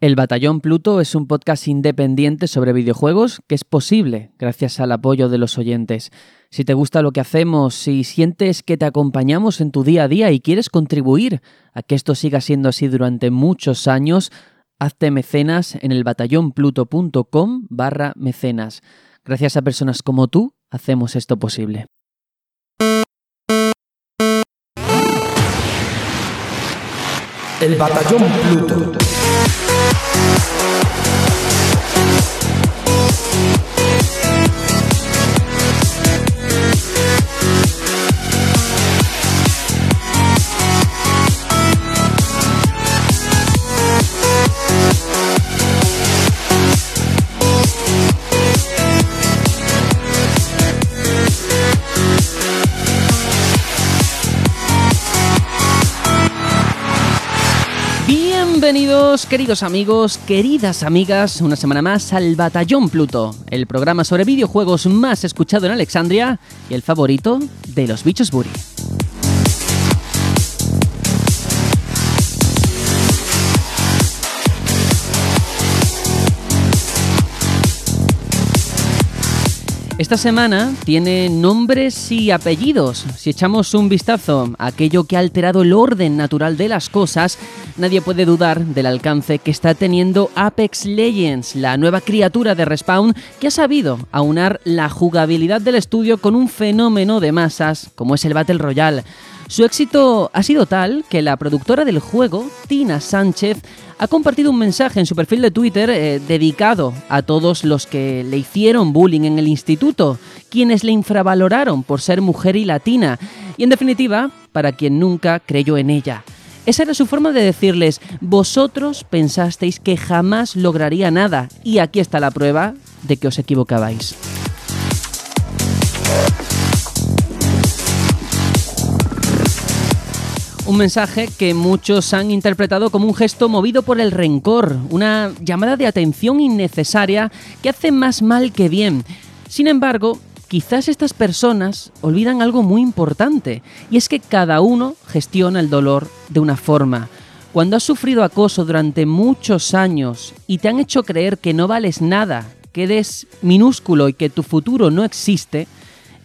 El Batallón Pluto es un podcast independiente sobre videojuegos que es posible gracias al apoyo de los oyentes. Si te gusta lo que hacemos, si sientes que te acompañamos en tu día a día y quieres contribuir a que esto siga siendo así durante muchos años, hazte mecenas en el batallonpluto.com barra mecenas. Gracias a personas como tú, hacemos esto posible. El Batallón Pluto. Música Queridos amigos, queridas amigas, una semana más al Batallón Pluto, el programa sobre videojuegos más escuchado en Alexandria y el favorito de los bichos Buri. Esta semana tiene nombres y apellidos. Si echamos un vistazo a aquello que ha alterado el orden natural de las cosas, nadie puede dudar del alcance que está teniendo Apex Legends, la nueva criatura de Respawn que ha sabido aunar la jugabilidad del estudio con un fenómeno de masas como es el Battle Royale. Su éxito ha sido tal que la productora del juego, Tina Sánchez, ha compartido un mensaje en su perfil de Twitter eh, dedicado a todos los que le hicieron bullying en el instituto, quienes le infravaloraron por ser mujer y latina, y en definitiva, para quien nunca creyó en ella. Esa era su forma de decirles, vosotros pensasteis que jamás lograría nada, y aquí está la prueba de que os equivocabais. Un mensaje que muchos han interpretado como un gesto movido por el rencor, una llamada de atención innecesaria que hace más mal que bien. Sin embargo, quizás estas personas olvidan algo muy importante, y es que cada uno gestiona el dolor de una forma. Cuando has sufrido acoso durante muchos años y te han hecho creer que no vales nada, que eres minúsculo y que tu futuro no existe,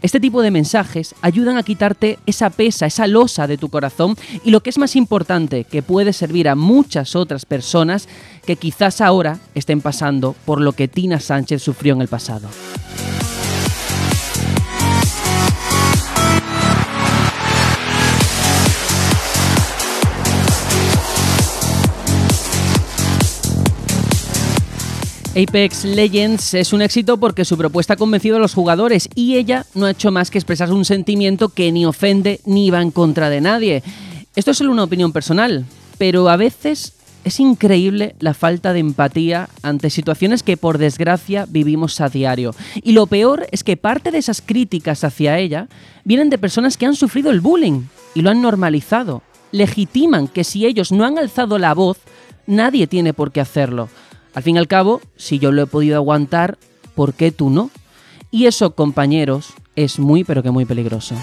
este tipo de mensajes ayudan a quitarte esa pesa, esa losa de tu corazón y lo que es más importante, que puede servir a muchas otras personas que quizás ahora estén pasando por lo que Tina Sánchez sufrió en el pasado. Apex Legends es un éxito porque su propuesta ha convencido a los jugadores y ella no ha hecho más que expresar un sentimiento que ni ofende ni va en contra de nadie. Esto es solo una opinión personal, pero a veces es increíble la falta de empatía ante situaciones que por desgracia vivimos a diario. Y lo peor es que parte de esas críticas hacia ella vienen de personas que han sufrido el bullying y lo han normalizado. Legitiman que si ellos no han alzado la voz, nadie tiene por qué hacerlo. Al fin y al cabo, si yo lo he podido aguantar, ¿por qué tú no? Y eso, compañeros, es muy pero que muy peligroso.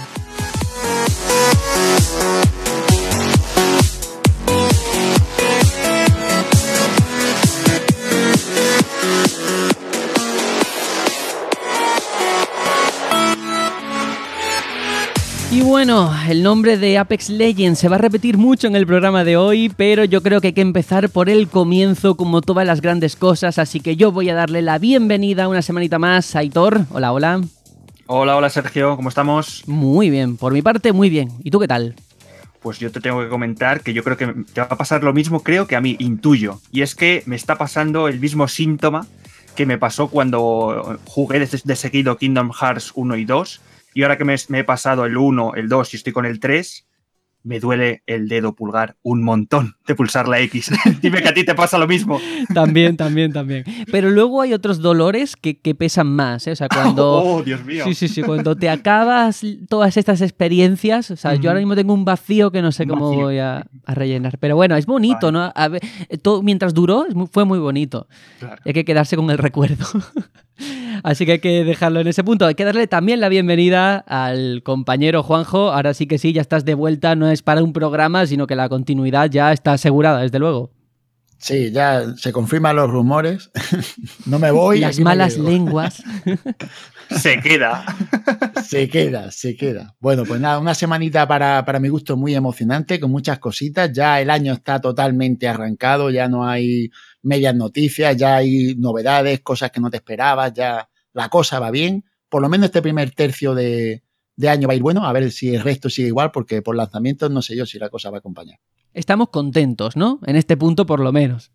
Bueno, el nombre de Apex Legends se va a repetir mucho en el programa de hoy, pero yo creo que hay que empezar por el comienzo, como todas las grandes cosas, así que yo voy a darle la bienvenida una semanita más a Aitor. Hola, hola. Hola, hola Sergio, ¿cómo estamos? Muy bien, por mi parte muy bien. ¿Y tú qué tal? Pues yo te tengo que comentar que yo creo que te va a pasar lo mismo, creo que a mí, intuyo. Y es que me está pasando el mismo síntoma que me pasó cuando jugué de, de seguido Kingdom Hearts 1 y 2 y ahora que me, he pasado el 1, el 2 y estoy con el 3, me duele el dedo pulgar un montón de pulsar la X. Dime que a ti te pasa lo mismo. También, también, también. Pero luego hay otros dolores que, pesan más. ¿eh? O sea, cuando. Oh, Dios mío. Sí, sí, sí. Cuando te acabas todas estas experiencias. O sea, yo ahora mismo tengo un vacío que no sé cómo voy a, rellenar. Pero bueno, es bonito, ¿no? A ver, todo, mientras duró, fue muy bonito. Hay que quedarse con el recuerdo. Así que hay que dejarlo en ese punto. Hay que darle también la bienvenida al compañero Juanjo. Ahora sí que sí, ya estás de vuelta. No es para un programa, sino que la continuidad ya está asegurada, desde luego. Sí, ya se confirman los rumores. no me voy. Las malas lenguas. se queda. se queda, se queda. Bueno, pues nada, una semanita para, para mi gusto muy emocionante, con muchas cositas. Ya el año está totalmente arrancado, ya no hay medias noticias, ya hay novedades, cosas que no te esperabas, ya la cosa va bien. Por lo menos este primer tercio de, de año va a ir bueno, a ver si el resto sigue igual, porque por lanzamientos no sé yo si la cosa va a acompañar estamos contentos, ¿no? En este punto por lo menos.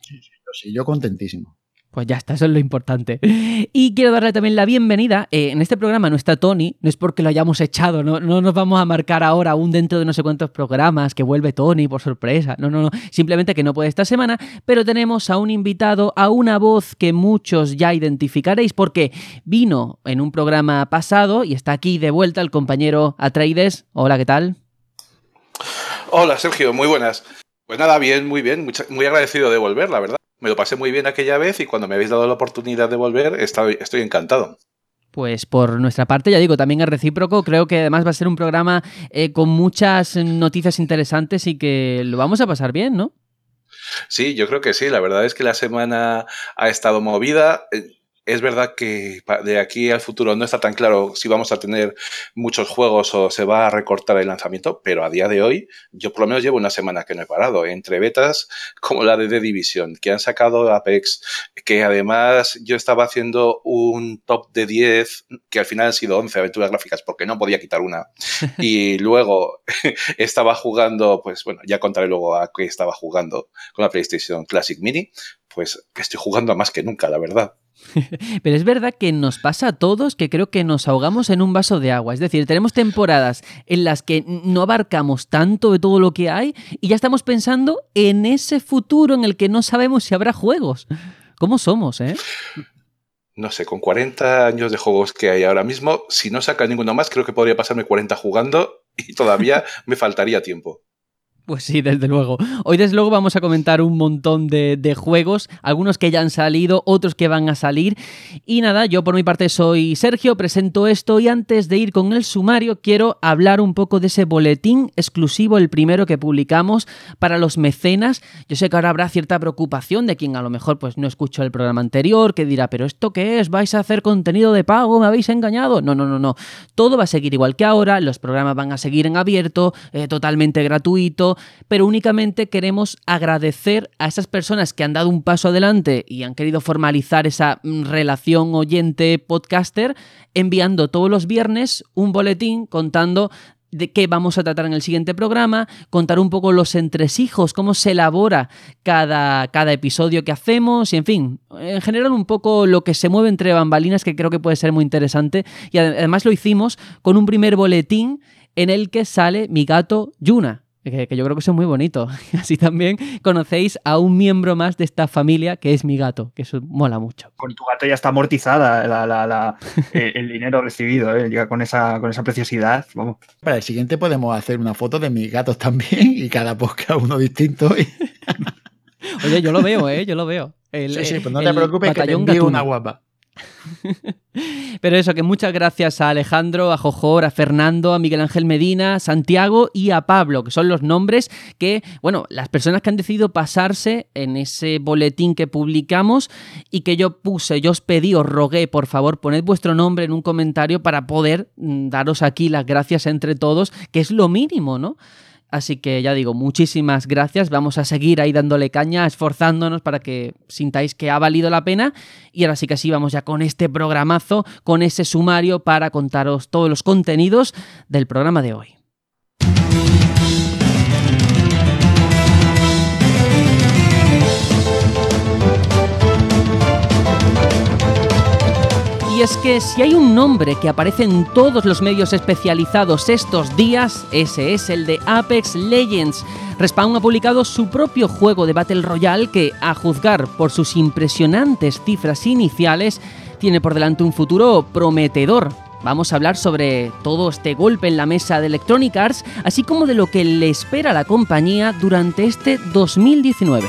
Sí, sí, sí yo contentísimo. Pues ya está, eso es lo importante. Y quiero darle también la bienvenida. Eh, en este programa no está Tony, no es porque lo hayamos echado, no, no nos vamos a marcar ahora, aún dentro de no sé cuántos programas, que vuelve Tony por sorpresa. No, no, no. Simplemente que no puede esta semana, pero tenemos a un invitado, a una voz que muchos ya identificaréis, porque vino en un programa pasado y está aquí de vuelta el compañero Atreides. Hola, ¿qué tal? Hola Sergio, muy buenas. Pues nada, bien, muy bien, muy agradecido de volver, la verdad. Me lo pasé muy bien aquella vez y cuando me habéis dado la oportunidad de volver estoy, estoy encantado. Pues por nuestra parte, ya digo, también es recíproco. Creo que además va a ser un programa eh, con muchas noticias interesantes y que lo vamos a pasar bien, ¿no? Sí, yo creo que sí. La verdad es que la semana ha estado movida. Es verdad que de aquí al futuro no está tan claro si vamos a tener muchos juegos o se va a recortar el lanzamiento, pero a día de hoy yo por lo menos llevo una semana que no he parado, entre betas como la de The Division, que han sacado Apex, que además yo estaba haciendo un top de 10, que al final han sido 11 aventuras gráficas porque no podía quitar una, y luego estaba jugando, pues bueno, ya contaré luego a qué estaba jugando con la PlayStation Classic Mini, pues estoy jugando a más que nunca, la verdad. Pero es verdad que nos pasa a todos que creo que nos ahogamos en un vaso de agua. Es decir, tenemos temporadas en las que no abarcamos tanto de todo lo que hay y ya estamos pensando en ese futuro en el que no sabemos si habrá juegos. ¿Cómo somos, eh? No sé, con 40 años de juegos que hay ahora mismo, si no saca ninguno más, creo que podría pasarme 40 jugando y todavía me faltaría tiempo. Pues sí, desde luego. Hoy desde luego vamos a comentar un montón de, juegos, algunos que ya han salido, otros que van a salir. Y nada, yo por mi parte soy Sergio, presento esto y antes de ir con el sumario quiero hablar un poco de ese boletín exclusivo, el primero que publicamos para los mecenas. Yo sé que ahora habrá cierta preocupación de quien a lo mejor pues no escuchó el programa anterior, que dirá, pero ¿esto qué es? ¿Vais a hacer contenido de pago? ¿Me habéis engañado? No, no, no, no. Todo va a seguir igual que ahora, los programas van a seguir en abierto, eh, totalmente gratuito pero únicamente queremos agradecer a esas personas que han dado un paso adelante y han querido formalizar esa mm, relación oyente-podcaster enviando todos los viernes un boletín contando de qué vamos a tratar en el siguiente programa, contar un poco los entresijos, cómo se elabora cada, cada, episodio que hacemos y en fin, en general un poco lo que se mueve entre bambalinas que creo que puede ser muy interesante y además lo hicimos con un primer boletín en el que sale mi gato Yuna. Que, yo creo que eso es muy bonito. Así también conocéis a un miembro más de esta familia que es mi gato, que eso mola mucho. Con tu gato ya está amortizada el, dinero recibido, ¿eh? con, esa, con esa preciosidad. Vamos. Para el siguiente podemos hacer una foto de mis gatos también y cada podcast uno distinto. Oye, yo lo veo, ¿eh? Yo lo veo. sí, sí, pues no te preocupes que te envío una guapa. Pero eso, que muchas gracias a Alejandro, a Jojor, a Fernando, a Miguel Ángel Medina, a Santiago y a Pablo, que son los nombres que, bueno, las personas que han decidido pasarse en ese boletín que publicamos y que yo puse, yo os pedí, os rogué, por favor, poned vuestro nombre en un comentario para poder mm, daros aquí las gracias entre todos, que es lo mínimo, ¿no? Así que ya digo, muchísimas gracias. Vamos a seguir ahí dándole caña, esforzándonos para que sintáis que ha valido la pena. Y ahora sí que sí, vamos ya con este programazo, con ese sumario para contaros todos los contenidos del programa de hoy. Y es que si hay un nombre que aparece en todos los medios especializados estos días, ese es el de Apex Legends. Respawn ha publicado su propio juego de Battle Royale que, a juzgar por sus impresionantes cifras iniciales, tiene por delante un futuro prometedor. Vamos a hablar sobre todo este golpe en la mesa de Electronic Arts, así como de lo que le espera a la compañía durante este 2019.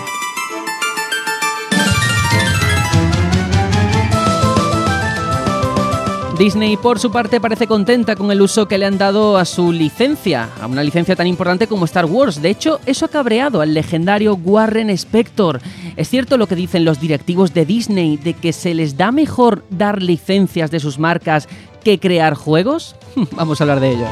Disney, por su parte, parece contenta con el uso que le han dado a su licencia, a una licencia tan importante como Star Wars. De hecho, eso ha cabreado al legendario Warren Spector. Es cierto lo que dicen los directivos de Disney de que se les da mejor dar licencias de sus marcas que crear juegos. Vamos a hablar de ello.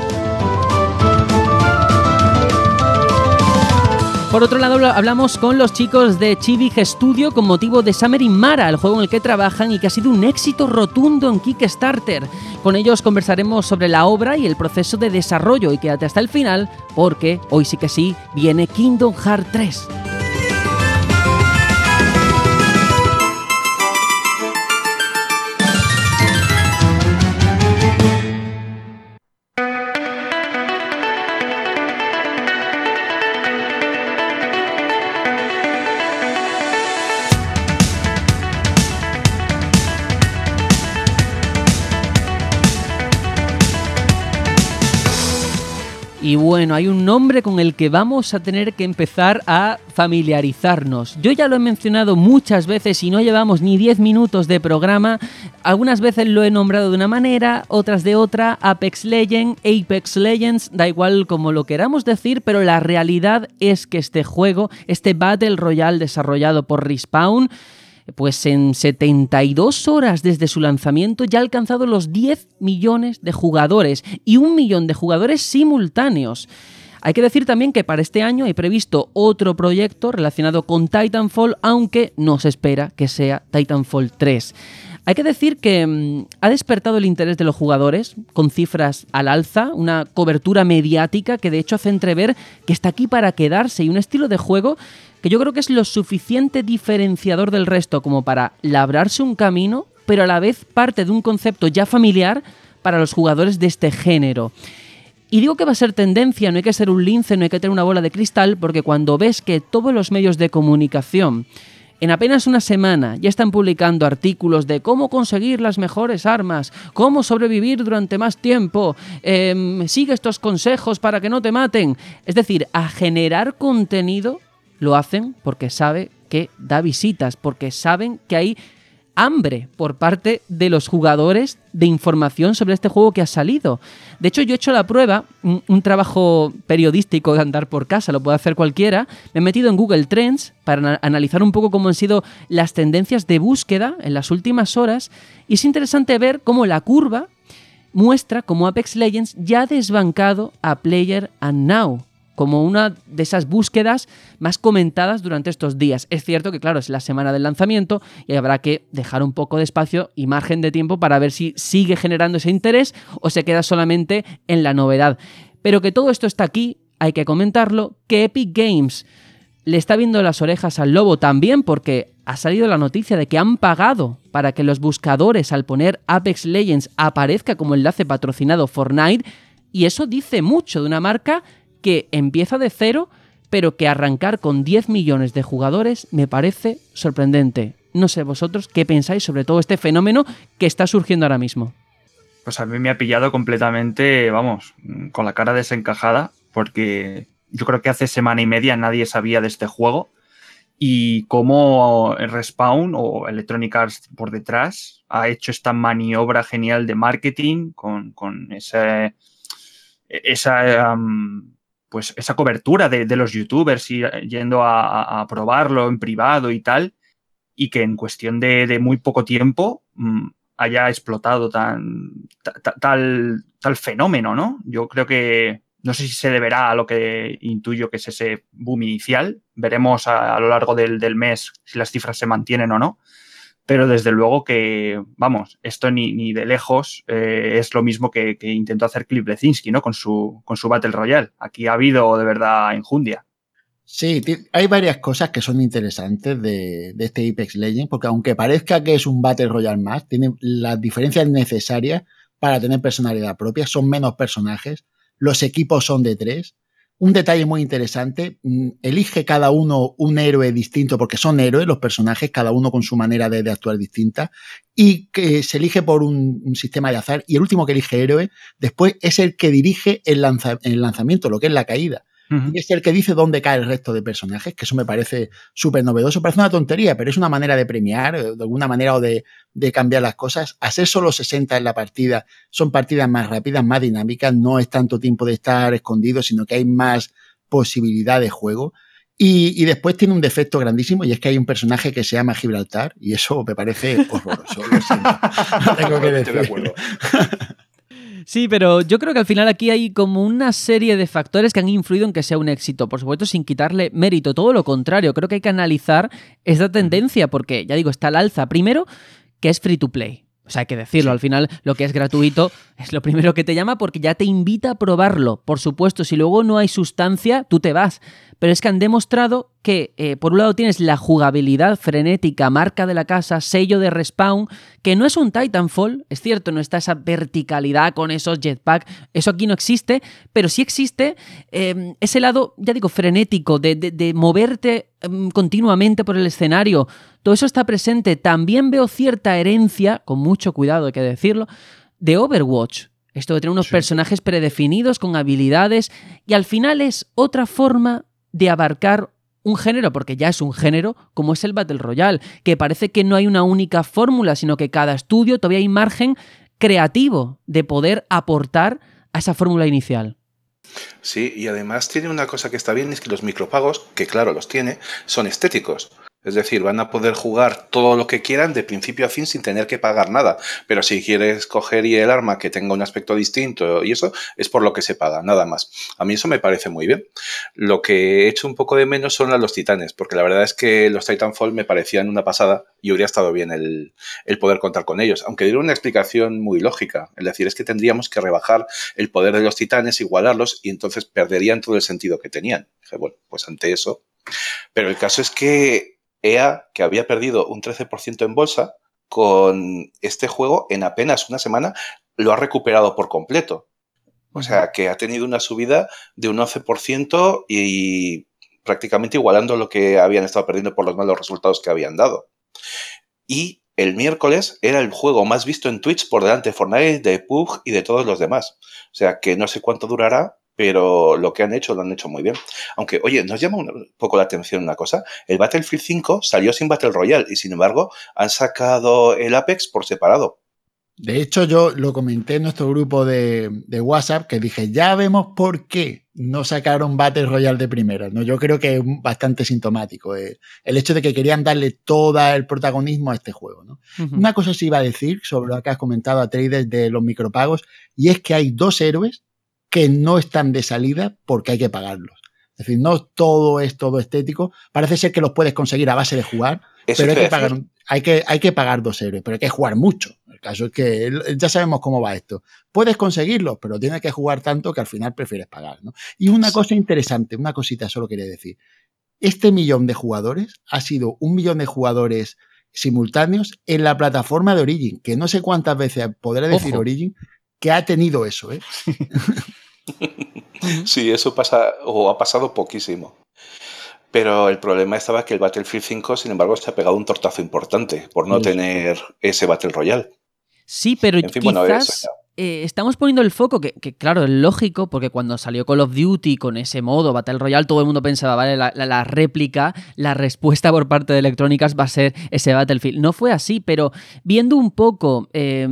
Por otro lado, hablamos con los chicos de Chivig Studio con motivo de Summer in Mara, el juego en el que trabajan y que ha sido un éxito rotundo en Kickstarter. Con ellos conversaremos sobre la obra y el proceso de desarrollo y quédate hasta el final porque hoy sí que sí viene Kingdom Hearts 3. Y bueno, hay un nombre con el que vamos a tener que empezar a familiarizarnos. Yo ya lo he mencionado muchas veces y no llevamos ni 10 minutos de programa. Algunas veces lo he nombrado de una manera, otras de otra. Apex Legends, Apex Legends, da igual como lo queramos decir, pero la realidad es que este juego, este Battle Royale desarrollado por Respawn, pues en 72 horas desde su lanzamiento ya ha alcanzado los 10 millones de jugadores y un millón de jugadores simultáneos. Hay que decir también que para este año hay previsto otro proyecto relacionado con Titanfall, aunque no se espera que sea Titanfall 3. Hay que decir que mm, ha despertado el interés de los jugadores con cifras al alza, una cobertura mediática que de hecho hace entrever que está aquí para quedarse y un estilo de juego que yo creo que es lo suficiente diferenciador del resto como para labrarse un camino, pero a la vez parte de un concepto ya familiar para los jugadores de este género. Y digo que va a ser tendencia, no hay que ser un lince, no hay que tener una bola de cristal, porque cuando ves que todos los medios de comunicación en apenas una semana ya están publicando artículos de cómo conseguir las mejores armas, cómo sobrevivir durante más tiempo, em, sigue estos consejos para que no te maten. Es decir, a generar contenido lo hacen porque sabe que da visitas, porque saben que hay hambre por parte de los jugadores de información sobre este juego que ha salido. De hecho, yo he hecho la prueba, un, trabajo periodístico de andar por casa, lo puede hacer cualquiera. Me he metido en Google Trends para analizar un poco cómo han sido las tendencias de búsqueda en las últimas horas. Y es interesante ver cómo la curva muestra cómo Apex Legends ya ha desbancado a Player and Now como una de esas búsquedas más comentadas durante estos días. Es cierto que, claro, es la semana del lanzamiento y habrá que dejar un poco de espacio y margen de tiempo para ver si sigue generando ese interés o se queda solamente en la novedad. Pero que todo esto está aquí, hay que comentarlo, que Epic Games le está viendo las orejas al lobo también porque ha salido la noticia de que han pagado para que los buscadores al poner Apex Legends aparezca como enlace patrocinado Fortnite y eso dice mucho de una marca que empieza de cero, pero que arrancar con 10 millones de jugadores me parece sorprendente. No sé vosotros qué pensáis sobre todo este fenómeno que está surgiendo ahora mismo. Pues a mí me ha pillado completamente, vamos, con la cara desencajada, porque yo creo que hace semana y media nadie sabía de este juego y cómo Respawn o Electronic Arts por detrás ha hecho esta maniobra genial de marketing con, ese, esa pues esa cobertura de, los youtubers y eh, yendo a, probarlo en privado y tal, y que en cuestión de, muy poco tiempo mm, haya explotado tan, tal, tal fenómeno, ¿no? Yo creo que no sé si se deberá a lo que intuyo que es ese boom inicial. Veremos a, lo largo del, del, mes si las cifras se mantienen o no pero desde luego que, vamos, esto ni, ni de lejos eh, es lo mismo que, intentó hacer Cliff Lezinski, ¿no? Con su, con su Battle Royale. Aquí ha habido de verdad enjundia. Sí, hay varias cosas que son interesantes de, de, este Apex Legends, porque aunque parezca que es un Battle Royale más, tiene las diferencias necesarias para tener personalidad propia, son menos personajes, los equipos son de tres, un detalle muy interesante, mm, elige cada uno un héroe distinto, porque son héroes los personajes, cada uno con su manera de, actuar distinta, y que se elige por un, sistema de azar, y el último que elige héroe, después es el que dirige el, lanzamiento, lo que es la caída. Y es el que dice dónde cae el resto de personajes, que eso me parece súper novedoso. Parece una tontería, pero es una manera de premiar, eh, de alguna manera, o de, de cambiar las cosas. A ser solo 60 en la partida, son partidas más rápidas, más dinámicas, no es tanto tiempo de estar escondido, sino que hay más posibilidad de juego. Y, y después tiene un defecto grandísimo y es que hay un personaje que se llama Gibraltar y eso me parece horroroso. lo siento. Lo tengo que de decir. acuerdo. Sí, pero yo creo que al final aquí hay como una serie de factores que han influido en que sea un éxito. Por supuesto, sin quitarle mérito, todo lo contrario. Creo que hay que analizar esta tendencia porque, ya digo, está al alza. Primero, que es free to play. O sea, hay que decirlo, al final lo que es gratuito es lo primero que te llama porque ya te invita a probarlo. Por supuesto, si luego no hay sustancia, tú te vas. Pero es que han demostrado que, eh, por un lado, tienes la jugabilidad frenética, marca de la casa, sello de respawn, que no es un Titanfall, es cierto, no está esa verticalidad con esos jetpack, eso aquí no existe, pero sí existe eh, ese lado, ya digo, frenético, de, de- de moverte em, continuamente por el escenario. Todo eso está presente. También veo cierta herencia, con mucho cuidado hay que decirlo, de Overwatch. Esto de tener unos personajes predefinidos con habilidades y al final es otra forma de abarcar un género, porque ya es un género, como es el Battle Royale, que parece que no hay una única fórmula, sino que cada estudio todavía hay margen creativo de poder aportar a esa fórmula inicial. Sí, y además tiene una cosa que está bien, es que los micropagos, que claro los tiene, son estéticos. Es decir, van a poder jugar todo lo que quieran de principio a fin sin tener que pagar nada. Pero si quieres coger y el arma que tenga un aspecto distinto y eso, es por lo que se paga, nada más. A mí eso me parece muy bien. Lo que he hecho un poco de menos son a los titanes, porque la verdad es que los Titanfall me parecían una pasada y hubiera estado bien el, el poder contar con ellos. Aunque diera una explicación muy lógica. Es decir, es que tendríamos que rebajar el poder de los titanes, igualarlos y entonces perderían todo el sentido que tenían. Dije, bueno, pues ante eso. Pero el caso es que EA, que había perdido un 13% en bolsa, con este juego en apenas una semana lo ha recuperado por completo. O sea, que ha tenido una subida de un 11% y prácticamente igualando lo que habían estado perdiendo por los malos resultados que habían dado. Y el miércoles era el juego más visto en Twitch por delante de Fortnite, de PUBG y de todos los demás. O sea, que no sé cuánto durará, pero lo que han hecho lo han hecho muy bien. Aunque, oye, nos llama un poco la atención una cosa. El Battlefield 5 salió sin Battle Royale y sin embargo han sacado el Apex por separado. De hecho, yo lo comenté en nuestro grupo de, de, WhatsApp que dije, ya vemos por qué no sacaron Battle Royale de primera. ¿no? Yo creo que es bastante sintomático eh, el hecho de que querían darle todo el protagonismo a este juego. ¿no? Uh -huh. Una cosa sí iba a decir sobre lo que has comentado a traders de los micropagos, y es que hay dos héroes que no están de salida porque hay que pagarlos. Es decir, no todo es todo estético. Parece ser que los puedes conseguir a base de jugar, Eso pero hay que, pagar, hay, que, hay que pagar dos héroes, pero hay que jugar mucho. El caso es que ya sabemos cómo va esto. Puedes conseguirlos, pero tienes que jugar tanto que al final prefieres pagar. ¿no? Y una cosa interesante, una cosita solo quería decir. Este millón de jugadores ha sido un millón de jugadores simultáneos en la plataforma de Origin, que no sé cuántas veces podré decir Ojo. Origin que ha tenido eso. ¿eh? sí, eso pasa o ha pasado poquísimo. Pero el problema estaba que el Battlefield 5, sin embargo, se ha pegado un tortazo importante por no sí. tener ese Battle Royale. Sí, pero en fin, quizás bueno, eh, estamos poniendo el foco, que, claro, es lógico, porque cuando salió Call of Duty con ese modo Battle Royale, todo el mundo pensaba, vale, la, réplica, la respuesta por parte de Electrónicas va a ser ese Battlefield. No fue así, pero viendo un poco eh,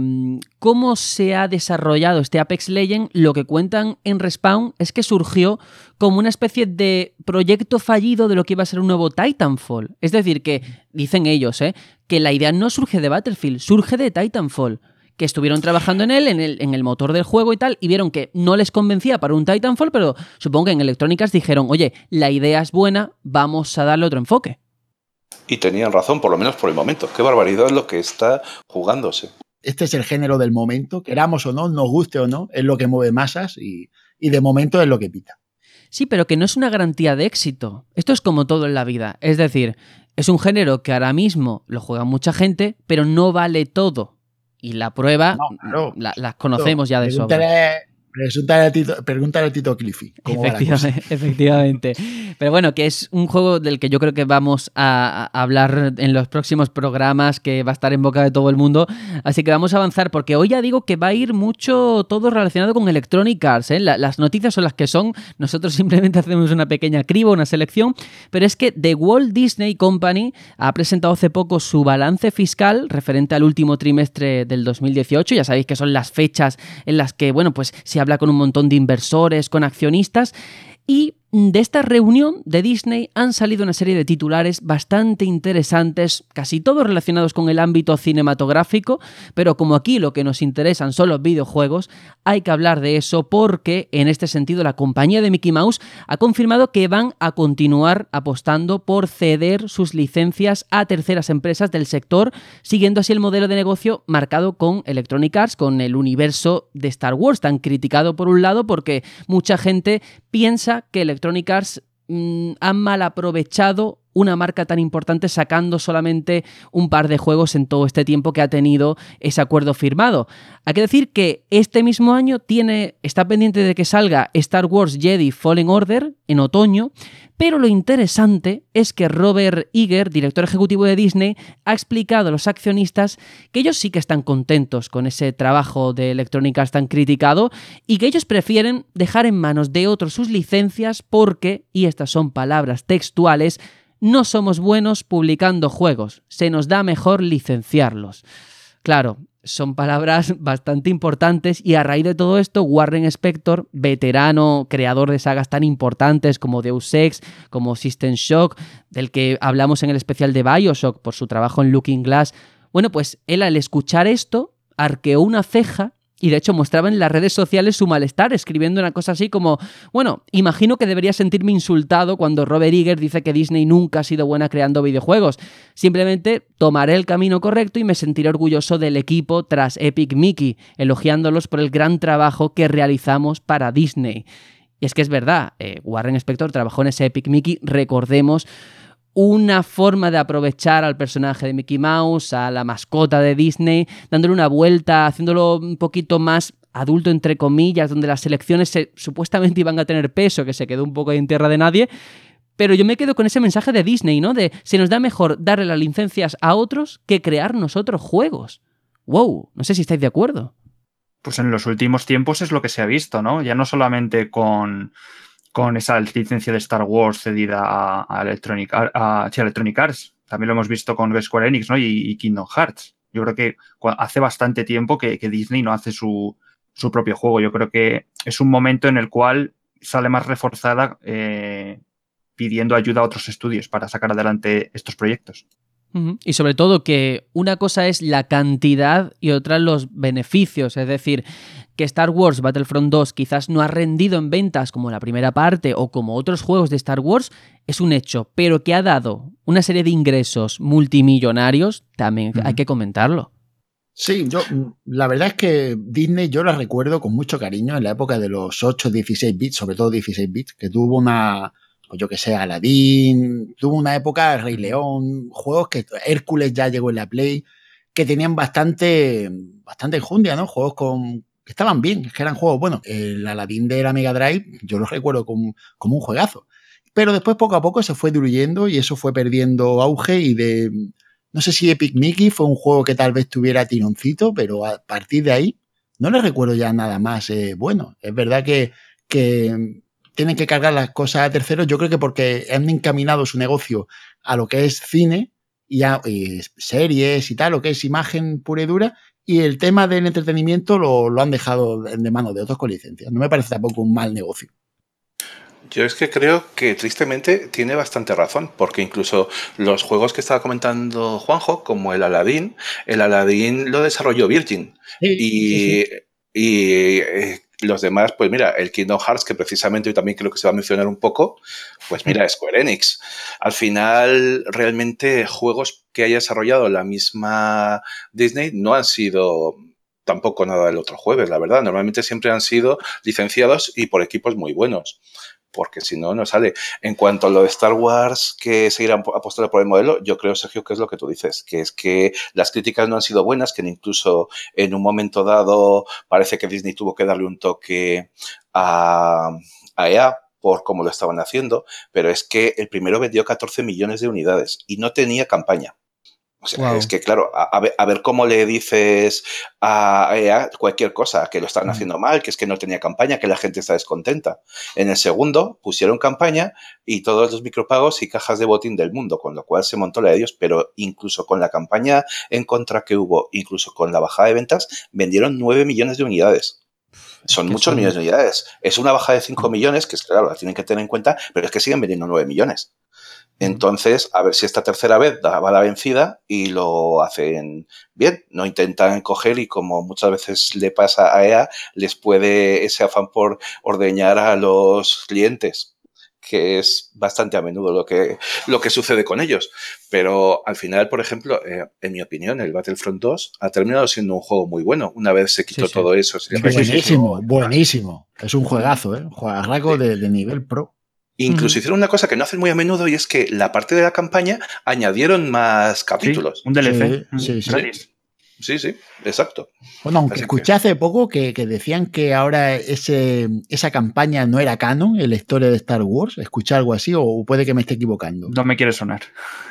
cómo se ha desarrollado este Apex Legend, lo que cuentan en Respawn es que surgió como una especie de proyecto fallido de lo que iba a ser un nuevo Titanfall. Es decir, que dicen ellos, ¿eh? que la idea no surge de Battlefield, surge de Titanfall que estuvieron trabajando en él, en el, en el, motor del juego y tal, y vieron que no les convencía para un Titanfall, pero supongo que en Electrónicas dijeron, oye, la idea es buena, vamos a darle otro enfoque. Y tenían razón, por lo menos por el momento. Qué barbaridad es lo que está jugándose. Este es el género del momento, queramos o no, nos guste o no, es lo que mueve masas y, y de momento es lo que pita. Sí, pero que no es una garantía de éxito. Esto es como todo en la vida. Es decir, es un género que ahora mismo lo juega mucha gente, pero no vale todo. Y la prueba, no, no, la, las conocemos ya de sobra. Pregúntale a Tito, Cliffy. Efectivamente. Pero bueno, que es un juego del que yo creo que vamos a, hablar en los próximos programas, que va a estar en boca de todo el mundo. Así que vamos a avanzar, porque hoy ya digo que va a ir mucho todo relacionado con Electronic Arts. ¿eh? las noticias son las que son. Nosotros simplemente hacemos una pequeña criba, una selección. Pero es que The Walt Disney Company ha presentado hace poco su balance fiscal referente al último trimestre del 2018. Ya sabéis que son las fechas en las que, bueno, pues habla con un montón de inversores, con accionistas. Y de esta reunión de Disney han salido una serie de titulares bastante interesantes, casi todos relacionados con el ámbito cinematográfico, pero como aquí lo que nos interesan son los videojuegos, hay que hablar de eso porque en este sentido la compañía de Mickey Mouse ha confirmado que van a continuar apostando por ceder sus licencias a terceras empresas del sector, siguiendo así el modelo de negocio marcado con Electronic Arts, con el universo de Star Wars, tan criticado por un lado porque mucha gente piensa que Electronic mm, han mal aprovechado una marca tan importante sacando solamente un par de juegos en todo este tiempo que ha tenido ese acuerdo firmado. Hay que decir que este mismo año tiene, está pendiente de que salga Star Wars Jedi Fallen Order en otoño, pero lo interesante es que Robert Iger, director ejecutivo de Disney, ha explicado a los accionistas que ellos sí que están contentos con ese trabajo de Electronic Arts tan criticado y que ellos prefieren dejar en manos de otros sus licencias porque, y estas son palabras textuales, no somos buenos publicando juegos, se nos da mejor licenciarlos. Claro, son palabras bastante importantes y a raíz de todo esto, Warren Spector, veterano creador de sagas tan importantes como Deus Ex, como System Shock, del que hablamos en el especial de Bioshock por su trabajo en Looking Glass, bueno, pues él al escuchar esto arqueó una ceja y de hecho mostraba en las redes sociales su malestar, escribiendo una cosa así como, bueno, imagino que debería sentirme insultado cuando Robert Iger dice que Disney nunca ha sido buena creando videojuegos. Simplemente tomaré el camino correcto y me sentiré orgulloso del equipo tras Epic Mickey, elogiándolos por el gran trabajo que realizamos para Disney. Y es que es verdad, eh, Warren Spector trabajó en ese Epic Mickey, recordemos una forma de aprovechar al personaje de Mickey Mouse, a la mascota de Disney, dándole una vuelta, haciéndolo un poquito más adulto entre comillas, donde las elecciones supuestamente iban a tener peso, que se quedó un poco en tierra de nadie. Pero yo me quedo con ese mensaje de Disney, ¿no? De se nos da mejor darle las licencias a otros que crear nosotros juegos. ¡Wow! No sé si estáis de acuerdo. Pues en los últimos tiempos es lo que se ha visto, ¿no? Ya no solamente con con esa licencia de Star Wars cedida a, Electronic, Arts. También lo hemos visto con Square Enix ¿no? y, Kingdom Hearts. Yo creo que hace bastante tiempo que, Disney no hace su, propio juego. Yo creo que es un momento en el cual sale más reforzada eh, pidiendo ayuda a otros estudios para sacar adelante estos proyectos. Y sobre todo que una cosa es la cantidad y otra los beneficios. Es decir, que Star Wars Battlefront 2 quizás no ha rendido en ventas como la primera parte o como otros juegos de Star Wars es un hecho, pero que ha dado una serie de ingresos multimillonarios, también hay que comentarlo. Sí, yo la verdad es que Disney yo la recuerdo con mucho cariño en la época de los 8, 16 bits, sobre todo 16 bits, que tuvo una, pues yo que sé, Aladdin, tuvo una época Rey León, juegos que Hércules ya llegó en la Play, que tenían bastante, bastante enjundia, ¿no? Juegos con, que estaban bien, que eran juegos bueno, El Aladdin de la Mega Drive, yo lo recuerdo como, como un juegazo. Pero después poco a poco se fue diluyendo y eso fue perdiendo auge y de... No sé si Epic Mickey fue un juego que tal vez tuviera tironcito, pero a partir de ahí no le recuerdo ya nada más eh, bueno. Es verdad que, que tienen que cargar las cosas a terceros, yo creo que porque han encaminado su negocio a lo que es cine y, a, y series y tal, lo que es imagen pura y dura, y el tema del entretenimiento lo, han dejado de mano de otros con licencias. No me parece tampoco un mal negocio. Yo es que creo que tristemente tiene bastante razón, porque incluso los juegos que estaba comentando Juanjo, como el Aladdin, el Aladdin lo desarrolló Virgin. y, y eh, los demás, pues mira, el Kingdom Hearts, que precisamente hoy también creo que se va a mencionar un poco, pues mira, Square Enix. Al final, realmente juegos que haya desarrollado la misma Disney no han sido tampoco nada del otro jueves, la verdad. Normalmente siempre han sido licenciados y por equipos muy buenos. Porque si no, no sale. En cuanto a lo de Star Wars, que seguirán apostando por el modelo, yo creo, Sergio, que es lo que tú dices, que es que las críticas no han sido buenas, que incluso en un momento dado parece que Disney tuvo que darle un toque a, a EA por cómo lo estaban haciendo, pero es que el primero vendió 14 millones de unidades y no tenía campaña. O sea, es que, claro, a, ver, cómo le dices a EA cualquier cosa, que lo están haciendo mal, que es que no tenía campaña, que la gente está descontenta. En el segundo pusieron campaña y todos los micropagos y cajas de botín del mundo, con lo cual se montó la de ellos, pero incluso con la campaña en contra que hubo, incluso con la bajada de ventas, vendieron 9 millones de unidades. Son muchos millones de unidades. Es una baja de 5 millones, que es claro, la tienen que tener en cuenta, pero es que siguen vendiendo 9 millones. Entonces, a ver si esta tercera vez daba la vencida y lo hacen bien. No intentan coger y como muchas veces le pasa a EA, les puede ese afán por ordeñar a los clientes que es bastante a menudo lo que, lo que sucede con ellos. Pero al final, por ejemplo, eh, en mi opinión, el Battlefront 2 ha terminado siendo un juego muy bueno. Una vez se quitó todo eso. buenísimo, buenísimo. Es un juegazo, ¿eh? Un juegazo de, de nivel pro. Incluso hicieron una cosa que no hacen muy a menudo y es que la parte de la campaña añadieron más capítulos. un DLC. Sí, sí, sí. exacto. Bueno, aunque escuché hace poco que, decían que ahora ese, esa campaña no era canon en la historia de Star Wars. ¿Escuché algo así o puede que me esté equivocando? No me quiere sonar.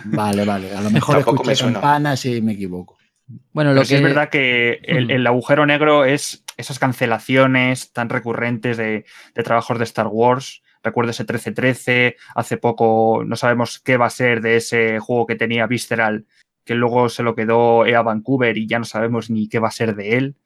Vale, vale. A lo mejor escuché campanas y me equivoco. Bueno, lo que es verdad que el, agujero negro es esas cancelaciones tan recurrentes de, de trabajos de Star Wars Recuerdo ese 13-13, hace poco no sabemos qué va a ser de ese juego que tenía Visceral, que luego se lo quedó EA Vancouver y ya no sabemos ni qué va a ser de él.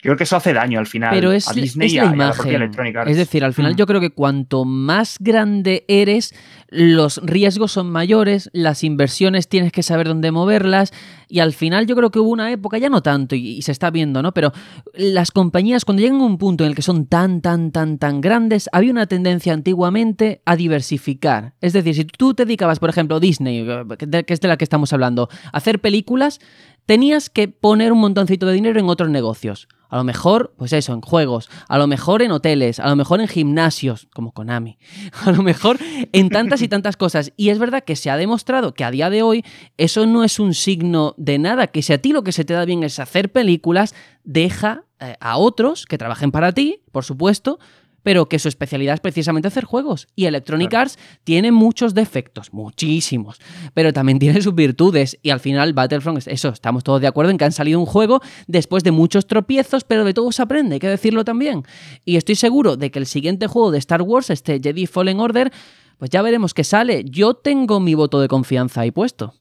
Yo creo que eso hace daño al final Pero es, a Disney la imagen. Es decir, al final mm. yo creo que cuanto más grande eres, los riesgos son mayores, las inversiones tienes que saber dónde moverlas y al final yo creo que hubo una época, ya no tanto y, se está viendo, ¿no? Pero las compañías cuando llegan a un punto en el que son tan, tan, tan, tan grandes, había una tendencia antiguamente a diversificar. Es decir, si tú te dedicabas, por ejemplo, Disney, que es de la que estamos hablando, a hacer películas, tenías que poner un montoncito de dinero en otros negocios. A lo mejor, pues eso, en juegos, a lo mejor en hoteles, a lo mejor en gimnasios, como Konami, a lo mejor en tantas y tantas cosas. Y es verdad que se ha demostrado que a día de hoy eso no es un signo de nada, que si a ti lo que se te da bien es hacer películas, deja eh, a otros que trabajen para ti, por supuesto, pero que su especialidad es precisamente hacer juegos. Y Electronic Arts tiene muchos defectos, muchísimos, pero también tiene sus virtudes. Y al final, Battlefront, eso, estamos todos de acuerdo en que han salido un juego después de muchos tropiezos, pero de todo se aprende, hay que decirlo también. Y estoy seguro de que el siguiente juego de Star Wars, este Jedi Fallen Order, pues ya veremos qué sale. Yo tengo mi voto de confianza ahí puesto.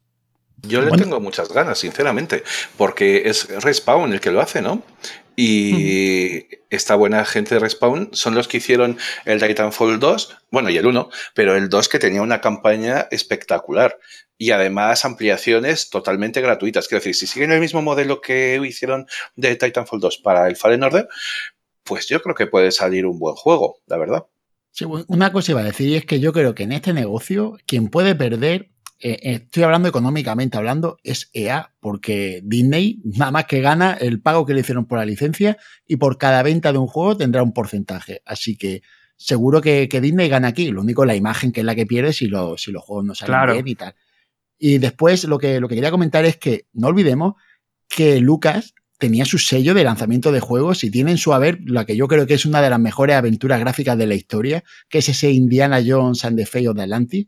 Yo le tengo muchas ganas, sinceramente, porque es Respawn el que lo hace, ¿no? Y esta buena gente de Respawn son los que hicieron el Titanfall 2, bueno, y el 1, pero el 2 que tenía una campaña espectacular y además ampliaciones totalmente gratuitas. Quiero decir, si siguen el mismo modelo que hicieron de Titanfall 2 para el Fallen Order, pues yo creo que puede salir un buen juego, la verdad. Sí, una cosa iba a decir y es que yo creo que en este negocio quien puede perder eh, eh, estoy hablando económicamente hablando, es EA, porque Disney nada más que gana el pago que le hicieron por la licencia y por cada venta de un juego tendrá un porcentaje. Así que seguro que, Disney gana aquí. Lo único, la imagen que es la que pierde si, si los juegos no salen bien y tal. Y después lo que, lo que quería comentar es que no olvidemos que Lucas tenía su sello de lanzamiento de juegos y tiene en su haber la que yo creo que es una de las mejores aventuras gráficas de la historia, que es ese Indiana Jones and the Fate of the Atlantis.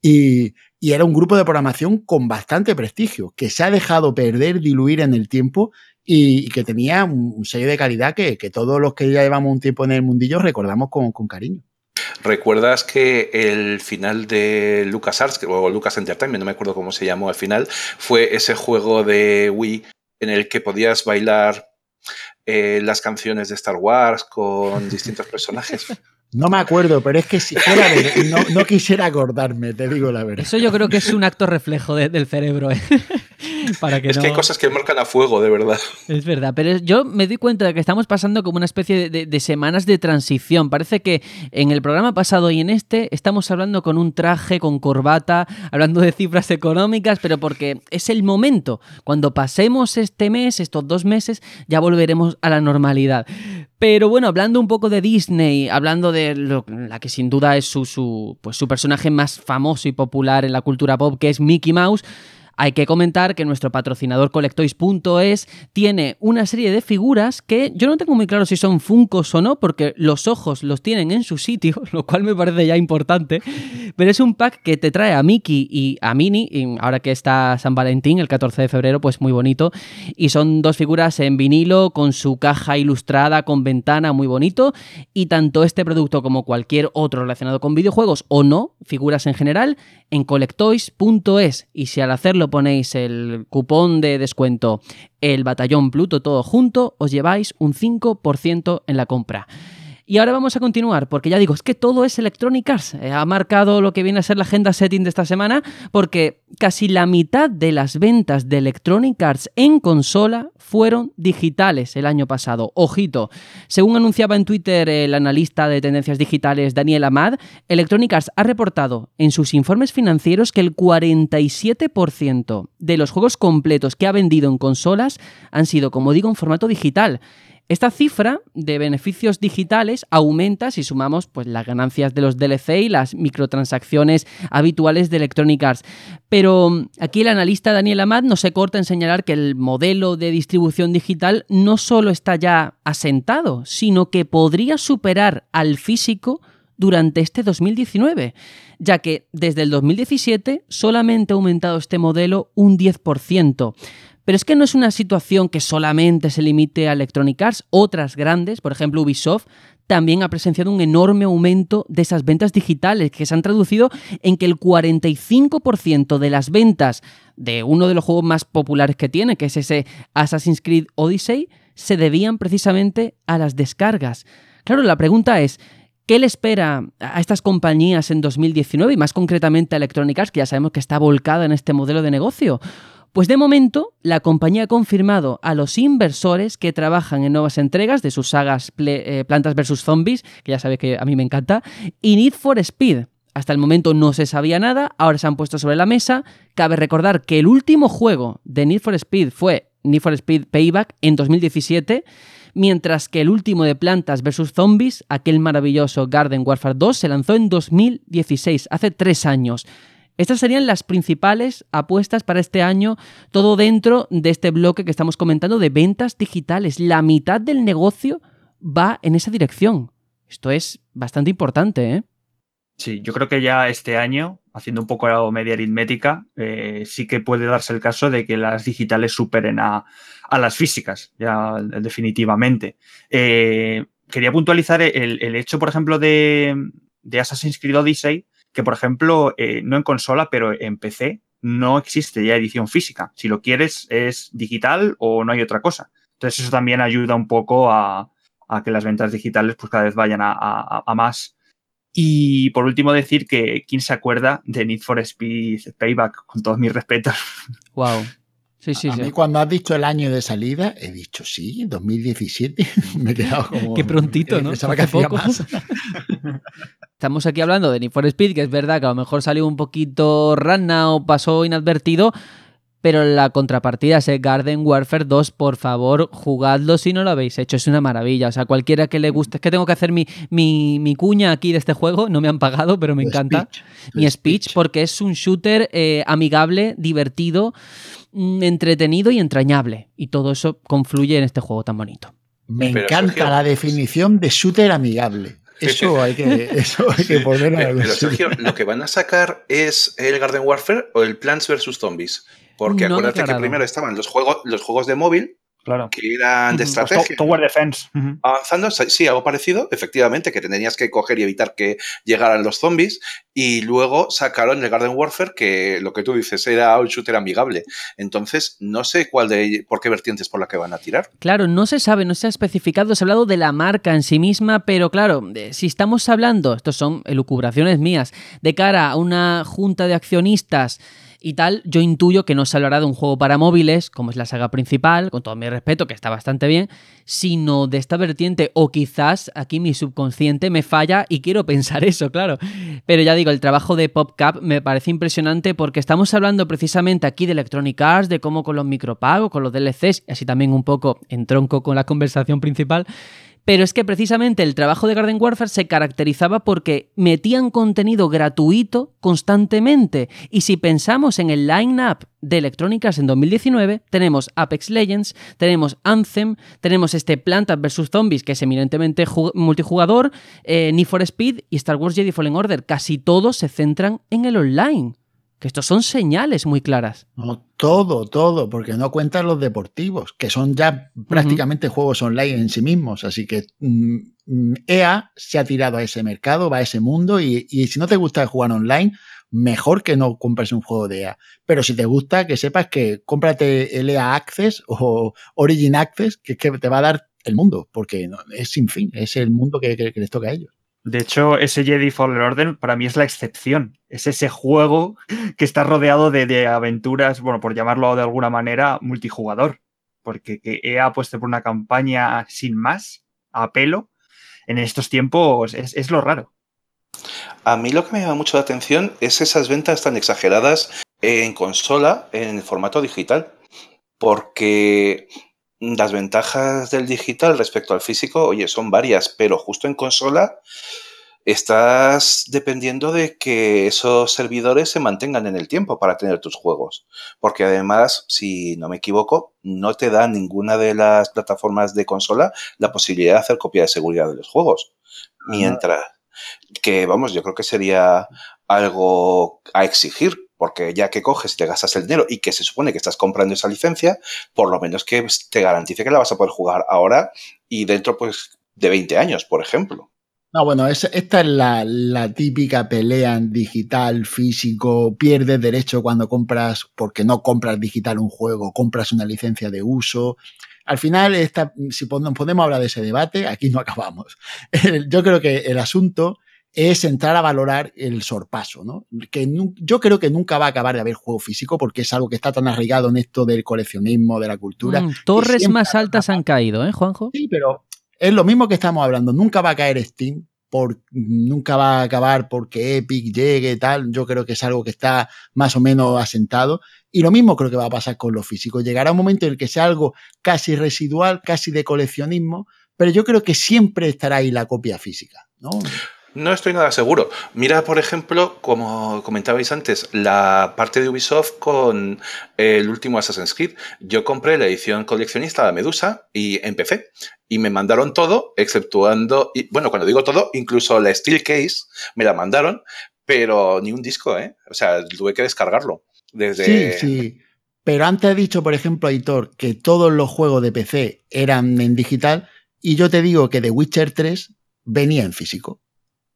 Y, y era un grupo de programación con bastante prestigio, que se ha dejado perder, diluir en el tiempo y, que tenía un, sello de calidad que, todos los que ya llevamos un tiempo en el mundillo recordamos con, cariño. ¿Recuerdas que el final de LucasArts, o Lucas Entertainment, no me acuerdo cómo se llamó al final, fue ese juego de Wii en el que podías bailar eh, las canciones de Star Wars con distintos personajes? No me acuerdo, pero es que si fuera no, quisiera acordarme, te digo la verdad. Eso yo creo que es un acto reflejo del cerebro. ¿eh? Para que es no- que hay cosas que marcan a fuego, de verdad. Es verdad, pero yo me doy cuenta de que estamos pasando como una especie de, de- de semanas de transición. Parece que en el programa pasado y en este estamos hablando con un traje, con corbata, hablando de cifras económicas, pero porque es el momento. Cuando pasemos este mes, estos dos meses, ya volveremos a la normalidad. Pero bueno, hablando un poco de Disney, hablando de lo- la que sin duda es su, su, pues su personaje más famoso y popular en la cultura pop, que es Mickey Mouse, hay que comentar que nuestro patrocinador Colectoys.es tiene una serie de figuras que yo no tengo muy claro si son Funcos o no, porque los ojos los tienen en su sitio, lo cual me parece ya importante. Pero es un pack que te trae a Mickey y a Minnie, ahora que está San Valentín, el 14 de febrero, pues muy bonito. Y son dos figuras en vinilo con su caja ilustrada, con ventana, muy bonito. Y tanto este producto como cualquier otro relacionado con videojuegos o no, figuras en general, en colectoys.es. Y si al hacerlo ponéis el cupón de descuento el batallón Pluto todo junto, os lleváis un 5% en la compra. Y ahora vamos a continuar, porque ya digo, es que todo es Electronic Arts. Eh, Ha marcado lo que viene a ser la agenda setting de esta semana, porque casi la mitad de las ventas de Electronic Arts en consola fueron digitales el año pasado. Ojito, según anunciaba en Twitter el analista de tendencias digitales Daniel Amad, Electronic Arts ha reportado en sus informes financieros que el 47% de los juegos completos que ha vendido en consolas han sido, como digo, en formato digital. Esta cifra de beneficios digitales aumenta si sumamos pues, las ganancias de los DLC y las microtransacciones habituales de Electronic Arts. Pero mm, aquí el analista Daniel Amad no se corta en señalar que el modelo de distribución digital no solo está ya asentado, sino que podría superar al físico durante este 2019, ya que desde el 2017 solamente ha aumentado este modelo un 10%. Pero es que no es una situación que solamente se limite a Electronic Arts, otras grandes, por ejemplo Ubisoft, también ha presenciado un enorme aumento de esas ventas digitales, que se han traducido en que el 45% de las ventas de uno de los juegos más populares que tiene, que es ese Assassin's Creed Odyssey, se debían precisamente a las descargas. Claro, la pregunta es, ¿Qué le espera a estas compañías en 2019 y más concretamente a Electronic Arts, que ya sabemos que está volcada en este modelo de negocio? Pues de momento, la compañía ha confirmado a los inversores que trabajan en nuevas entregas de sus sagas eh, Plantas vs. Zombies, que ya sabéis que a mí me encanta, y Need for Speed. Hasta el momento no se sabía nada, ahora se han puesto sobre la mesa. Cabe recordar que el último juego de Need for Speed fue Need for Speed Payback en 2017, mientras que el último de Plantas vs. Zombies, aquel maravilloso Garden Warfare 2, se lanzó en 2016, hace tres años. Estas serían las principales apuestas para este año, todo dentro de este bloque que estamos comentando de ventas digitales. La mitad del negocio va en esa dirección. Esto es bastante importante, ¿eh? Sí, yo creo que ya este año, haciendo un poco media aritmética, eh, sí que puede darse el caso de que las digitales superen a, las físicas, ya definitivamente. Eh, quería puntualizar el, el, hecho, por ejemplo, de, de, Assassin's Creed Odyssey, que, por ejemplo, eh, no en consola, pero en PC no existe ya edición física. Si lo quieres, es digital o no hay otra cosa. Entonces, eso también ayuda un poco a, que las ventas digitales pues, cada vez vayan a, a, a más. Y por último decir que quién se acuerda de Need for Speed Payback, con todos mis respetos. Wow. Sí, sí, a sí. mí cuando has dicho el año de salida, he dicho, sí, 2017. Me he quedado como... Qué prontito, ¿no? Pensaba que hacía más. Estamos aquí hablando de Need for Speed, que es verdad que a lo mejor salió un poquito rana o pasó inadvertido, pero la contrapartida es el Garden Warfare 2, por favor, jugadlo si no lo habéis hecho, es una maravilla. O sea, cualquiera que le guste, es que tengo que hacer mi, mi, mi cuña aquí de este juego, no me han pagado, pero me The encanta. speech. Mi speech, speech. porque es un shooter eh, amigable, divertido, mm, entretenido y entrañable. Y todo eso confluye en este juego tan bonito. Me Pero, encanta Sergio- la definición de shooter amigable. Eso hay que, eso hay que ponerlo Pero. Sergio, ¿lo que van a sacar es el Garden Warfare o el Plants vs. Zombies? Porque No acuérdate que primero estaban los juegos, los juegos de móvil, Claro. que eran de estrategia. Tower Defense. Avanzando, sí, algo parecido, efectivamente, que tenías que coger y evitar que llegaran los zombies. Y luego sacaron el Garden Warfare, que lo que tú dices era un shooter amigable. Entonces, no sé cuál de por qué vertientes por la que van a tirar. Claro, no se sabe, no se ha especificado, se ha hablado de la marca en sí misma, pero claro, si estamos hablando, estos son elucubraciones mías, de cara a una junta de accionistas y tal, yo intuyo que no se hablará de un juego para móviles, como es la saga principal, con todo mi respeto, que está bastante bien, sino de esta vertiente, o quizás aquí mi subconsciente me falla y quiero pensar eso, claro. Pero ya digo, el trabajo de PopCap me parece impresionante porque estamos hablando precisamente aquí de Electronic Arts, de cómo con los micropagos, con los DLCs, así también un poco en tronco con la conversación principal, pero es que precisamente el trabajo de Garden Warfare se caracterizaba porque metían contenido gratuito constantemente. Y si pensamos en el line-up de electrónicas en 2019, tenemos Apex Legends, tenemos Anthem, tenemos este Plantas vs. Zombies, que es eminentemente multijugador, eh, Need for Speed y Star Wars Jedi Fallen Order. Casi todos se centran en el online. Que estos son señales muy claras. No, todo, todo, porque no cuentan los deportivos, que son ya prácticamente juegos online en sí mismos. Así que mm, EA se ha tirado a ese mercado, va a ese mundo, y, si no te gusta jugar online, mejor que no compres un juego de EA. Pero si te gusta, que sepas que cómprate el EA Access o Origin Access, que, que te va a dar el mundo, porque es sin fin, es el mundo que les toca a ellos. De hecho, ese Jedi Fallen Order para mí es la excepción. Es ese juego que está rodeado de, aventuras, bueno, por llamarlo de alguna manera, multijugador. Porque que EA puesto por una campaña sin más, a pelo, en estos tiempos es, lo raro. A mí lo que me llama mucho la atención es esas ventas tan exageradas en consola, en formato digital. Porque las ventajas del digital respecto al físico, oye, son varias, pero justo en consola estás dependiendo de que esos servidores se mantengan en el tiempo para tener tus juegos. Porque además, si no me equivoco, no te da ninguna de las plataformas de consola la posibilidad de hacer copia de seguridad de los juegos. Mientras que, vamos, yo creo que sería algo a exigir porque ya que coges y te gastas el dinero y que se supone que estás comprando esa licencia, por lo menos que te garantice que la vas a poder jugar ahora y dentro pues de 20 años, por ejemplo. No, bueno, esta es la, típica pelea en digital, físico, pierdes derecho cuando compras, porque no compras digital un juego, compras una licencia de uso. Al final, esta, si podemos hablar de ese debate, aquí no acabamos. Yo creo que el asunto es entrar a valorar el sorpaso, ¿no? Que yo creo que nunca va a acabar de haber juego físico porque es algo que está tan arraigado en esto del coleccionismo, de la cultura. Mm, torres más altas han caído, ¿eh, Juanjo? Sí, pero es lo mismo que estamos hablando. Nunca va a caer Steam, por, nunca va a acabar porque Epic llegue y tal. Yo creo que es algo que está más o menos asentado. Y lo mismo creo que va a pasar con lo físico. Llegará un momento en el que sea algo casi residual, casi de coleccionismo, pero yo creo que siempre estará ahí la copia física, ¿no? No estoy nada seguro. Mira, por ejemplo, como comentabais antes, la parte de Ubisoft con el último Assassin's Creed. Yo compré la edición coleccionista de Medusa y empecé. Y me mandaron todo, exceptuando, bueno, cuando digo todo, incluso la Steel Case me la mandaron, pero ni un disco, ¿eh? O sea, tuve que descargarlo. Desde... Sí, sí. Pero antes he dicho, por ejemplo, Aitor, que todos los juegos de PC eran en digital, y yo te digo que The Witcher 3 venía en físico.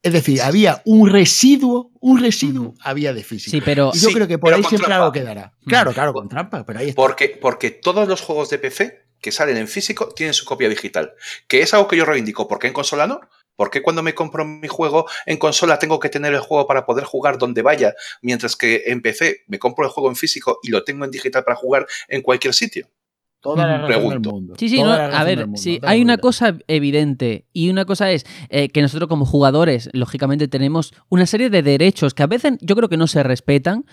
Es decir, había un residuo, un residuo había de físico. Sí, pero, y yo creo que por ahí siempre algo quedará. Claro, claro, con trampa, pero ahí está. Porque, porque todos los juegos de PC que salen en físico tienen su copia digital. Que es algo que yo reivindico. ¿Por qué en consola no? ¿Por qué cuando me compro mi juego en consola tengo que tener el juego para poder jugar donde vaya? Mientras que en PC me compro el juego en físico y lo tengo en digital para jugar en cualquier sitio. Toda la razón del mundo. Sí, sí, a ver, sí, hay una cosa evidente y una cosa es eh, que nosotros como jugadores, lógicamente, tenemos una serie de derechos que a veces yo creo que no se respetan.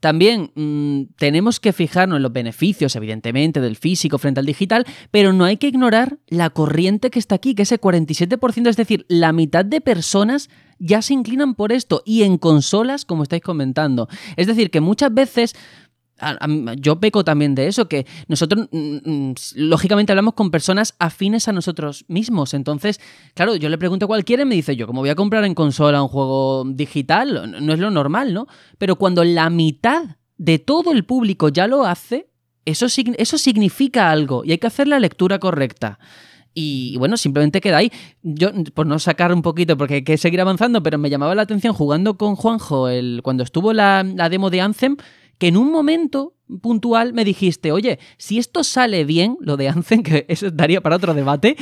También mm, tenemos que fijarnos en los beneficios, evidentemente, del físico frente al digital, pero no hay que ignorar la corriente que está aquí, que ese 47%, es decir, la mitad de personas ya se inclinan por esto y en consolas, como estáis comentando. Es decir, que muchas veces yo peco también de eso, que nosotros, mm, mm, lógicamente, hablamos con personas afines a nosotros mismos. Entonces, claro, yo le pregunto a cualquiera y me dice, yo, como voy a comprar en consola un juego digital, no es lo normal, ¿no? Pero cuando la mitad de todo el público ya lo hace, eso, eso significa algo y hay que hacer la lectura correcta. Y bueno, simplemente queda ahí. Yo, por no sacar un poquito, porque hay que seguir avanzando, pero me llamaba la atención jugando con Juanjo el, cuando estuvo la, la demo de Anthem que en un momento puntual me dijiste, oye, si esto sale bien, lo de Anzen, que eso daría para otro debate,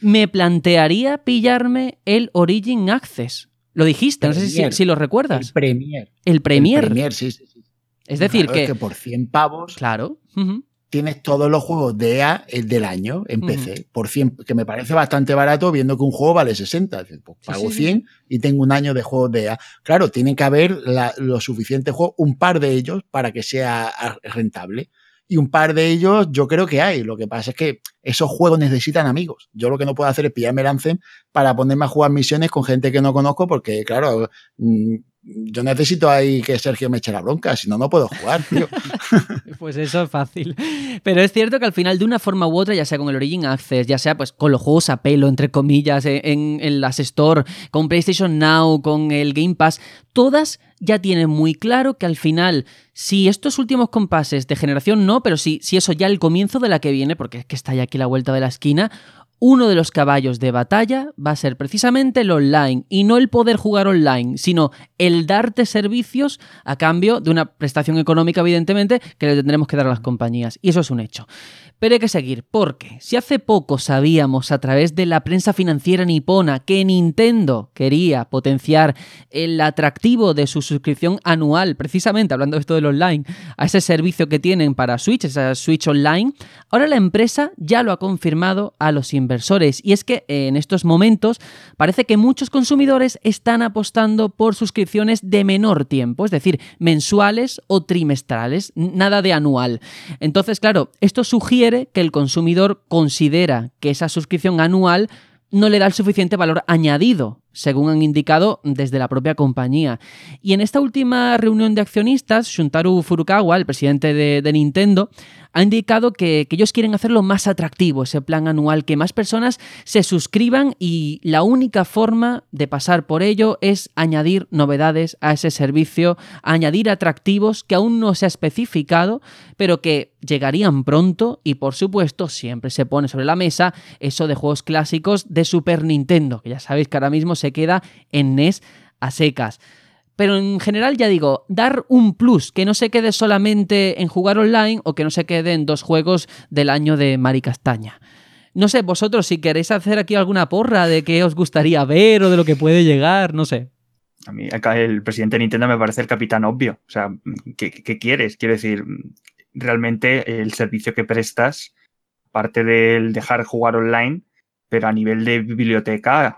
me plantearía pillarme el Origin Access. Lo dijiste, no sé si, lo recuerdas. El Premier. El Premier. El Premier, sí, sí, sí. Es decir, Claro, que, es que por 100 pavos Claro. ujú. Tienes todos los juegos de EA el del año en. PC, por 100, que me parece bastante barato viendo que un juego vale 60. Dices, pues Sí, pago sí, sí. 100 y tengo un año de juegos de EA. Claro, tienen que haber la- los suficientes juegos, un par de ellos para que sea rentable. Y un par de ellos yo creo que hay. Lo que pasa es que esos juegos necesitan amigos. Yo lo que no puedo hacer es pillarme el Anthem para ponerme a jugar misiones con gente que no conozco porque, claro, mm, yo necesito ahí que Sergio me eche la bronca, si no, no puedo jugar, tío. Pues eso es fácil. Pero es cierto que al final, de una forma u otra, ya sea con el Origin Access, ya sea pues con los juegos a pelo, entre comillas, en, en, las Store, con PlayStation Now, con el Game Pass, todas ya tienen muy claro que al final, si estos últimos compases de generación no, pero si, si eso ya el comienzo de la que viene, porque es que está ya aquí la vuelta de la esquina, uno de los caballos de batalla va a ser precisamente el online y no el poder jugar online, sino el darte servicios a cambio de una prestación económica, evidentemente, que le tendremos que dar a las compañías. Y eso es un hecho. Pero hay que seguir, porque si hace poco sabíamos a través de la prensa financiera nipona que Nintendo quería potenciar el atractivo de su suscripción anual, precisamente hablando de esto del online, a ese servicio que tienen para Switch, esa Switch Online, ahora la empresa ya lo ha confirmado a los inversores. Y es que en estos momentos parece que muchos consumidores están apostando por suscripciones de menor tiempo, es decir, mensuales o trimestrales, nada de anual. Entonces, claro, esto sugiere que el consumidor considera que esa suscripción anual no le da el suficiente valor añadido, según han indicado desde la propia compañía. Y en esta última reunión de accionistas, Shuntaro Furukawa, el presidente de, de Nintendo, ha indicado que, que ellos quieren hacerlo más atractivo, ese plan anual, que más personas se suscriban y la única forma de pasar por ello es añadir novedades a ese servicio, añadir atractivos que aún no se ha especificado, pero que llegarían pronto y por supuesto siempre se pone sobre la mesa eso de juegos clásicos de Super Nintendo, que ya sabéis que ahora mismo se queda en NES a secas. Pero en general, ya digo, dar un plus, que no se quede solamente en jugar online o que no se quede en dos juegos del año de Mari Castaña. No sé, vosotros, si queréis hacer aquí alguna porra de qué os gustaría ver o de lo que puede llegar, no sé. A mí acá el presidente de Nintendo me parece el capitán obvio. O sea, ¿qué, qué quieres? Quiero decir, realmente el servicio que prestas, parte del dejar jugar online, pero a nivel de biblioteca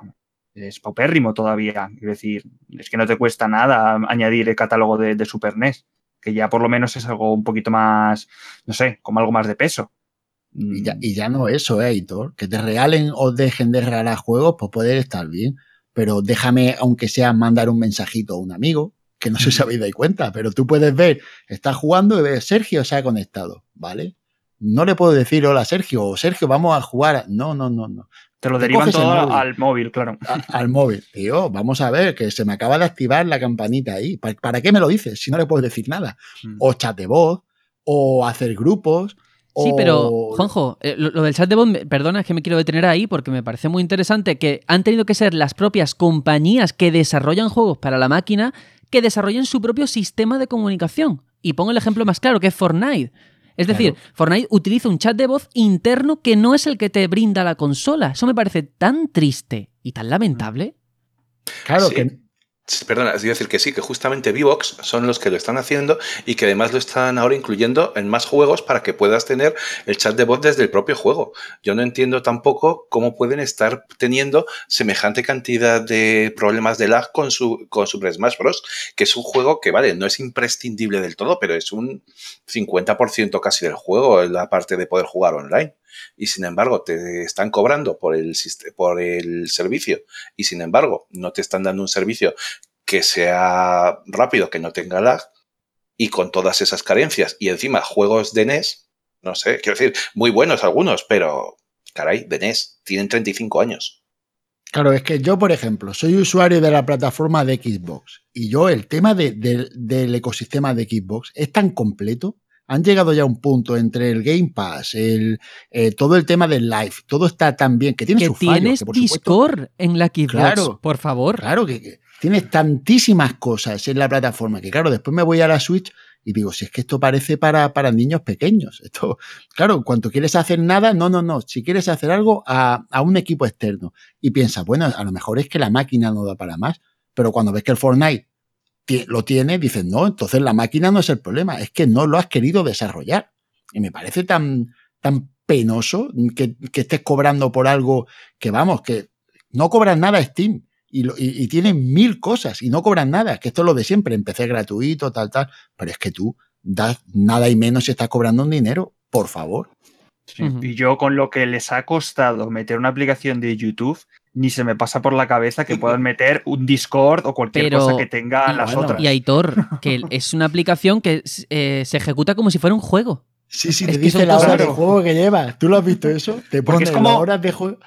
es paupérrimo todavía. Quiero decir, es que no te cuesta nada añadir el catálogo de, de Super NES, que ya por lo menos es algo un poquito más, no sé, como algo más de peso. Y ya, y ya no eso, eh, Hitor. Que te regalen o dejen de regalar juegos, pues poder estar bien. Pero déjame, aunque sea mandar un mensajito a un amigo, que no sé si habéis dado cuenta, pero tú puedes ver, estás jugando y ves, Sergio se ha conectado, ¿vale? No le puedo decir, hola Sergio, o Sergio, vamos a jugar. No, no, no, no. Te lo Te derivan todo móvil. al móvil, claro. A- al móvil. Tío, vamos a ver, que se me acaba de activar la campanita ahí. ¿Para, para qué me lo dices si no le puedo decir nada? Mm. O chat de voz, o hacer grupos. Sí, pero, Juanjo, eh, lo, lo del chat de voz, perdona, es que me quiero detener ahí porque me parece muy interesante que han tenido que ser las propias compañías que desarrollan juegos para la máquina que desarrollen su propio sistema de comunicación. Y pongo el ejemplo más claro, que es Fortnite. Es decir, Fortnite utiliza un chat de voz interno que no es el que te brinda la consola. Eso me parece tan triste y tan lamentable. Claro Sí. que Perdona, es decir que sí, que justamente Vivox son los que lo están haciendo y que además lo están ahora incluyendo en más juegos para que puedas tener el chat de voz desde el propio juego. Yo no entiendo tampoco cómo pueden estar teniendo semejante cantidad de problemas de lag con su con Super Smash Bros., que es un juego que, vale, no es imprescindible del todo, pero es un 50% casi del juego, la parte de poder jugar online. Y sin embargo, te están cobrando por el, por el servicio y sin embargo, no te están dando un servicio que sea rápido, que no tenga lag y con todas esas carencias. Y encima, juegos de NES, no sé, quiero decir, muy buenos algunos, pero caray, de NES, tienen 35 años. Claro, es que yo, por ejemplo, soy usuario de la plataforma de Xbox y yo el tema de- de- del ecosistema de Xbox es tan completo. Han llegado ya a un punto entre el Game Pass, el, eh, todo el tema del live, todo está tan bien que tiene Que sus fallos, tienes que por supuesto- Discord en la Xbox, Claro. por favor. Claro que, que tienes tantísimas cosas en la plataforma que, claro, después me voy a la Switch y digo, si es que esto parece para, para niños pequeños. Esto, claro, cuando quieres hacer nada, no, no, no. Si quieres hacer algo a, a un equipo externo y piensas, bueno, a lo mejor es que la máquina no da para más, pero cuando ves que el Fortnite lo tiene, dices, no, entonces la máquina no es el problema, es que no lo has querido desarrollar. Y me parece tan, tan penoso que, estés cobrando por algo que, vamos, que no cobran nada Steam. Y, y, tienen mil cosas y no cobran nada, que esto es lo de siempre, empecé gratuito, tal, tal, pero es que tú das nada y menos si estás cobrando un dinero, por favor. Y yo con lo que les ha costado meter una aplicación de YouTube, ni se me pasa por la cabeza que puedan meter un Discord o cualquier cosa que tenga las otras. Y Aitor, que es una aplicación que eh, se ejecuta como si fuera un juego. Sí, sí, te dice la hora de juego que llevas. ¿Tú lo has visto eso? Te pone como... horas de juego.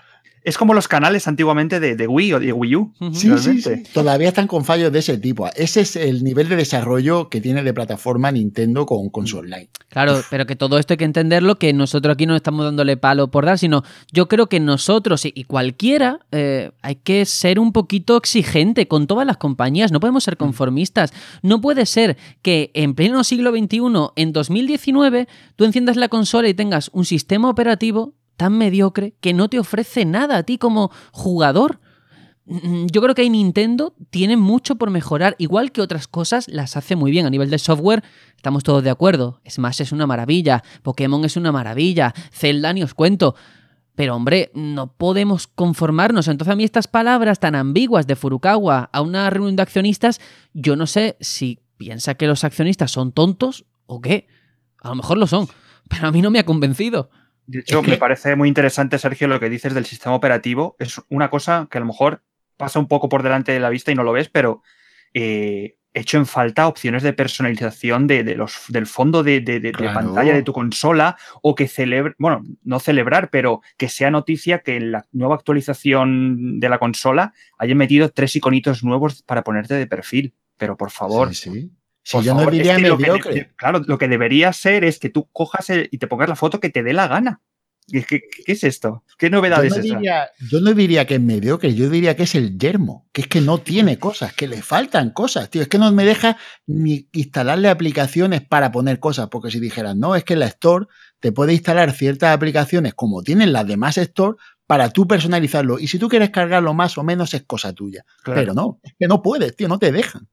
Es como los canales antiguamente de, Wii o de Wii U. Sí, sí, sí, Todavía están con fallos de ese tipo. Ese es el nivel de desarrollo que tiene de plataforma Nintendo con, con su online. Claro, pero que todo esto hay que entenderlo, que nosotros aquí no estamos dándole palo por dar, sino yo creo que nosotros y cualquiera eh, hay que ser un poquito exigente con todas las compañías. No podemos ser conformistas. No puede ser que en pleno siglo XXI, en 2019, tú enciendas la consola y tengas un sistema operativo tan mediocre que no te ofrece nada a ti como jugador. Mm, yo creo que Nintendo tiene mucho por mejorar, igual que otras cosas las hace muy bien a nivel de software. Estamos todos de acuerdo. Smash es una maravilla, Pokémon es una maravilla, Zelda ni os cuento. Pero hombre, no podemos conformarnos. Entonces a mí estas palabras tan ambiguas de Furukawa a una reunión de accionistas, yo no sé si piensa que los accionistas son tontos o qué. A lo mejor lo son, pero a mí no me ha convencido. De hecho, me parece muy interesante, Sergio, lo que dices del sistema operativo. Es una cosa que a lo mejor pasa un poco por delante de la vista y no lo ves, pero eh, hecho en falta opciones de personalización de, los, del fondo de, pantalla de tu consola o que celebre, bueno, no celebrar, pero que sea noticia que en la nueva actualización de la consola hayan metido tres iconitos nuevos para ponerte de perfil. Pero por favor, sí, si yo no diría mediocre. claro, lo que debería ser es que tú cojas y te pongas la foto que te dé la gana. ¿Qué, qué, es esto? ¿Qué novedades yo no es diría, Yo no diría que es mediocre, yo diría que es el yermo, que es que no tiene cosas, que le faltan cosas, tío. Es que no me deja ni instalarle aplicaciones para poner cosas, porque si dijeras, no, es que la Store te puede instalar ciertas aplicaciones como tienen las demás Store para tú personalizarlo. Y si tú quieres cargarlo más o menos es cosa tuya. Pero no, es que no puedes, tío, no te dejan.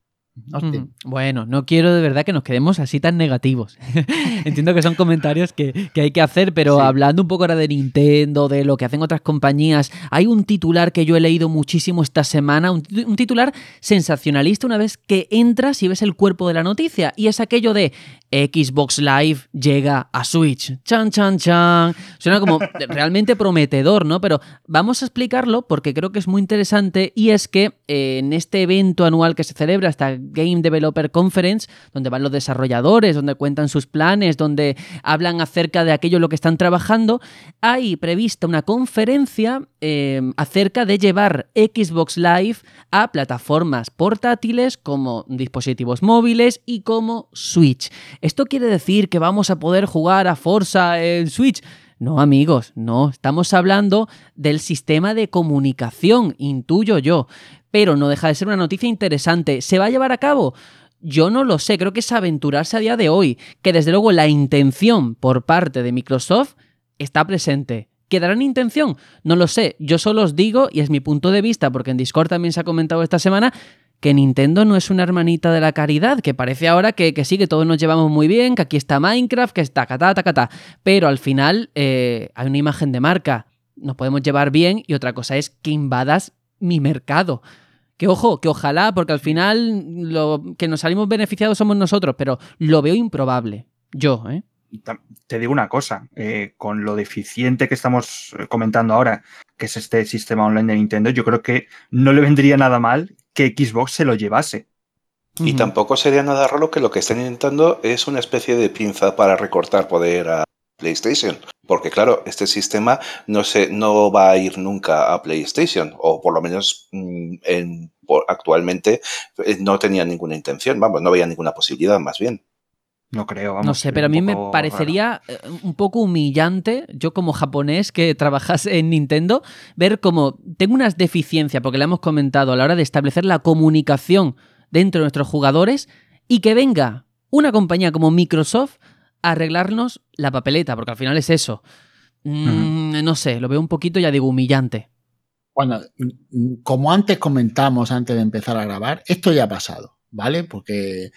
Bueno, no quiero de verdad que nos quedemos así tan negativos. Entiendo que son comentarios que, hay que hacer, pero hablando un poco ahora de Nintendo, de lo que hacen otras compañías, hay un titular que yo he leído muchísimo esta semana, un, titular sensacionalista una vez que entras y ves el cuerpo de la noticia, y es aquello de Xbox Live llega a Switch. Chan, chan, chan. Suena como realmente prometedor, ¿no? Pero vamos a explicarlo porque creo que es muy interesante y es que eh, en este evento anual que se celebra, esta Game Developer Conference, donde van los desarrolladores, donde cuentan sus planes, donde hablan acerca de aquello en lo que están trabajando, hay prevista una conferencia eh, acerca de llevar Xbox Live a plataformas portátiles como dispositivos móviles y como Switch. ¿Esto quiere decir que vamos a poder jugar a Forza en Switch? No, amigos, no. Estamos hablando del sistema de comunicación, intuyo yo. Pero no deja de ser una noticia interesante. ¿Se va a llevar a cabo? Yo no lo sé, creo que es aventurarse a día de hoy, que desde luego la intención por parte de Microsoft está presente. ¿Quedará en intención? No lo sé, yo solo os digo, y es mi punto de vista, porque en Discord también se ha comentado esta semana, que Nintendo no es una hermanita de la caridad, que parece ahora que, sí, que todos nos llevamos muy bien, que aquí está Minecraft, que está catá, catá, pero al final eh, hay una imagen de marca, nos podemos llevar bien y otra cosa es que invadas mi mercado. Que ojo, que ojalá, porque al final lo que nos salimos beneficiados somos nosotros, pero lo veo improbable. Yo, ¿eh? Te digo una cosa, eh, con lo deficiente que estamos comentando ahora, que es este sistema online de Nintendo, yo creo que no le vendría nada mal que Xbox se lo llevase. Y tampoco sería nada raro que lo que estén intentando es una especie de pinza para recortar poder a PlayStation. Porque claro, este sistema no, se, no va a ir nunca a PlayStation, o por lo menos mm, en, actualmente eh, no tenía ninguna intención, vamos, no veía ninguna posibilidad más bien. No creo, vamos. No sé, pero a mí me parecería eh, un poco humillante, yo como japonés que trabajas en Nintendo, ver como tengo unas deficiencias, porque le hemos comentado a la hora de establecer la comunicación dentro de nuestros jugadores y que venga una compañía como Microsoft arreglarnos la papeleta, porque al final es eso. Mm, no sé, lo veo un poquito, ya digo, humillante. Bueno, como antes comentamos antes de empezar a grabar, esto ya ha pasado. ¿vale? Porque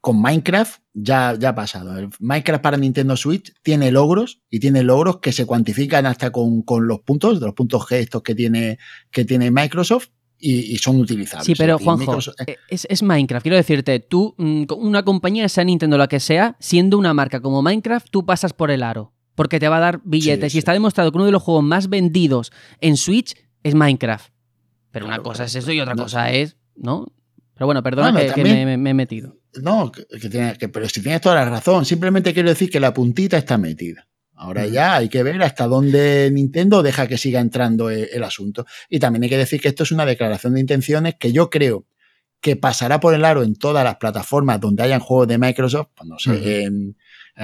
con Minecraft ya, ya ha pasado. El Minecraft para Nintendo Switch tiene logros y tiene logros que se cuantifican hasta con, con los puntos, de los puntos G estos que tiene, que tiene Microsoft. Y, y son utilizables. Sí, pero decir, Juanjo, Microsoft- eh, es, es Minecraft. Quiero decirte, tú, mm, una compañía, sea Nintendo la que sea, siendo una marca como Minecraft, tú pasas por el aro. Porque te va a dar billetes. Sí, Y está demostrado que uno de los juegos más vendidos en Switch es Minecraft. Pero una cosa es eso y otra No, cosa es. ¿No? Pero bueno, perdona Bueno, que, también- me, me- me he metido. No, que, que- pero si tienes toda la razón, simplemente quiero decir que la puntita está metida. Ahora ya hay que ver hasta dónde Nintendo deja que siga entrando el, el asunto. Y también hay que decir que esto es una declaración de intenciones que yo creo que pasará por el aro en todas las plataformas donde hayan juegos de Microsoft, pues no sé, en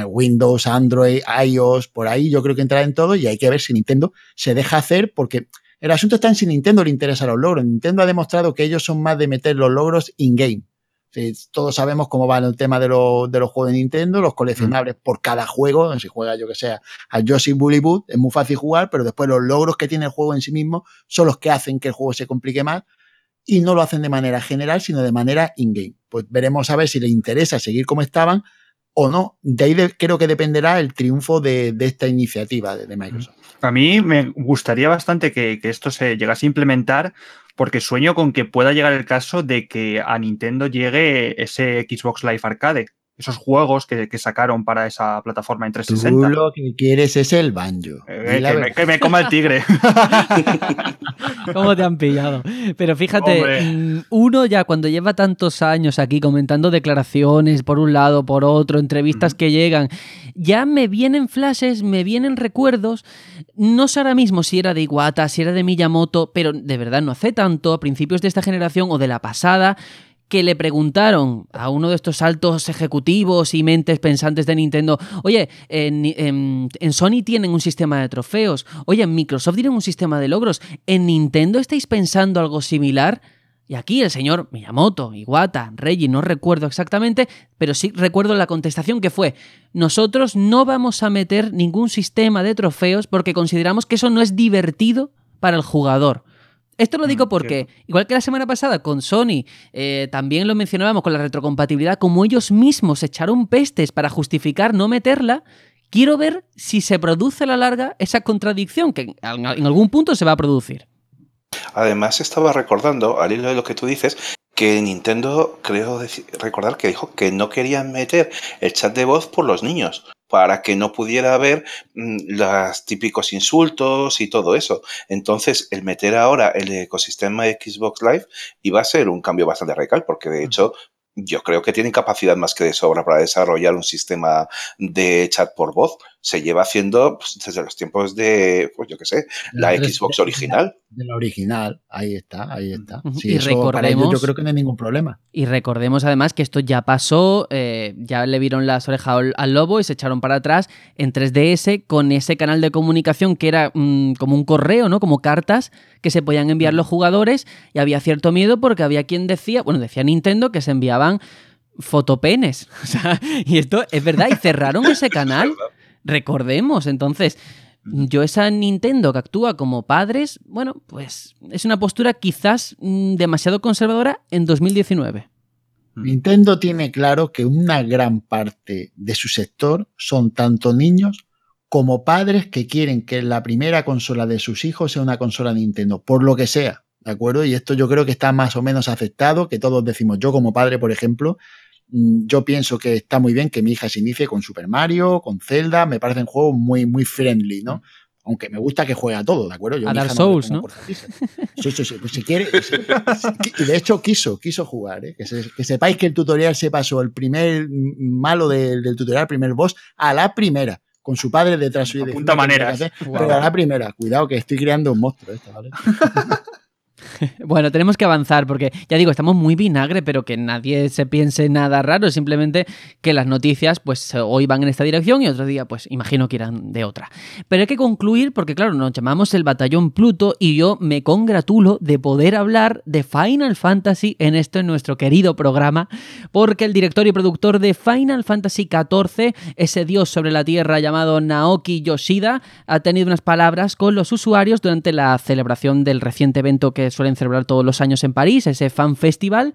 Windows, Android, iOS, por ahí yo creo que entrará en todo y hay que ver si Nintendo se deja hacer porque el asunto está en si Nintendo le interesa los logros. Nintendo ha demostrado que ellos son más de meter los logros in-game. Sí, todos sabemos cómo va el tema de, los- de los juegos de Nintendo, los coleccionables por cada juego. Si juega, yo que sé, a Yoshi Bully Boot, es muy fácil jugar, pero después los logros que tiene el juego en sí mismo son los que hacen que el juego se complique más y no lo hacen de manera general, sino de manera in-game. Pues veremos a ver si les interesa seguir como estaban o no. De ahí de- creo que dependerá el triunfo de, de esta iniciativa de, de Microsoft. A mí me gustaría bastante que, que esto se llegase a implementar porque sueño con que pueda llegar el caso de que a Nintendo llegue ese Xbox Live Arcade, esos juegos que, que sacaron para esa plataforma en Tú 360. lo que quieres es el banjo. Eh, que, me, verdad. que me coma el tigre. ¿Cómo te han pillado? Pero fíjate, Hombre. mm, uno ya cuando lleva tantos años aquí comentando declaraciones por un lado, por otro, entrevistas que llegan, ya me vienen flashes, me vienen recuerdos. No sé ahora mismo si era de Iwata, si era de Miyamoto, pero de verdad no hace tanto, a principios de esta generación o de la pasada, que le preguntaron a uno de estos altos ejecutivos y mentes pensantes de Nintendo, oye, en, Sony tienen un sistema de trofeos, oye, en Microsoft tienen un sistema de logros, ¿en Nintendo estáis pensando algo similar? Y aquí el señor Miyamoto, Iwata, Reggie, no recuerdo exactamente, pero sí recuerdo la contestación que fue, nosotros no vamos a meter ningún sistema de trofeos porque consideramos que eso no es divertido para el jugador. Esto lo digo Mm, porque, igual que la semana pasada con Sony, eh, también lo mencionábamos con la retrocompatibilidad, como ellos mismos echaron pestes para justificar no meterla, quiero ver si se produce a la larga esa contradicción, que en algún punto se va a producir. Además, estaba recordando, al hilo de lo que tú dices, que Nintendo, creo recordar que dijo que no querían meter el chat de voz por los niños, para que no pudiera haber mm, los típicos insultos y todo eso. Entonces, el meter ahora el ecosistema de Xbox Live iba a ser un cambio bastante radical, porque de hecho yo creo que tienen capacidad más que de sobra para desarrollar un sistema de chat por voz. Se lleva haciendo pues, desde los tiempos de, pues yo qué sé, la Xbox de- original. De la original, ahí está, ahí está. Sí, Y eso para ellos recordemos- yo creo que no hay ningún problema. Y recordemos además que esto ya pasó, eh, ya le vieron las orejas al, al lobo y se echaron para atrás en 3DS con ese canal de comunicación que era mm, como un correo, ¿no? Como cartas que se podían enviar los jugadores y había cierto miedo porque había quien decía, bueno, decía Nintendo que se enviaban fotopenes. O sea, y esto es verdad, y cerraron ese canal. Recordemos, entonces, yo esa Nintendo que actúa como padres, bueno, pues es una postura quizás mm, demasiado conservadora en 2019. Nintendo tiene claro que una gran parte de su sector son tanto niños como padres que quieren que la primera consola de sus hijos sea una consola Nintendo, por lo que sea, ¿de acuerdo? Y esto yo creo que está más o menos aceptado, que todos decimos, yo como padre, por ejemplo, yo pienso que está muy bien que mi hija se inicie con Super Mario, con Zelda, me parecen juegos muy, muy friendly, ¿no? Aunque me gusta que juegue a todo, ¿de acuerdo? Yo A Dark Souls, ¿no? Sí, sí, sí. Pues si quiere. si- si- y de hecho quiso, quiso jugar. ¿eh? Que, se- que sepáis que el tutorial se pasó el primer malo del, del tutorial, el primer boss, a la primera, con su padre detrás suyo. Que hacer, Guau. Pero a la primera, cuidado que estoy creando un monstruo. Esto, ¿vale? Bueno, tenemos que avanzar porque ya digo, estamos muy vinagre, pero que nadie se piense nada raro, simplemente que las noticias pues hoy van en esta dirección y otro día pues imagino que irán de otra. Pero hay que concluir porque claro, nos llamamos el Batallón Pluto y yo me congratulo de poder hablar de Final Fantasy en este en nuestro querido programa, porque el director y productor de Final Fantasy XIV, ese dios sobre la tierra llamado Naoki Yoshida, ha tenido unas palabras con los usuarios durante la celebración del reciente evento que suelen celebrar todos los años en París, ese Fan Festival.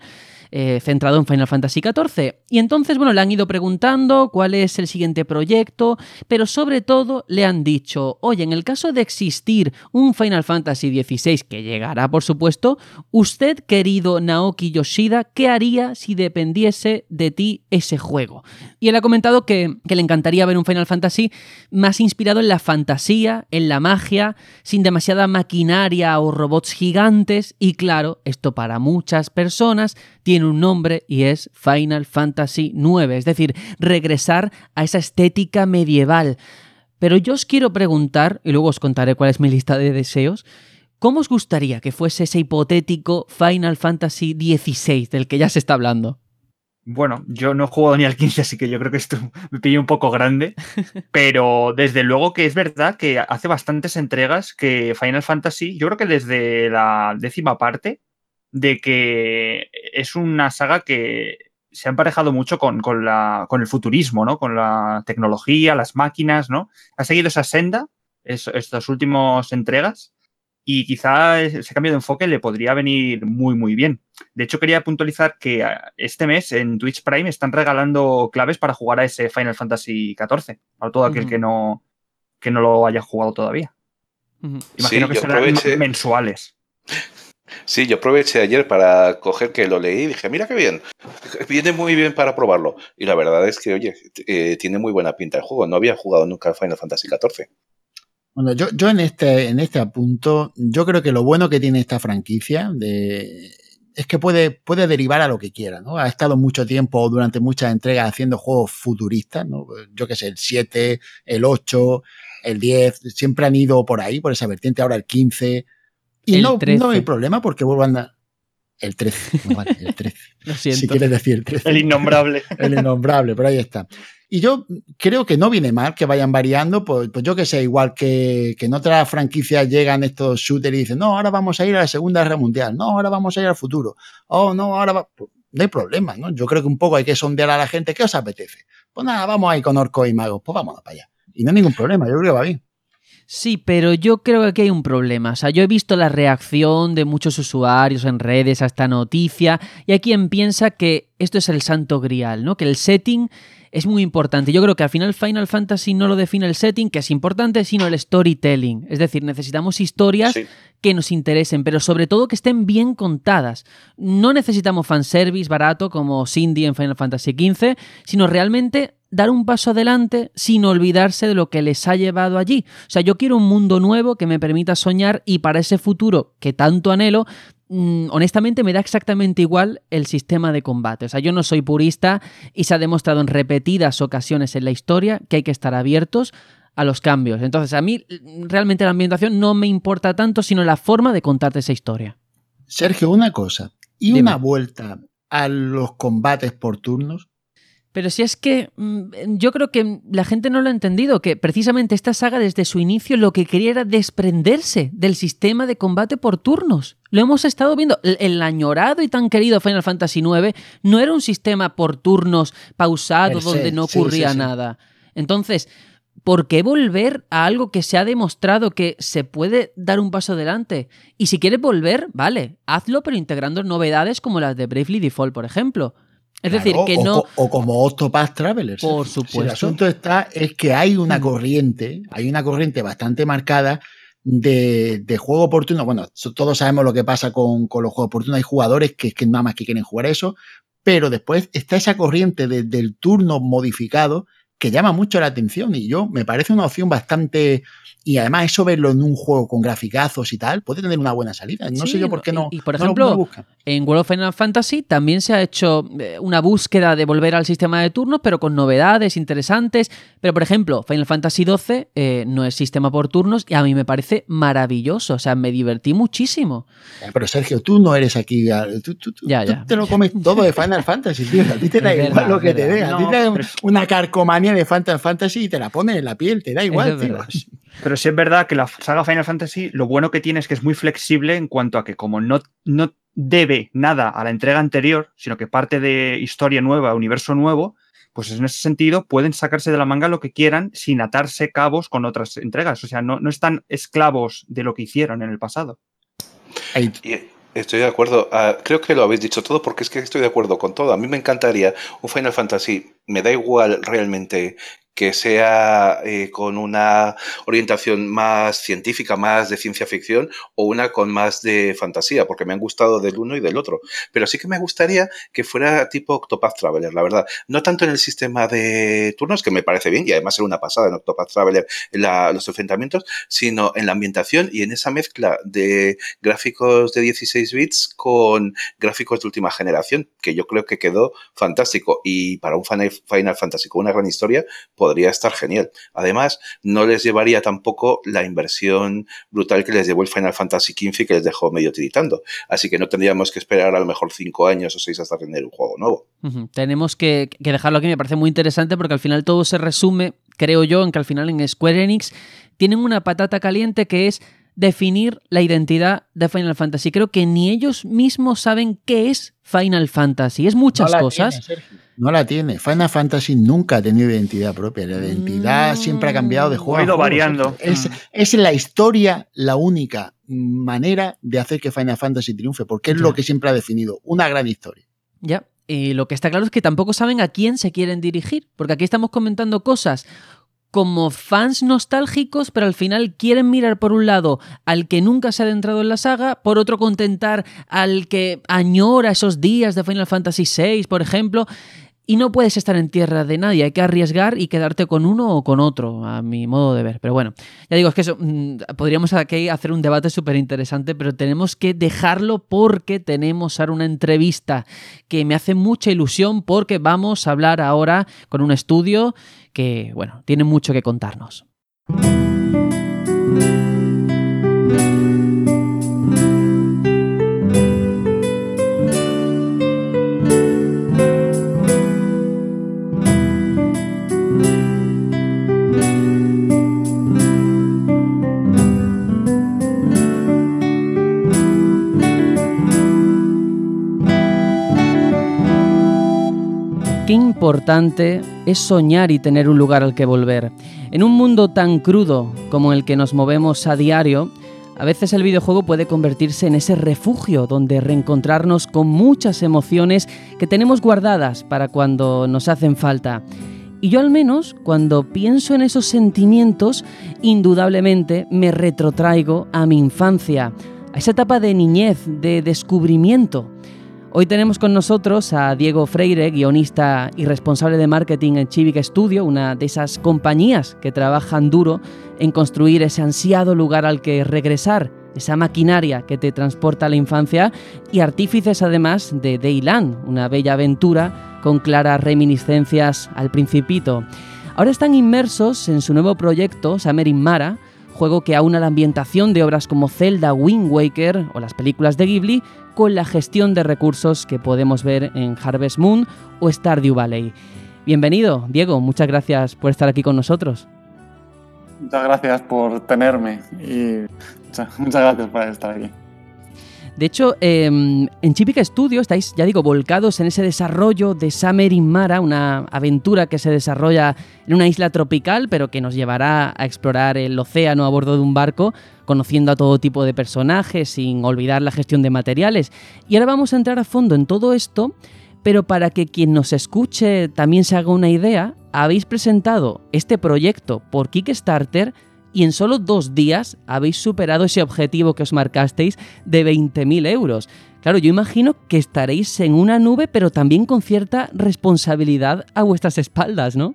Eh, centrado en Final Fantasy XIV. Y entonces, bueno, le han ido preguntando cuál es el siguiente proyecto, pero sobre todo le han dicho, oye, en el caso de existir un Final Fantasy XVI que llegará, por supuesto, usted, querido Naoki Yoshida, ¿qué haría si dependiese de ti ese juego? Y él ha comentado que, que le encantaría ver un Final Fantasy más inspirado en la fantasía, en la magia, sin demasiada maquinaria o robots gigantes y claro, esto para muchas personas tiene un nombre y es Final Fantasy IX, es decir, regresar a esa estética medieval. Pero yo os quiero preguntar, y luego os contaré cuál es mi lista de deseos, ¿cómo os gustaría que fuese ese hipotético Final Fantasy XVI del que ya se está hablando? Bueno, yo no he jugado ni al 15, así que yo creo que esto me pilla un poco grande. Pero desde luego que es verdad que hace bastantes entregas que Final Fantasy, yo creo que desde la décima parte, de que es una saga que se ha emparejado mucho con, la, con el futurismo, ¿no? Con la tecnología, las máquinas, ¿no? Ha seguido esa senda estas últimas entregas y quizá ese cambio de enfoque le podría venir muy, muy bien. De hecho, quería puntualizar que ah, este mes en Twitch Prime están regalando claves para jugar a ese Final Fantasy XIV, a todo aquel que, no, que no lo haya jugado todavía. Imagino que serán mensuales. Sí, yo aproveché ayer para coger que lo leí y dije, mira qué bien, viene muy bien para probarlo. Y la verdad es que, oye, eh, tiene muy buena pinta el juego. No había jugado nunca Final Fantasy XIV. Bueno, yo, yo en, este, en este apunto, yo creo que lo bueno que tiene esta franquicia de, es que puede, puede derivar a lo que quiera, ¿no? Ha estado mucho tiempo durante muchas entregas haciendo juegos futuristas, ¿no? Yo qué sé, el 7, el 8, el 10, siempre han ido por ahí, por esa vertiente, ahora el 15. Y no, no hay problema porque vuelvan a, el 13, el 13. Lo siento. Si quieres decir el 13. El innombrable. El innombrable, pero ahí está. Y yo creo que no viene mal que vayan variando, pues, pues yo que sé, igual que, que en otras franquicias llegan estos shooters y dicen, no, ahora vamos a ir a la Segunda Guerra Mundial, no, ahora vamos a ir al futuro, oh, no, ahora va... Pues, no hay problema, ¿no? Yo creo que un poco hay que sondear a la gente, ¿qué os apetece? Pues nada, vamos ahí con orcos y magos, pues vamos para allá. Y no hay ningún problema, yo creo que va bien. Sí, pero yo creo que aquí hay un problema. O sea, yo he visto la reacción de muchos usuarios en redes a esta noticia y hay quien piensa que esto es el santo grial, ¿no? Que el setting es muy importante. Yo creo que al final Final Fantasy no lo define el setting, que es importante, sino el storytelling. Es decir, necesitamos historias que nos interesen, pero sobre todo que estén bien contadas. No necesitamos fanservice barato como Cindy en Final Fantasy XV, sino realmente dar un paso adelante sin olvidarse de lo que les ha llevado allí. O sea, yo quiero un mundo nuevo que me permita soñar y para ese futuro que tanto anhelo, honestamente me da exactamente igual el sistema de combate. O sea, yo no soy purista y se ha demostrado en repetidas ocasiones en la historia que hay que estar abiertos a los cambios. Entonces, a mí realmente la ambientación no me importa tanto, sino la forma de contarte esa historia. Sergio, una cosa. ¿Y una vuelta a los combates por turnos? Pero si es que mm, yo creo que la gente no lo ha entendido, que precisamente esta saga desde su inicio lo que quería era desprenderse del sistema de combate por turnos. Lo hemos estado viendo. El, añorado y tan querido Final Fantasy IX no era un sistema por turnos pausado donde no ocurría nada. Entonces, ¿por qué volver a algo que se ha demostrado que se puede dar un paso adelante? Y si quieres volver, vale, hazlo pero integrando novedades como las de Bravely Default, por ejemplo. Es decir, que no. O, como Octopath Travelers. Por supuesto. el asunto está, es que hay una mm. corriente, hay una corriente bastante marcada de, de juego oportuno. Bueno, todos sabemos lo que pasa con, con los juegos oportunos. Hay jugadores que, que nada más que quieren jugar eso, pero después está esa corriente del turno modificado que llama mucho la atención y yo me parece una opción bastante y además eso verlo en un juego con graficazos y tal puede tener una buena salida. No sé yo por qué no. Y, por ejemplo, en World of Final Fantasy también se ha hecho eh, una búsqueda de volver al sistema de turnos, pero con novedades interesantes. Pero por ejemplo, Final Fantasy XII eh, no es sistema por turnos y a mí me parece maravilloso. O sea, me divertí muchísimo. Pero Sergio, tú no eres aquí. Tú, ya, ya. te lo comes todo de Final Fantasy, tío. A ti te da igual lo que te dé. A ti te da una carcomanía de Final Fantasy y te la pones en la piel, te da igual, tío. Pero sí es verdad que la saga Final Fantasy, lo bueno que tiene es que es muy flexible en cuanto a que como no, no debe nada a la entrega anterior, sino que parte de historia nueva, universo nuevo, pues en ese sentido pueden sacarse de la manga lo que quieran sin atarse cabos con otras entregas. O sea, no, no están esclavos de lo que hicieron en el pasado. Estoy de acuerdo. Ah, creo que lo habéis dicho todo porque es que estoy de acuerdo con todo. A mí me encantaría un Final Fantasy. Me da igual realmente que sea eh, con una orientación más científica, más de ciencia ficción, o una con más de fantasía, porque me han gustado del uno y del otro. Pero sí que me gustaría que fuera tipo Octopath Traveler, la verdad. No tanto en el sistema de turnos, que me parece bien, y además era una pasada en Octopath Traveler los enfrentamientos, sino en la ambientación y en esa mezcla de gráficos de 16 bits con gráficos de última generación, que yo creo que quedó fantástico. Y para un Final Fantasy con una gran historia, podría estar genial. Además, no les llevaría tampoco la inversión brutal que les llevó el Final Fantasy XV que les dejó medio tiritando. Así que no tendríamos que esperar a lo mejor cinco años o seis hasta tener un juego nuevo. Tenemos que, que dejarlo aquí, me parece muy interesante porque al final todo se resume, creo yo, en que al final en Square Enix tienen una patata caliente que es definir la identidad de Final Fantasy. Creo que ni ellos mismos saben qué es Final Fantasy. Es muchas cosas. no la tiene. Final Fantasy nunca ha tenido identidad propia. La identidad siempre ha cambiado de juego. Ha ido variando. Es, es, la historia la única manera de hacer que Final Fantasy triunfe, porque es lo que siempre ha definido. Una gran historia. Ya. Y lo que está claro es que tampoco saben a quién se quieren dirigir, porque aquí estamos comentando cosas como fans nostálgicos, pero al final quieren mirar por un lado al que nunca se ha adentrado en la saga, por otro contentar al que añora esos días de Final Fantasy VI, por ejemplo. Y no puedes estar en tierra de nadie, hay que arriesgar y quedarte con uno o con otro, a mi modo de ver. Pero bueno, ya digo, es que eso, mm, podríamos aquí hacer un debate súper interesante, pero tenemos que dejarlo porque tenemos ahora una entrevista que me hace mucha ilusión porque vamos a hablar ahora con un estudio que, bueno, tiene mucho que contarnos. Qué importante es soñar y tener un lugar al que volver. En un mundo tan crudo como el que nos movemos a diario, a veces el videojuego puede convertirse en ese refugio donde reencontrarnos con muchas emociones que tenemos guardadas para cuando nos hacen falta. Y yo al menos, cuando pienso en esos sentimientos, indudablemente me retrotraigo a mi infancia, a esa etapa de niñez, de descubrimiento. Hoy tenemos con nosotros a Diego Freire, guionista y responsable de marketing en Chivica Studio, una de esas compañías que trabajan duro en construir ese ansiado lugar al que regresar, esa maquinaria que te transporta a la infancia, y artífices además de Dayland, una bella aventura con claras reminiscencias al principito. Ahora están inmersos en su nuevo proyecto, Summer in Mara, juego que aúna la ambientación de obras como Zelda, Wind Waker o las películas de Ghibli con la gestión de recursos que podemos ver en Harvest Moon o Stardew Valley. Bienvenido, Diego, muchas gracias por estar aquí con nosotros. Muchas gracias por tenerme y muchas gracias por estar aquí. De hecho, em, en Chipica Studio estáis, ya digo, volcados en ese desarrollo de Summer in Mara, una aventura que se desarrolla en una isla tropical, pero que nos llevará a explorar el océano a bordo de un barco, conociendo a todo tipo de personajes, sin olvidar la gestión de materiales. Y ahora vamos a entrar a fondo en todo esto, pero para que quien nos escuche también se haga una idea, habéis presentado este proyecto por Kickstarter y en solo dos días habéis superado ese objetivo que os marcasteis de 20.000 euros. Claro, yo imagino que estaréis en una nube, pero también con cierta responsabilidad a vuestras espaldas, ¿no?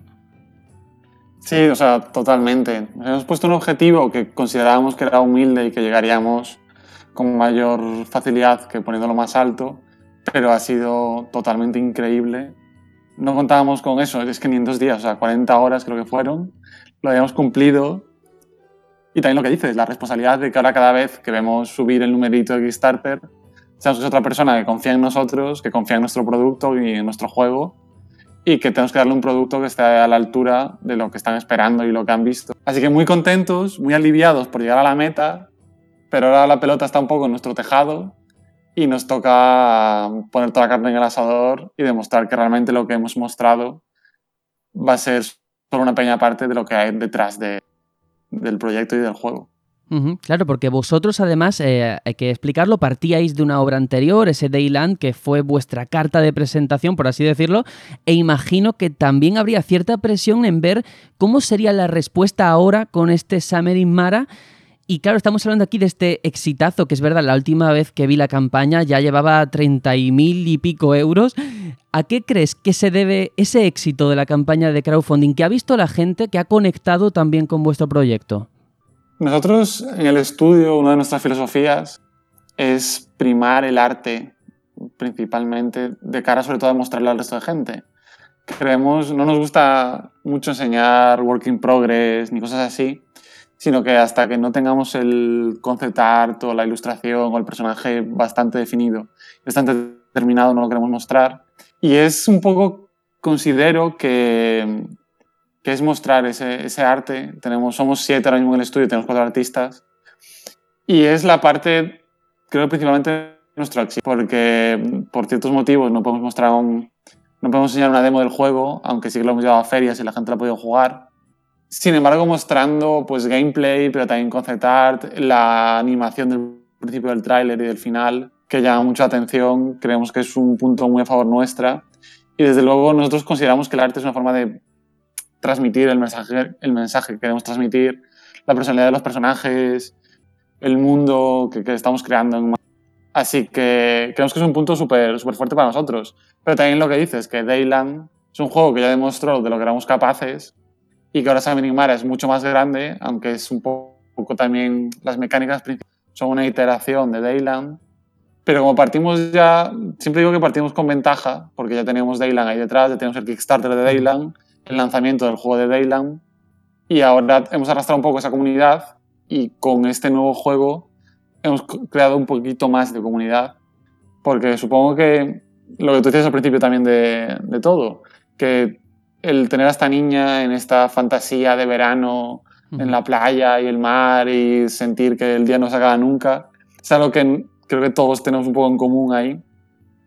Sí, o sea, totalmente. hemos puesto un objetivo que considerábamos que era humilde y que llegaríamos con mayor facilidad que poniéndolo más alto, pero ha sido totalmente increíble. No contábamos con eso, es que ni en dos días, o sea, 40 horas creo que fueron, lo habíamos cumplido y también lo que dices, la responsabilidad de que ahora cada vez que vemos subir el numerito de Kickstarter, seamos otra persona que confía en nosotros, que confía en nuestro producto y en nuestro juego, y que tenemos que darle un producto que esté a la altura de lo que están esperando y lo que han visto. Así que muy contentos, muy aliviados por llegar a la meta, pero ahora la pelota está un poco en nuestro tejado y nos toca poner toda la carne en el asador y demostrar que realmente lo que hemos mostrado va a ser solo una pequeña parte de lo que hay detrás de, del proyecto y del juego. Claro, porque vosotros además, eh, hay que explicarlo, partíais de una obra anterior, ese Dayland, que fue vuestra carta de presentación, por así decirlo, e imagino que también habría cierta presión en ver cómo sería la respuesta ahora con este Summer in Mara. Y claro, estamos hablando aquí de este exitazo, que es verdad, la última vez que vi la campaña ya llevaba 30 y pico euros. ¿A qué crees que se debe ese éxito de la campaña de crowdfunding que ha visto la gente que ha conectado también con vuestro proyecto? Nosotros en el estudio, una de nuestras filosofías es primar el arte principalmente de cara sobre todo a mostrarle al resto de gente. Creemos, no nos gusta mucho enseñar work in progress ni cosas así, sino que hasta que no tengamos el concept art o la ilustración o el personaje bastante definido, bastante terminado, no lo queremos mostrar. Y es un poco, considero que, que es mostrar ese, ese arte. Tenemos, somos siete ahora mismo en el estudio, tenemos cuatro artistas. Y es la parte, creo principalmente nuestro éxito, porque por ciertos motivos no podemos mostrar un, no podemos enseñar una demo del juego, aunque sí que lo hemos llevado a ferias y la gente lo ha podido jugar. Sin embargo, mostrando pues gameplay, pero también concept art, la animación del principio del tráiler y del final, que llama mucha atención, creemos que es un punto muy a favor nuestra. Y desde luego nosotros consideramos que el arte es una forma de transmitir el mensaje, el mensaje que queremos transmitir, la personalidad de los personajes, el mundo que, que estamos creando. En... Así que creemos que es un punto súper súper fuerte para nosotros. Pero también lo que dices, que Dayland es un juego que ya demostró de lo que éramos capaces y que ahora Summoning Mara es mucho más grande, aunque es un poco, también las mecánicas son una iteración de Dayland. Pero como partimos ya, siempre digo que partimos con ventaja, porque ya teníamos Dayland ahí detrás, ya tenemos el Kickstarter de Dayland, el lanzamiento del juego de Dayland, y ahora hemos arrastrado un poco esa comunidad y con este nuevo juego hemos creado un poquito más de comunidad, porque supongo que lo que tú decías al principio también de, de todo, que el tener a esta niña en esta fantasía de verano, en la playa y el mar y sentir que el día no se acaba nunca, es algo que creo que todos tenemos un poco en común ahí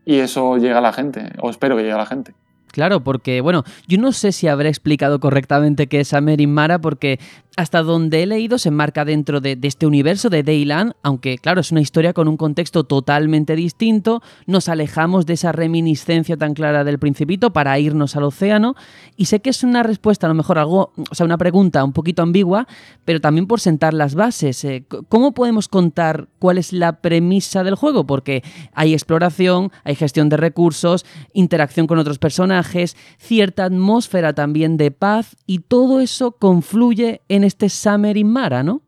y eso llega a la gente, o espero que llegue a la gente. Claro, porque, bueno, yo no sé si habré explicado correctamente qué es Amerin Mara, porque hasta donde he leído se enmarca dentro de, este universo de Dayland, aunque, claro, es una historia con un contexto totalmente distinto. Nos alejamos de esa reminiscencia tan clara del Principito para irnos al océano. Y sé que es una respuesta, a lo mejor algo, o sea, una pregunta un poquito ambigua, pero también por sentar las bases. Eh, ¿Cómo podemos contar cuál es la premisa del juego? Porque hay exploración, hay gestión de recursos, interacción con otros personajes cierta atmósfera también de paz y todo eso confluye en este Summer in Mara, ¿no?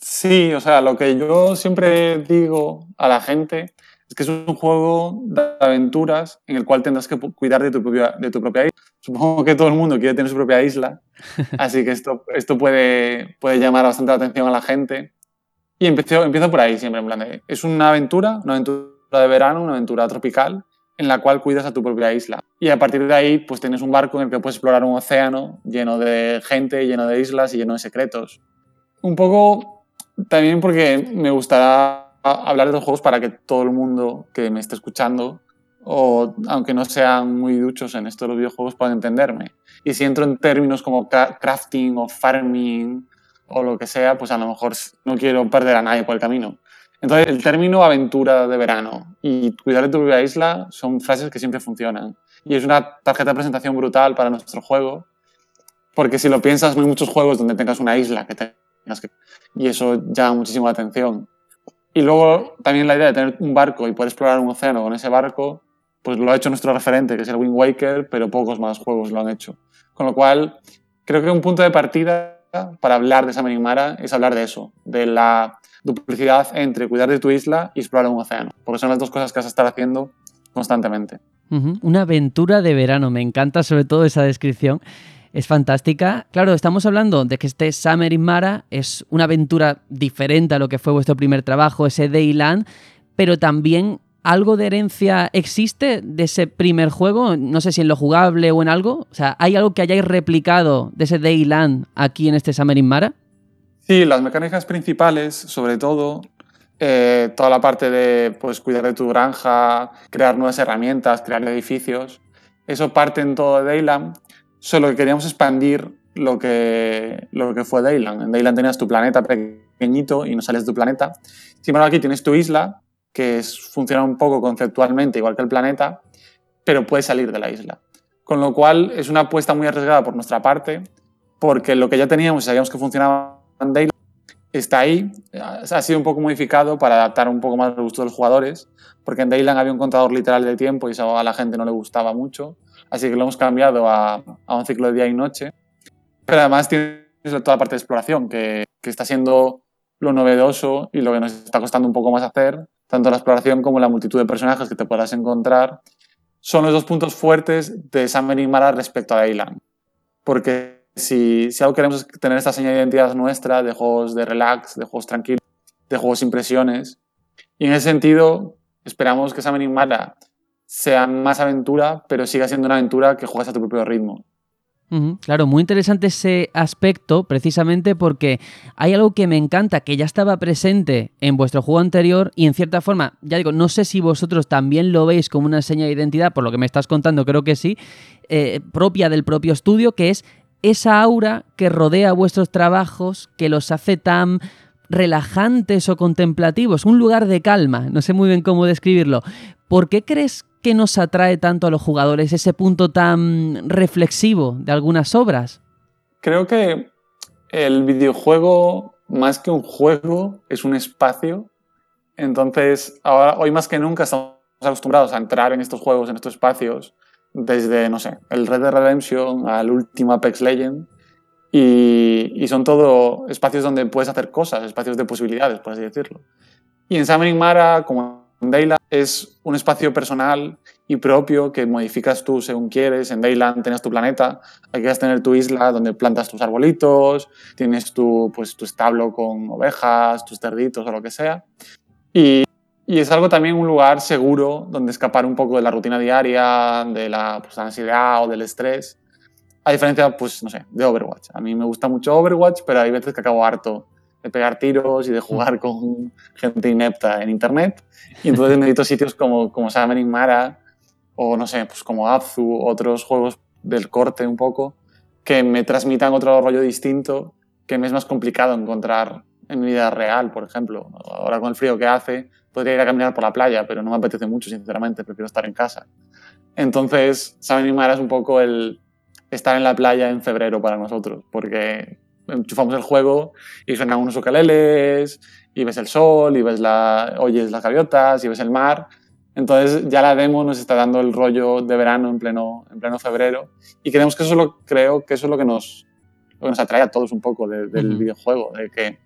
Sí, o sea, lo que yo siempre digo a la gente es que es un juego de aventuras en el cual tendrás que cuidar de tu propia, de tu propia isla. Supongo que todo el mundo quiere tener su propia isla, así que esto, esto puede, puede llamar bastante la atención a la gente. Y empiezo, empiezo por ahí siempre, en plan de, es una aventura, una aventura de verano, una aventura tropical, en la cual cuidas a tu propia isla. Y a partir de ahí, pues tienes un barco en el que puedes explorar un océano lleno de gente, lleno de islas y lleno de secretos. Un poco también porque me gustará hablar de los juegos para que todo el mundo que me esté escuchando, o aunque no sean muy duchos en esto de los videojuegos, puedan entenderme. Y si entro en términos como crafting o farming o lo que sea, pues a lo mejor no quiero perder a nadie por el camino. Entonces, el término aventura de verano y cuidar de tu propia isla son frases que siempre funcionan. Y es una tarjeta de presentación brutal para nuestro juego, porque si lo piensas, no hay muchos juegos donde tengas una isla que tengas que... Y eso llama muchísimo la atención. Y luego también la idea de tener un barco y poder explorar un océano con ese barco, pues lo ha hecho nuestro referente, que es el Wind Waker, pero pocos más juegos lo han hecho. Con lo cual, creo que un punto de partida para hablar de Summoning Mara es hablar de eso, de la duplicidad entre cuidar de tu isla y explorar un océano, porque son las dos cosas que vas a estar haciendo constantemente. Una aventura de verano, me encanta sobre todo esa descripción. Es fantástica. Claro, estamos hablando de que este Summer in Mara es una aventura diferente a lo que fue vuestro primer trabajo, ese Dayland, pero también algo de herencia existe de ese primer juego, no sé si en lo jugable o en algo. O sea, ¿hay algo que hayáis replicado de ese Dayland aquí en este Summer in Mara? Sí, las mecánicas principales, sobre todo, eh, toda la parte de pues, cuidar de tu granja, crear nuevas herramientas, crear edificios, eso parte en todo de Dayland, solo que queríamos expandir lo que, lo que fue Dayland. En Dayland tenías tu planeta pequeñito y no sales de tu planeta. Sin embargo, aquí tienes tu isla, que es, funciona un poco conceptualmente igual que el planeta, pero puedes salir de la isla. Con lo cual es una apuesta muy arriesgada por nuestra parte, porque lo que ya teníamos y sabíamos que funcionaba Dayland está ahí, ha sido un poco modificado para adaptar un poco más al gusto de los jugadores, porque en Dayland había un contador literal de tiempo y eso a la gente no le gustaba mucho, así que lo hemos cambiado a, a un ciclo de día y noche. Pero además tiene toda la parte de exploración, que, que, está siendo lo novedoso y lo que nos está costando un poco más hacer, tanto la exploración como la multitud de personajes que te podrás encontrar, son los dos puntos fuertes de Summer Mara respecto a Dayland. Porque si, si algo queremos es tener esta señal de identidad nuestra, de juegos de relax, de juegos tranquilos, de juegos impresiones, y en ese sentido esperamos que Summer Mara sea más aventura, pero siga siendo una aventura que juegas a tu propio ritmo. Claro, muy interesante ese aspecto, precisamente porque hay algo que me encanta, que ya estaba presente en vuestro juego anterior y en cierta forma, ya digo, no sé si vosotros también lo veis como una seña de identidad, por lo que me estás contando, creo que sí, eh, propia del propio estudio, que es esa aura que rodea vuestros trabajos, que los hace tan relajantes o contemplativos, un lugar de calma, no sé muy bien cómo describirlo. ¿Por qué crees que nos atrae tanto a los jugadores ese punto tan reflexivo de algunas obras? Creo que el videojuego, más que un juego, es un espacio. Entonces, ahora, hoy más que nunca estamos acostumbrados a entrar en estos juegos, en estos espacios, desde, no sé, el Red Dead Redemption al último Apex Legend. Y, y, son todo espacios donde puedes hacer cosas, espacios de posibilidades, por así decirlo. Y en Summoning Mara, como en Dayland, es un espacio personal y propio que modificas tú según quieres. En Dayland tienes tu planeta, aquí vas a tener tu isla donde plantas tus arbolitos, tienes tu, pues, tu establo con ovejas, tus cerditos o lo que sea. Y, y, es algo también un lugar seguro donde escapar un poco de la rutina diaria, de la, pues, la ansiedad o del estrés. A diferencia, pues, no sé, de Overwatch. A mí me gusta mucho Overwatch, pero hay veces que acabo harto de pegar tiros y de jugar con gente inepta en internet. Y entonces necesito sitios como, como Summoning Mara o no sé, pues como Abzu, otros juegos del corte un poco, que me transmitan otro rollo distinto que me es más complicado encontrar en mi vida real, por ejemplo. Ahora con el frío que hace, podría ir a caminar por la playa, pero no me apetece mucho, sinceramente, prefiero estar en casa. Entonces, Summoning Mara es un poco el estar en la playa en febrero para nosotros, porque enchufamos el juego y suenan unos ukeleles y ves el sol y ves la, oyes las gaviotas y ves el mar. Entonces ya la demo nos está dando el rollo de verano en pleno, en pleno febrero y creemos que eso lo, creo que eso es lo que nos, lo que nos atrae a todos un poco del videojuego, de que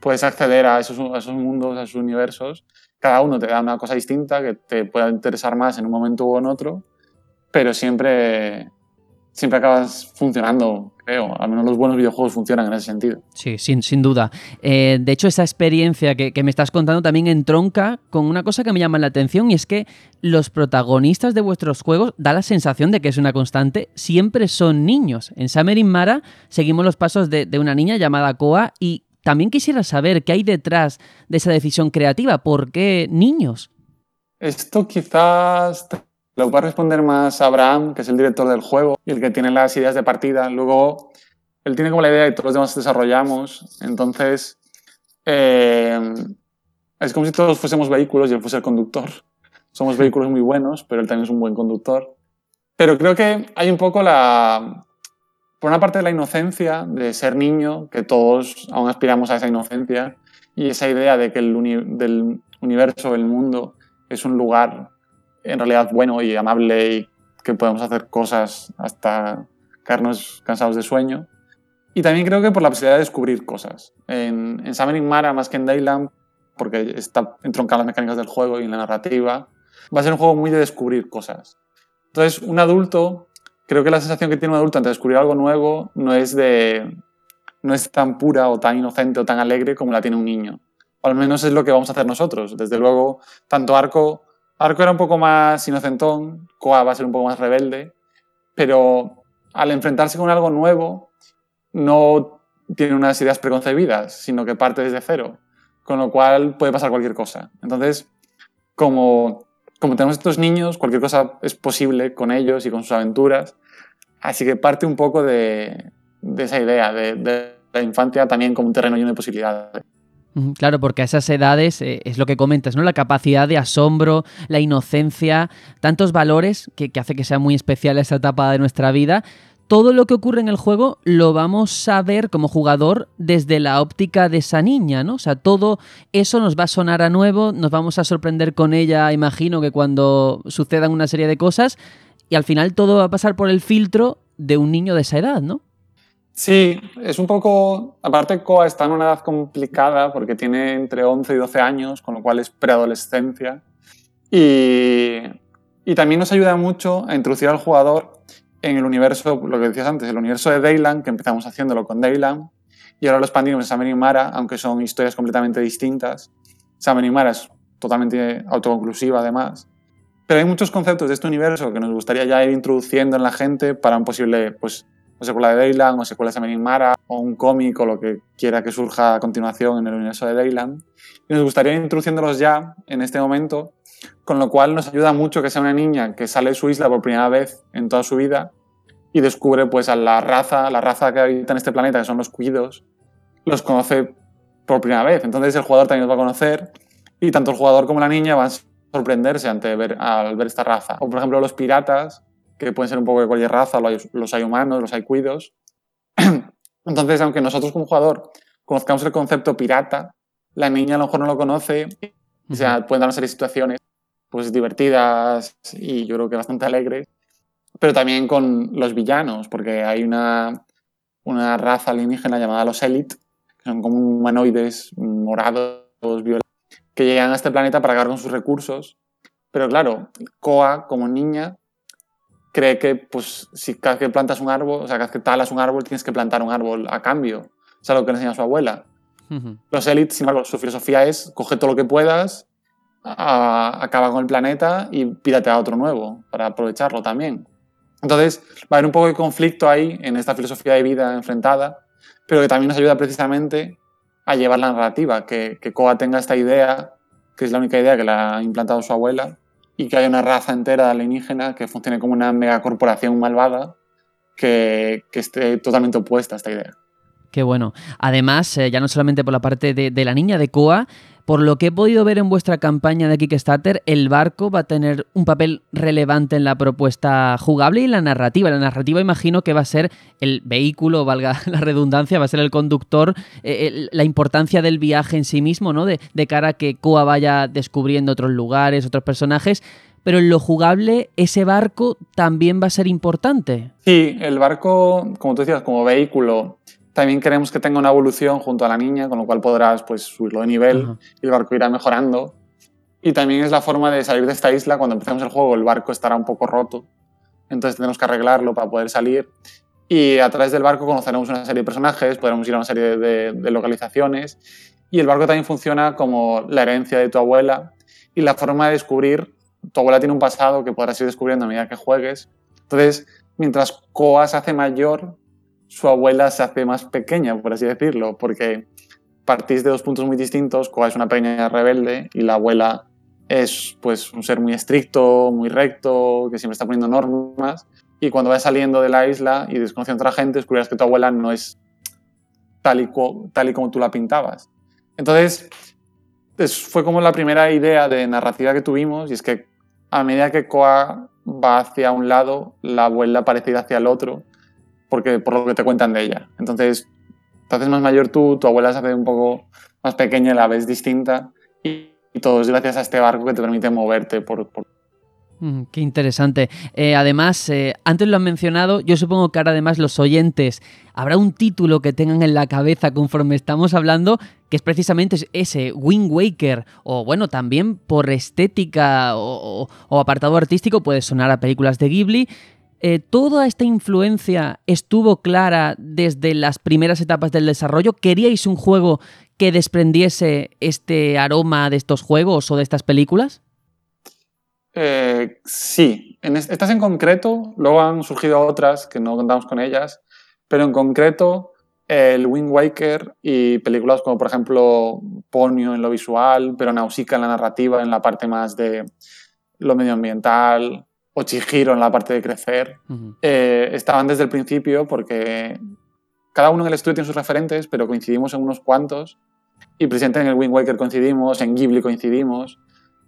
puedes acceder a esos, a esos mundos, a esos universos. Cada uno te da una cosa distinta que te pueda interesar más en un momento u otro, pero siempre siempre acabas funcionando, creo. Al menos los buenos videojuegos funcionan en ese sentido. Sí, sin, sin duda. Eh, de hecho, esa experiencia que, me estás contando también entronca con una cosa que me llama la atención y es que los protagonistas de vuestros juegos, da la sensación de que es una constante, siempre son niños. En Summer in Mara seguimos los pasos de, de una niña llamada Koa y también quisiera saber qué hay detrás de esa decisión creativa. ¿Por qué niños? Esto quizás lo va a responder más Abraham, que es el director del juego y el que tiene las ideas de partida. Luego, él tiene como la idea y todos los demás desarrollamos. Entonces, eh, es como si todos fuésemos vehículos y él fuese el conductor. Somos vehículos muy buenos, pero él también es un buen conductor. Pero creo que hay un poco la... Por una parte, la inocencia de ser niño, que todos aún aspiramos a esa inocencia, y esa idea de que el del universo, el mundo, es un lugar en realidad bueno y amable y que podemos hacer cosas hasta quedarnos cansados de sueño. Y también creo que por la posibilidad de descubrir cosas. En, en Summoning Mara, más que en Dayland, porque está entroncada las mecánicas del juego y en la narrativa, va a ser un juego muy de descubrir cosas. Entonces, un adulto, creo que la sensación que tiene un adulto ante descubrir algo nuevo no es, de, no es tan pura o tan inocente o tan alegre como la tiene un niño. O al menos es lo que vamos a hacer nosotros. Desde luego, tanto Arco Arco era un poco más inocentón, Koa va a ser un poco más rebelde, pero al enfrentarse con algo nuevo, no tiene unas ideas preconcebidas, sino que parte desde cero, con lo cual puede pasar cualquier cosa. Entonces, como, como tenemos estos niños, cualquier cosa es posible con ellos y con sus aventuras, así que parte un poco de, esa idea, de, la infancia también como un terreno lleno de posibilidades. Claro, porque a esas edades eh, es lo que comentas, ¿no? La capacidad de asombro, la inocencia, tantos valores que, que hace que sea muy especial esa etapa de nuestra vida. Todo lo que ocurre en el juego lo vamos a ver como jugador desde la óptica de esa niña, ¿no? O sea, todo eso nos va a sonar a nuevo, nos vamos a sorprender con ella, imagino que cuando sucedan una serie de cosas, y al final todo va a pasar por el filtro de un niño de esa edad, ¿no? Sí, es un poco. Aparte, Koa está en una edad complicada porque tiene entre 11 y 12 años, con lo cual es preadolescencia. Y, y también nos ayuda mucho a introducir al jugador en el universo, lo que decías antes, el universo de Dayland, que empezamos haciéndolo con Dayland, y ahora lo expandimos en Samen y Mara, aunque son historias completamente distintas. Samen y Mara es totalmente autoconclusiva, además. Pero hay muchos conceptos de este universo que nos gustaría ya ir introduciendo en la gente para un posible, pues, o secuela de Dayland, o secuela de Samen y Mara, o un cómic, o lo que quiera que surja a continuación en el universo de Dayland. Y nos gustaría ir introduciéndolos ya en este momento, con lo cual nos ayuda mucho que sea una niña que sale de su isla por primera vez en toda su vida y descubre pues a la raza, la raza que habita en este planeta, que son los cuidos, los conoce por primera vez. Entonces el jugador también los va a conocer y tanto el jugador como la niña van a sorprenderse ante ver, al ver esta raza. O por ejemplo los piratas, que pueden ser un poco de cualquier raza, los hay- humanos, los hay cuidos. Entonces, aunque nosotros como jugador conozcamos el concepto pirata, la niña a lo mejor no lo conoce. O sea, pueden dar una serie de situaciones pues divertidas y yo creo que bastante alegres, pero también con los villanos, porque hay una, una raza alienígena llamada los Elite, que son como humanoides morados, que llegan a este planeta para acabar con sus recursos. Pero claro, Koa, como niña, cree que pues, si cada vez que plantas un árbol, o sea, cada vez que talas un árbol, tienes que plantar un árbol a cambio. Es algo que le enseña su abuela. Los élites, sin embargo, su filosofía es coge todo lo que puedas, a- acaba con el planeta y pírate a otro nuevo para aprovecharlo también. Entonces, va a haber un poco de conflicto ahí en esta filosofía de vida enfrentada, pero que también nos ayuda precisamente a llevar la narrativa, que, Koa tenga esta idea, que es la única idea que le ha implantado su abuela, y que haya una raza entera de alienígena que funcione como una megacorporación malvada que, que esté totalmente opuesta a esta idea. Qué bueno. Además, eh, ya no solamente por la parte de, de la niña de Koa, por lo que he podido ver en vuestra campaña de Kickstarter, el barco va a tener un papel relevante en la propuesta jugable y la narrativa. La narrativa imagino que va a ser el vehículo, valga la redundancia, va a ser el conductor, eh, la importancia del viaje en sí mismo, ¿no? De, de cara a que Koa vaya descubriendo otros lugares, otros personajes. Pero en lo jugable, ese barco también va a ser importante. Sí, el barco, como tú decías, como vehículo, también queremos que tenga una evolución junto a la niña, con lo cual podrás pues, subirlo de nivel y el barco irá mejorando. Y también es la forma de salir de esta isla. Cuando empecemos el juego, el barco estará un poco roto, entonces tenemos que arreglarlo para poder salir. Y a través del barco conoceremos una serie de personajes, podremos ir a una serie de, de localizaciones. Y el barco también funciona como la herencia de tu abuela y la forma de descubrir. Tu abuela tiene un pasado que podrás ir descubriendo a medida que juegues. Entonces, mientras Koa se hace mayor, su abuela se hace más pequeña, por así decirlo, porque partís de dos puntos muy distintos. Koa es una pequeña rebelde y la abuela es pues un ser muy estricto, muy recto, que siempre está poniendo normas. Y cuando vas saliendo de la isla y desconociendo a otra gente, descubrirás que tu abuela no es tal y, tal y como tú la pintabas. Entonces, es- fue como la primera idea de narrativa que tuvimos, y es que a medida que Koa va hacia un lado, la abuela parece ir hacia el otro, porque por lo que te cuentan de ella. Entonces, te haces más mayor tú, tu abuela se hace un poco más pequeña, la ves distinta, y, y todo es gracias a este barco que te permite moverte por, por Mm, Qué interesante. Eh, además, eh, antes lo han mencionado, yo supongo que ahora además los oyentes habrá un título que tengan en la cabeza conforme estamos hablando, que es precisamente ese Wind Waker, o bueno, también por estética o, o- o apartado artístico puede sonar a películas de Ghibli. Eh, ¿Toda esta influencia estuvo clara desde las primeras etapas del desarrollo? ¿Queríais un juego que desprendiese este aroma de estos juegos o de estas películas? Eh, sí, en es- estas en concreto, luego han surgido otras que no contamos con ellas, pero en concreto el Wind Waker y películas como por ejemplo Ponyo en lo visual, pero Nausicaa en la narrativa, en la parte más de lo medioambiental, o Chihiro en la parte de crecer, Ujú. eh, estaban desde el principio porque cada uno en el estudio tiene sus referentes, pero coincidimos en unos cuantos. Y presidente en el Wind Waker coincidimos, en Ghibli coincidimos.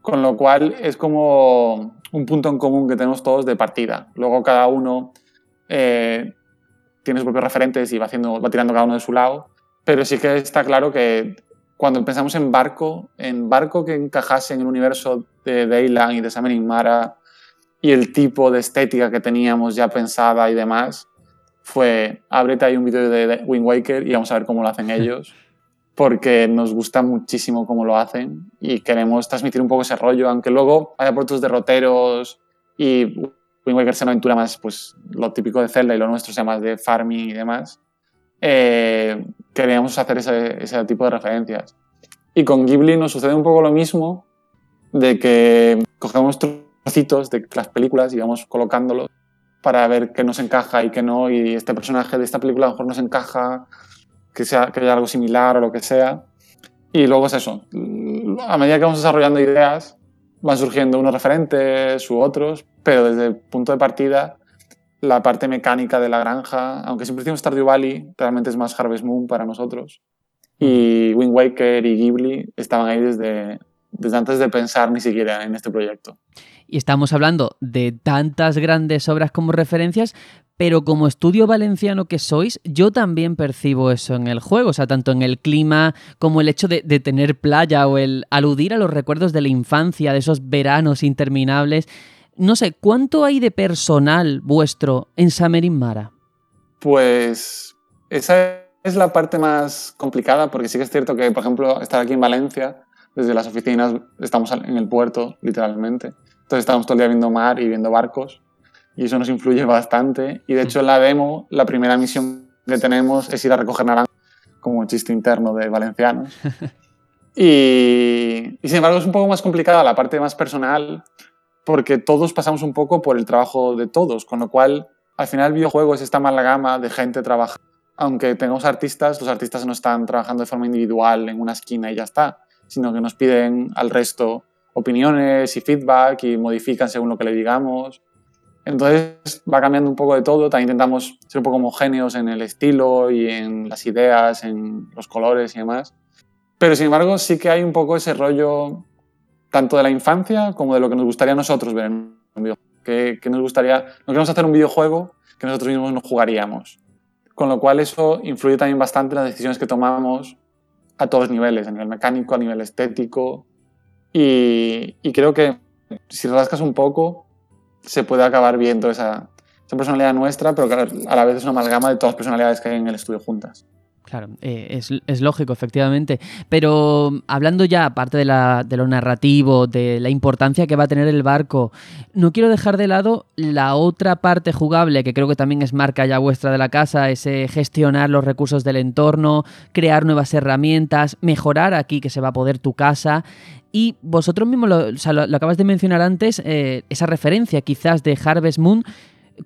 Con lo cual es como un punto en común que tenemos todos de partida. Luego cada uno eh, tiene sus propios referentes y va, haciendo, va tirando cada uno de su lado. Pero sí que está claro que cuando pensamos en barco, en barco que encajase en el universo de Dayland y de Summoning Mara y el tipo de estética que teníamos ya pensada y demás, fue ábrete ahí un vídeo de Wind Waker y vamos a ver cómo lo hacen ellos, porque nos gusta muchísimo cómo lo hacen y queremos transmitir un poco ese rollo, aunque luego haya por derroteros y Wind Waker sea una aventura más, pues lo típico de Zelda y lo nuestro sea más de farming y demás. Eh, queríamos hacer ese, ese tipo de referencias. Y con Ghibli nos sucede un poco lo mismo, de que cogemos trocitos de las películas y vamos colocándolos para ver qué nos encaja y qué no, y este personaje de esta película a lo mejor nos encaja, que, sea, que haya algo similar o lo que sea. Y luego es eso, a medida que vamos desarrollando ideas, van surgiendo unos referentes u otros, pero desde el punto de partida, la parte mecánica de la granja, aunque siempre decimos Stardew Valley, realmente es más Harvest Moon para nosotros. Y Wind Waker y Ghibli estaban ahí desde, desde antes de pensar ni siquiera en este proyecto. Y estamos hablando de tantas grandes obras como referencias, pero como estudio valenciano que sois, yo también percibo eso en el juego, o sea, tanto en el clima como el hecho de, tener playa o el aludir a los recuerdos de la infancia, de esos veranos interminables. No sé, ¿cuánto hay de personal vuestro en Samerin Mara? Pues esa es la parte más complicada, porque sí que es cierto que, por ejemplo, estar aquí en Valencia, desde las oficinas estamos en el puerto, literalmente. Entonces estamos todo el día viendo mar y viendo barcos y eso nos influye bastante. Y de hecho en la demo, la primera misión que tenemos es ir a recoger naranjas, como un chiste interno de valencianos. Y, y sin embargo es un poco más complicada la parte más personal porque todos pasamos un poco por el trabajo de todos, con lo cual al final el videojuego es esta mala gama de gente trabajando. Aunque tengamos artistas, los artistas no están trabajando de forma individual en una esquina y ya está, sino que nos piden al resto opiniones y feedback y modifican según lo que le digamos. Entonces va cambiando un poco de todo, también intentamos ser un poco homogéneos en el estilo y en las ideas, en los colores y demás. Pero sin embargo sí que hay un poco ese rollo tanto de la infancia como de lo que nos gustaría a nosotros ver en un videojuego. Que, que nos gustaría, no queremos hacer un videojuego que nosotros mismos no jugaríamos. Con lo cual eso influye también bastante en las decisiones que tomamos a todos niveles, a nivel mecánico, a nivel estético, y, creo que si rascas un poco, se puede acabar viendo esa, esa personalidad nuestra, pero que a la vez es una amalgama de todas las personalidades que hay en el estudio juntas. Claro, eh, es, lógico, efectivamente. Pero hablando ya, aparte de, lo narrativo, de la importancia que va a tener el barco, no quiero dejar de lado la otra parte jugable, que creo que también es marca ya vuestra de la casa, ese gestionar los recursos del entorno, crear nuevas herramientas, mejorar aquí que se va a poder tu casa. Y vosotros mismos lo, acabas de mencionar antes, eh, esa referencia quizás de Harvest Moon.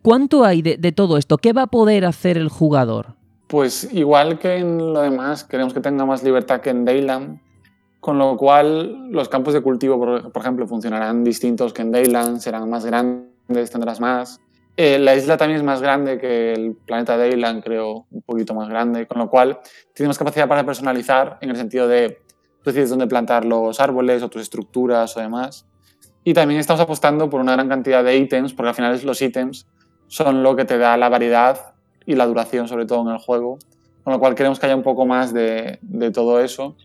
¿Cuánto hay de todo esto? ¿Qué va a poder hacer el jugador? Pues igual que en lo demás, queremos que tenga más libertad que en Dayland, con lo cual los campos de cultivo, por, ejemplo, funcionarán distintos que en Dayland, serán más grandes, tendrás más. Eh, la isla también es más grande que el planeta Dayland, creo, un poquito más grande, con lo cual tenemos capacidad para personalizar en el sentido de tú decides dónde plantar los árboles o tus estructuras o demás. Y también estamos apostando por una gran cantidad de ítems, porque al final los ítems son lo que te da la variedad y la duración, sobre todo en el juego. Con lo cual queremos que haya un poco más de, de todo eso.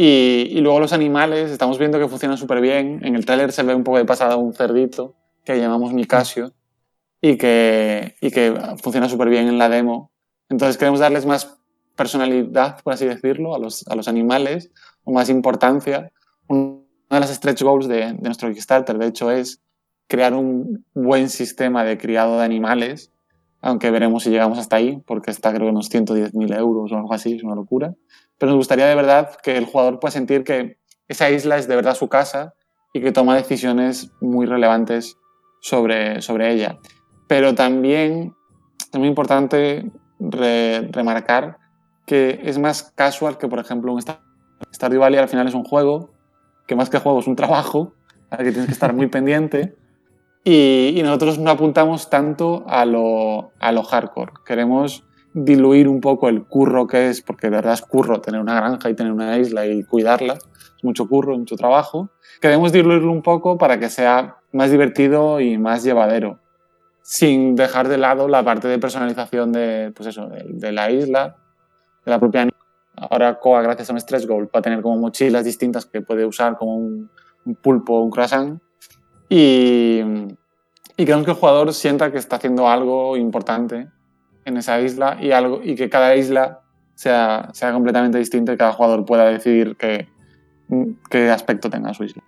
Y, luego los animales, estamos viendo que funcionan súper bien. En el tráiler se ve un poco de pasada un cerdito que llamamos Nicasio y que, y que funciona súper bien en la demo. Entonces queremos darles más personalidad, por así decirlo, a los, a los animales, o más importancia. Una de las stretch goals de, de nuestro Kickstarter, de hecho, es crear un buen sistema de criado de animales aunque veremos si llegamos hasta ahí, porque está creo que unos 110.000 euros o algo así, es una locura. Pero nos gustaría de verdad que el jugador pueda sentir que esa isla es de verdad su casa y que toma decisiones muy relevantes sobre, sobre ella. Pero también es muy importante remarcar que es más casual que, por ejemplo, un Stardew Valley al final es un juego, que más que juego es un trabajo al que tienes que estar muy pendiente y, nosotros no apuntamos tanto a lo, a lo hardcore. Queremos diluir un poco el curro que es, porque de verdad es curro tener una granja y tener una isla y cuidarla, es mucho curro, mucho trabajo. Queremos diluirlo un poco para que sea más divertido y más llevadero, sin dejar de lado la parte de personalización de, pues eso, de, la isla, de la propia Ahora Koa, gracias a un Stretch Goal, va a tener como mochilas distintas que puede usar como un pulpo o un croissant. Y, y queremos que el jugador sienta que está haciendo algo importante en esa isla y, algo, y que cada isla sea, sea completamente distinta y cada jugador pueda decidir qué, qué aspecto tenga su isla.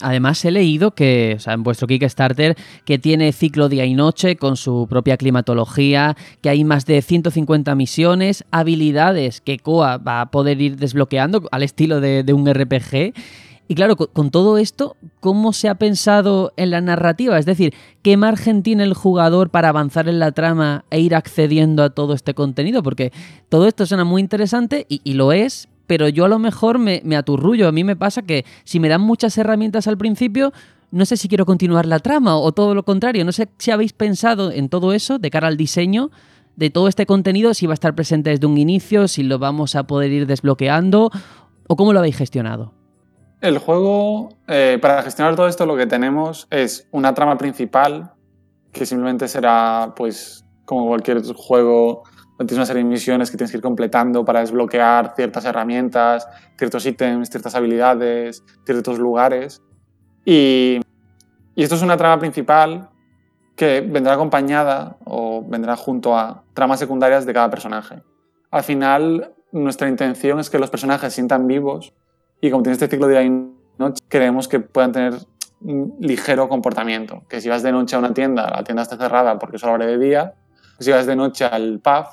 Además he leído que, en vuestro Kickstarter, que tiene ciclo día y noche con su propia climatología, que hay más de 150 misiones, habilidades que Koa va a poder ir desbloqueando al estilo de un RPG y claro, con, todo esto, ¿cómo se ha pensado en la narrativa? Es decir, ¿qué margen tiene el jugador para avanzar en la trama e ir accediendo a todo este contenido? Porque todo esto suena muy interesante y, lo es, pero yo a lo mejor me, me aturrullo. A mí me pasa que si me dan muchas herramientas al principio, no sé si quiero continuar la trama o todo lo contrario. No sé si habéis pensado en todo eso de cara al diseño de todo este contenido, si va a estar presente desde un inicio, si lo vamos a poder ir desbloqueando o cómo lo habéis gestionado. El juego, eh, para gestionar todo esto, lo que tenemos es una trama principal, que simplemente será, pues, como cualquier juego, tienes una serie de misiones que tienes que ir completando para desbloquear ciertas herramientas, ciertos ítems, ciertas habilidades, ciertos lugares. Y, esto es una trama principal que vendrá acompañada o vendrá junto a tramas secundarias de cada personaje. Al final, nuestra intención es que los personajes sientan vivos y como tiene este ciclo de día y noche, queremos que puedan tener un ligero comportamiento. Que si vas de noche a una tienda, la tienda está cerrada porque solo abre de día. Si vas de noche al pub,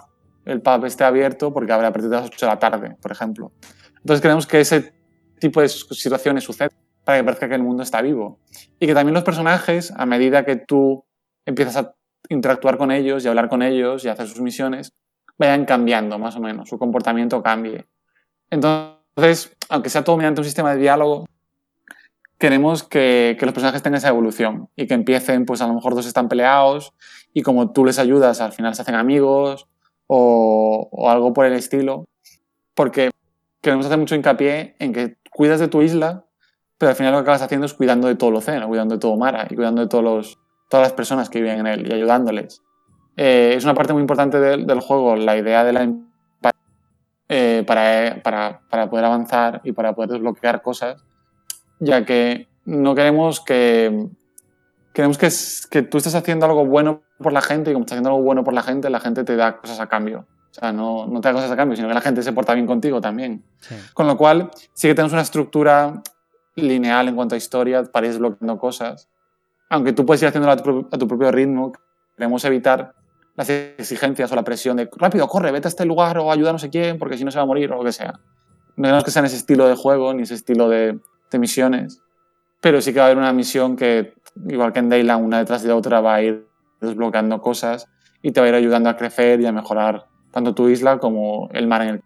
el pub esté abierto porque abre a partir de las 8 de la tarde, por ejemplo. Entonces queremos que ese tipo de situaciones sucedan para que parezca que el mundo está vivo. Y que también los personajes, a medida que tú empiezas a interactuar con ellos y hablar con ellos y hacer sus misiones, vayan cambiando más o menos, su comportamiento cambie. Entonces, entonces, aunque sea todo mediante un sistema de diálogo, queremos que, los personajes tengan esa evolución y que empiecen, pues a lo mejor dos están peleados y como tú les ayudas, al final se hacen amigos o, algo por el estilo. Porque queremos hacer mucho hincapié en que cuidas de tu isla, pero al final lo que acabas haciendo es cuidando de todo el océano, cuidando de todo Mara y cuidando de todos todas las personas que viven en él y ayudándoles. Eh, es una parte muy importante del juego, la idea de la eh, para, para, para, poder avanzar y para poder desbloquear cosas, ya que no queremos que... Queremos que, que tú estés haciendo algo bueno por la gente y como estás haciendo algo bueno por la gente, la gente te da cosas a cambio. O sea, no, no te da cosas a cambio, sino que la gente se porta bien contigo también. Con lo cual, sí que tenemos una estructura lineal en cuanto a historia para ir desbloqueando cosas. Aunque tú puedes ir haciéndolo a tu, a tu propio ritmo, queremos evitar las exigencias o la presión de rápido, corre, vete a este lugar o ayuda a no sé quién porque si no se va a morir o lo que sea. No queremos que sea en ese estilo de juego ni ese estilo de, de misiones, pero sí que va a haber una misión que, igual que en Dayland, una detrás de otra va a ir desbloqueando cosas y te va a ir ayudando a crecer y a mejorar tanto tu isla como el mar en el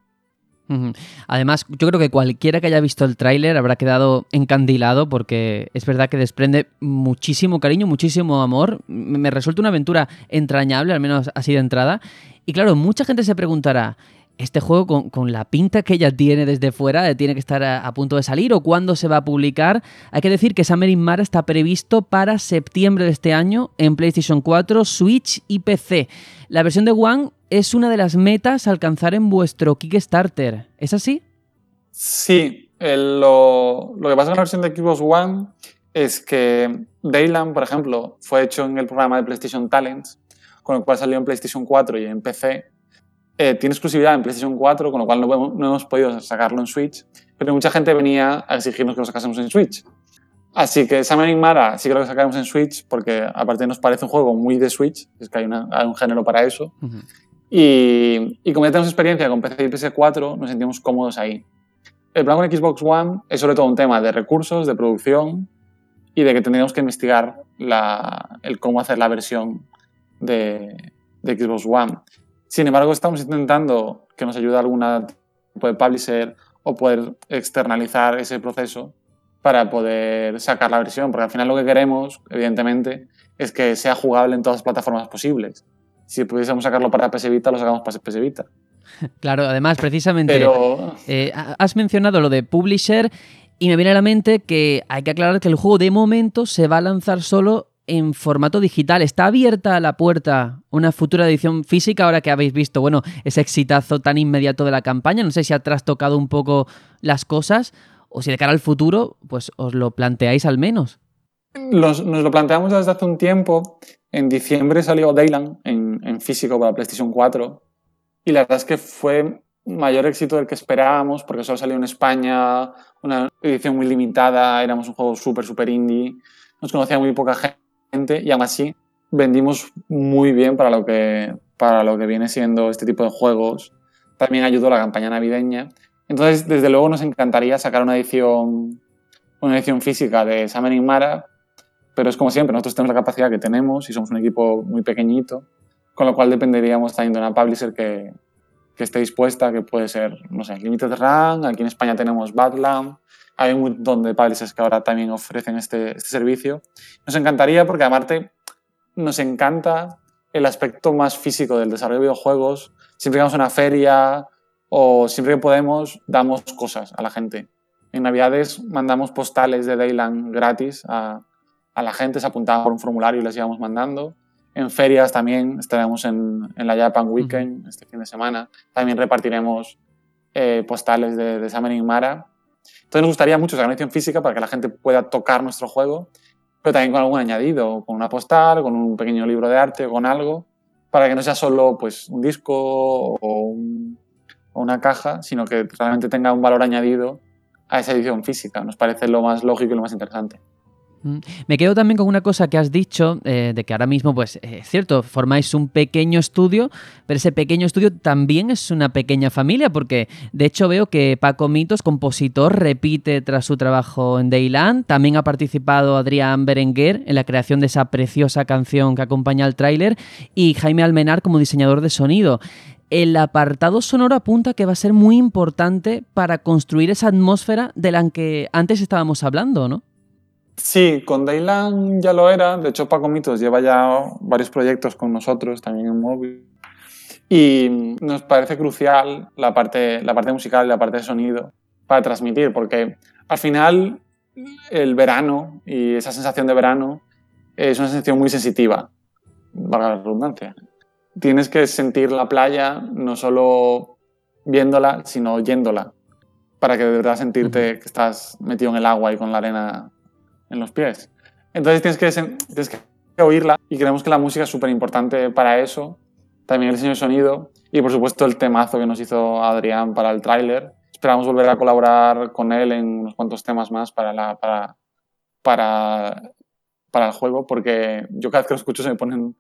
Además, yo creo que cualquiera que haya visto el tráiler habrá quedado encandilado porque es verdad que desprende muchísimo cariño, muchísimo amor. Me resulta una aventura entrañable, al menos así de entrada. Y claro, mucha gente se preguntará, este juego con, la pinta que ella tiene desde fuera, tiene que estar a, punto de salir o cuándo se va a publicar. Hay que decir que Summer Mara está previsto para septiembre de este año en PlayStation 4, Switch y PC. La versión de One es una de las metas a alcanzar en vuestro Kickstarter. ¿Es así? Sí. lo, lo, que pasa con la versión de Xbox One es que Dayland, por ejemplo, fue hecho en el programa de PlayStation Talents, con el cual salió en PlayStation 4 y en PC eh, tiene exclusividad en PlayStation 4, con lo cual no, hemos podido sacarlo en Switch, pero mucha gente venía a exigirnos que lo sacásemos en Switch. Así que Summoning Mara sí que lo sacaremos en Switch, porque aparte nos parece un juego muy de Switch, es que hay, un género para eso. y, y, como ya tenemos experiencia con PC y PS4, nos sentimos cómodos ahí. El plan con Xbox One es sobre todo un tema de recursos, de producción y de que tendríamos que investigar la, el cómo hacer la versión de, de Xbox One. Sin embargo, estamos intentando que nos ayude alguna tipo de publisher o poder externalizar ese proceso para poder sacar la versión, porque al final lo que queremos, evidentemente, es que sea jugable en todas las plataformas posibles. si pudiésemos sacarlo para PS Vita, lo sacamos para PS Vita. Claro, además, precisamente, Pero eh, has mencionado lo de Publisher y me viene a la mente que hay que aclarar que el juego de momento se va a lanzar solo en formato digital. ¿Está abierta la puerta una futura edición física ahora que habéis visto, bueno, ese exitazo tan inmediato de la campaña? No sé si ha trastocado un poco las cosas o si de cara al futuro, pues os lo planteáis al menos. nos lo planteamos desde hace un tiempo. En diciembre salió Dayland en, en físico para PlayStation 4 y la verdad es que fue mayor éxito del que esperábamos porque solo salió en España, una edición muy limitada, éramos un juego súper, súper indie, nos conocía muy poca gente y aún así vendimos muy bien para lo que, para lo que viene siendo este tipo de juegos. También ayudó la campaña navideña. Entonces, desde luego nos encantaría sacar una edición, una edición física de Summoning Mara, pero es como siempre, nosotros tenemos la capacidad que tenemos y somos un equipo muy pequeñito, con lo cual dependeríamos también de una publisher que, que esté dispuesta, que puede ser, no sé, Limited Run, aquí en España tenemos Badland, hay un montón de publishers que ahora también ofrecen este, este servicio. Nos encantaría porque aparte nos encanta el aspecto más físico del desarrollo de videojuegos. Siempre que vamos a una feria o siempre que podemos, damos cosas a la gente. En Navidades mandamos postales de Dayland gratis a, a la gente, se apuntaban por un formulario y les íbamos mandando. En ferias también estaremos en, en la Japan Weekend este fin de semana. También repartiremos eh, postales de, de Summoning Mara. Entonces nos gustaría mucho una edición física para que la gente pueda tocar nuestro juego, pero también con algún añadido, con una postal, con un pequeño libro de arte, con algo, para que no sea solo pues, un disco o, un- o una caja, sino que realmente tenga un valor añadido a esa edición física. Nos parece lo más lógico y lo más interesante. Mm. Me quedo también con una cosa que has dicho, eh, de que ahora mismo, pues eh, es cierto, formáis un pequeño estudio, pero ese pequeño estudio también es una pequeña familia, porque de hecho veo que Paco Mitos, compositor, repite tras su trabajo en Dayland, también ha participado Adrián Berenguer en la creación de esa preciosa canción que acompaña al tráiler, y Jaime Almenar como diseñador de sonido. El apartado sonoro apunta que va a ser muy importante para construir esa atmósfera de la que antes estábamos hablando, ¿no? Sí, con Dayland ya lo era. De hecho, Paco Mitos lleva ya varios proyectos con nosotros, también en móvil. Y nos parece crucial la parte, la parte musical y la parte de sonido para transmitir, porque al final el verano y esa sensación de verano es una sensación muy sensitiva, valga la redundancia. Tienes que sentir la playa no solo viéndola, sino oyéndola, para que de verdad sentirte que estás metido en el agua y con la arena en los pies. Entonces tienes que, tienes que oírla y creemos que la música es súper importante para eso. También el diseño de sonido y por supuesto el temazo que nos hizo Adrián para el tráiler. Esperamos volver a colaborar con él en unos cuantos temas más para, la, para, para, para el juego porque yo cada vez que lo escucho se me ponen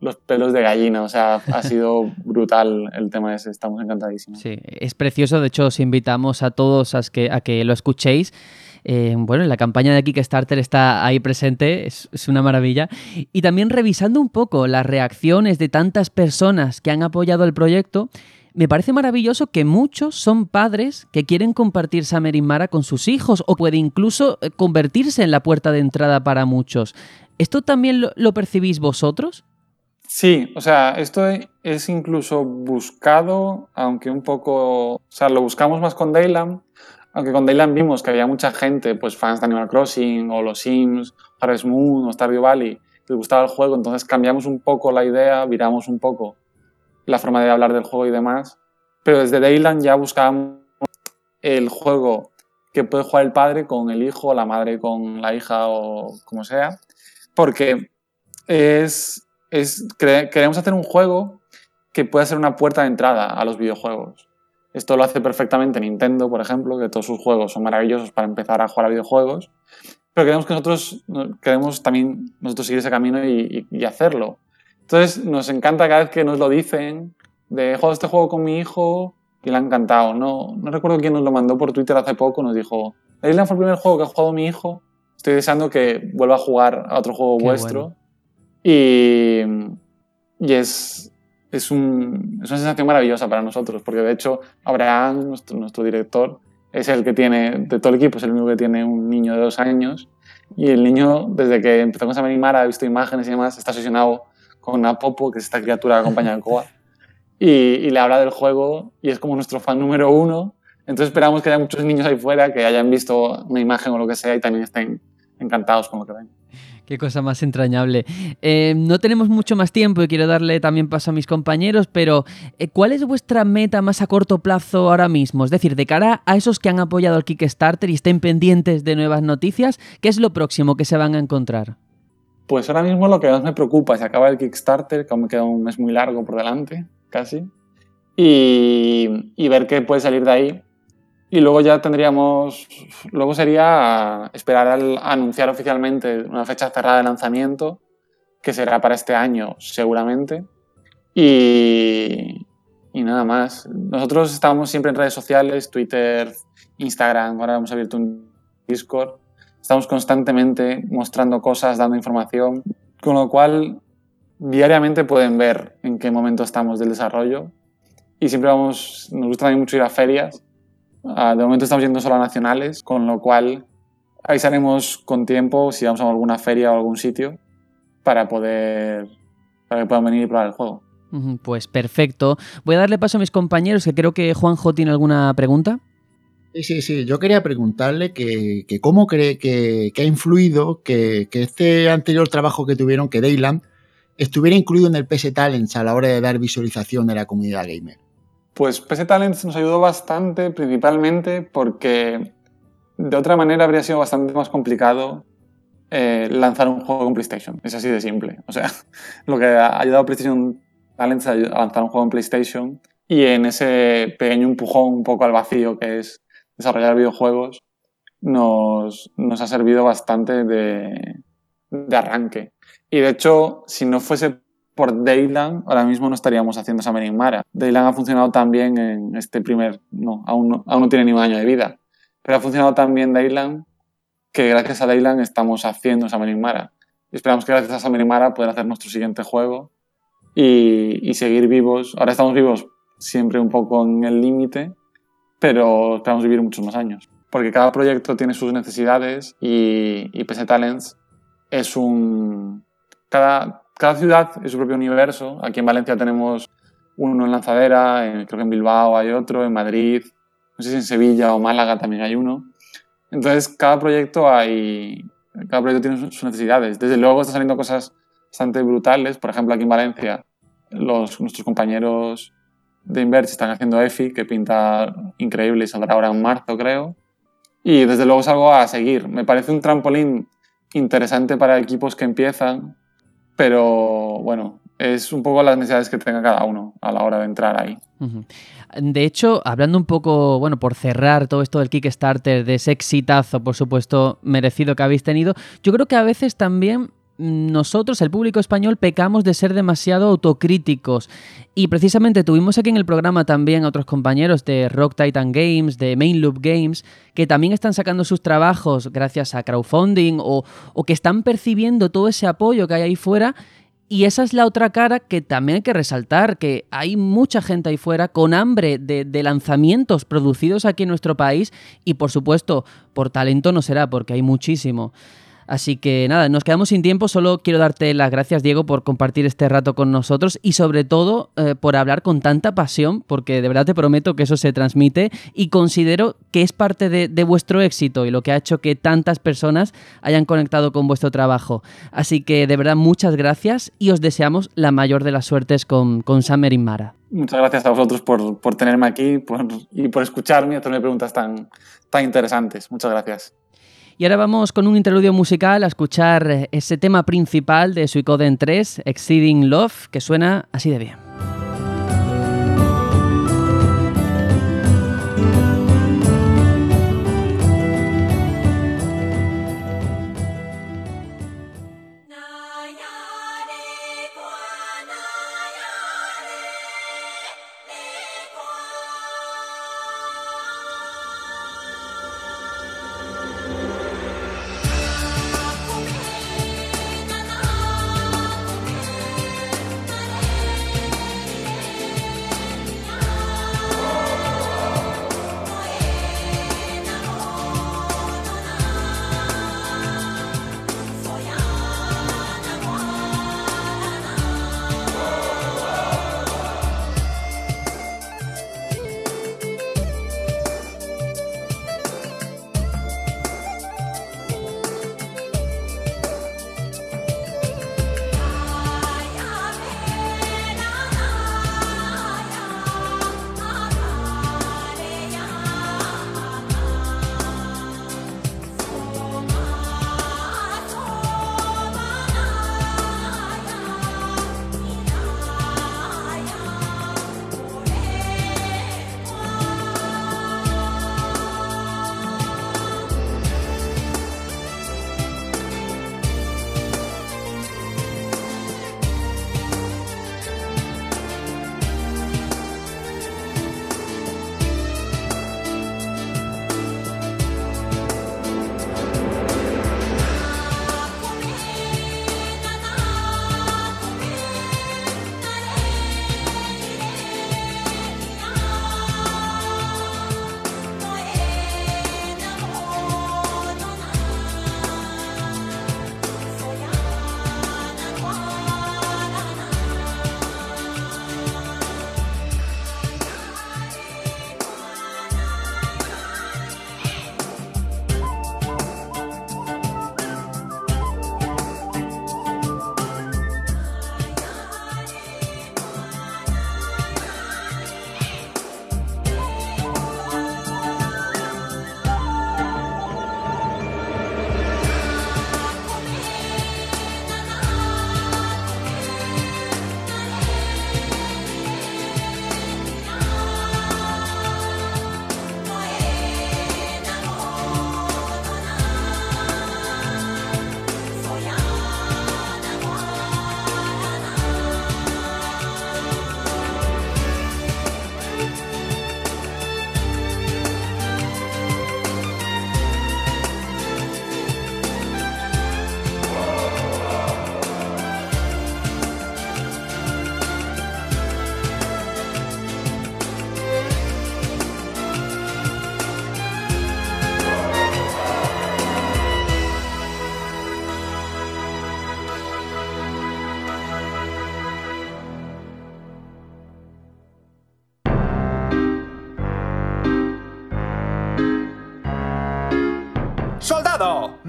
los pelos de gallina. O sea, ha sido brutal el tema ese. Estamos encantadísimos. Sí, es precioso. De hecho, os invitamos a todos a que, a que lo escuchéis. Eh, bueno, la campaña de Kickstarter está ahí presente, es, una maravilla. Y también revisando un poco las reacciones de tantas personas que han apoyado el proyecto, me parece maravilloso que muchos son padres que quieren compartir Summer Mara con sus hijos o puede incluso eh, convertirse en la puerta de entrada para muchos. ¿Esto también lo, lo percibís vosotros? Sí, o sea, esto es incluso buscado, aunque un poco, o sea, lo buscamos más con Dayland, aunque con Dayland vimos que había mucha gente, pues fans de Animal Crossing o los Sims, Harvest Moon o Stardew Valley, que les gustaba el juego, entonces cambiamos un poco la idea, viramos un poco la forma de hablar del juego y demás, pero desde Dayland ya buscábamos el juego que puede jugar el padre con el hijo, la madre con la hija o como sea, porque es, es queremos hacer un juego que pueda ser una puerta de entrada a los videojuegos. Esto lo hace perfectamente Nintendo, por ejemplo, que todos sus juegos son maravillosos para empezar a jugar a videojuegos. Pero queremos que nosotros queremos también nosotros seguir ese camino y, y, y, hacerlo. Entonces nos encanta cada vez que nos lo dicen de he jugado este juego con mi hijo y le ha encantado. No, no recuerdo quién nos lo mandó por Twitter hace poco, nos dijo, Island fue el primer juego que ha jugado mi hijo. Estoy deseando que vuelva a jugar a otro juego Qué vuestro. bueno. Y, y es, es, un, es, una sensación maravillosa para nosotros, porque de hecho Abraham, nuestro, director, es el que tiene, de todo el equipo, es el único que tiene un niño de dos años. Y el niño, desde que empezó con esa animar, ha visto imágenes y demás, está obsesionado con una Popo, que es esta criatura que acompaña al Koa, y, y, le habla del juego y es como nuestro fan número uno. Entonces esperamos que haya muchos niños ahí fuera que hayan visto una imagen o lo que sea y también estén encantados con lo que ven. Qué cosa más entrañable. Eh, no tenemos mucho más tiempo y quiero darle también paso a mis compañeros, pero eh, ¿cuál es vuestra meta más a corto plazo ahora mismo? Es decir, de cara a esos que han apoyado al Kickstarter y estén pendientes de nuevas noticias, ¿qué es lo próximo que se van a encontrar? Pues ahora mismo lo que más me preocupa es acabar el Kickstarter, que aún me queda un mes muy largo por delante, casi, y, y ver qué puede salir de ahí y luego ya tendríamos, luego sería esperar al anunciar oficialmente una fecha cerrada de lanzamiento, que será para este año seguramente. Y, y nada más. Nosotros estamos siempre en redes sociales, Twitter, Instagram, ahora hemos abierto un Discord. Estamos constantemente mostrando cosas, dando información, con lo cual diariamente pueden ver en qué momento estamos del desarrollo. Y siempre vamos, nos gusta también mucho ir a ferias Ah, de momento estamos yendo solo a nacionales, con lo cual avisaremos con tiempo si vamos a alguna feria o algún sitio para poder para que puedan venir y probar el juego. Pues perfecto. Voy a darle paso a mis compañeros, que creo que Juanjo tiene alguna pregunta. Sí, sí, sí. Yo quería preguntarle que, cómo cree que, ha influido que, que, este anterior trabajo que tuvieron, que Dayland, estuviera incluido en el PS Talents a la hora de dar visualización de la comunidad gamer. Pues PC Talents nos ayudó bastante, principalmente porque de otra manera habría sido bastante más complicado eh, lanzar un juego en PlayStation. Es así de simple. O sea, lo que ha ayudado a PlayStation Talents a lanzar un juego en PlayStation y en ese pequeño empujón un poco al vacío que es desarrollar videojuegos, nos, nos ha servido bastante de, de arranque. Y de hecho, si no fuese por Dayland, ahora mismo no estaríamos haciendo Summoning Mara. Dayland ha funcionado tan bien en este primer. No aún, no, aún no tiene ni un año de vida. Pero ha funcionado tan bien Dayland que gracias a Dayland estamos haciendo Summoning Mara. Y esperamos que gracias a Summoning Mara poder hacer nuestro siguiente juego y, y seguir vivos. Ahora estamos vivos siempre un poco en el límite, pero esperamos vivir muchos más años. Porque cada proyecto tiene sus necesidades y, y PC Talents es un. Cada, cada ciudad es su propio universo. Aquí en Valencia tenemos uno en Lanzadera, creo que en Bilbao hay otro, en Madrid, no sé si en Sevilla o Málaga también hay uno. Entonces, cada proyecto hay, cada proyecto tiene sus necesidades. Desde luego están saliendo cosas bastante brutales. Por ejemplo, aquí en Valencia, los, nuestros compañeros de Inverge están haciendo EFI, que pinta increíble y saldrá ahora en marzo, creo. Y desde luego es algo a seguir. Me parece un trampolín interesante para equipos que empiezan, pero bueno, es un poco las necesidades que tenga cada uno a la hora de entrar ahí. De hecho, hablando un poco, bueno, por cerrar todo esto del Kickstarter, de ese exitazo, por supuesto, merecido que habéis tenido, yo creo que a veces también nosotros, el público español, pecamos de ser demasiado autocríticos. Y precisamente tuvimos aquí en el programa también a otros compañeros de Rock Titan Games, de Main Loop Games, que también están sacando sus trabajos gracias a crowdfunding o, que están percibiendo todo ese apoyo que hay ahí fuera. Y esa es la otra cara que también hay que resaltar, que hay mucha gente ahí fuera con hambre de, de, lanzamientos producidos aquí en nuestro país y por supuesto por talento no será, porque hay muchísimo. Así que nada, nos quedamos sin tiempo. Solo quiero darte las gracias, Diego, por compartir este rato con nosotros y sobre todo eh, por hablar con tanta pasión, porque de verdad te prometo que eso se transmite y considero que es parte de, vuestro éxito y lo que ha hecho que tantas personas hayan conectado con vuestro trabajo. Así que de verdad muchas gracias y os deseamos la mayor de las suertes con, con Summer in Mara. Muchas gracias a vosotros por, tenerme aquí y por escucharme y hacerme preguntas tan, tan interesantes. Muchas gracias. Y ahora vamos con un interludio musical a escuchar ese tema principal de Suicoden 3, Exceeding Love, que suena así de bien.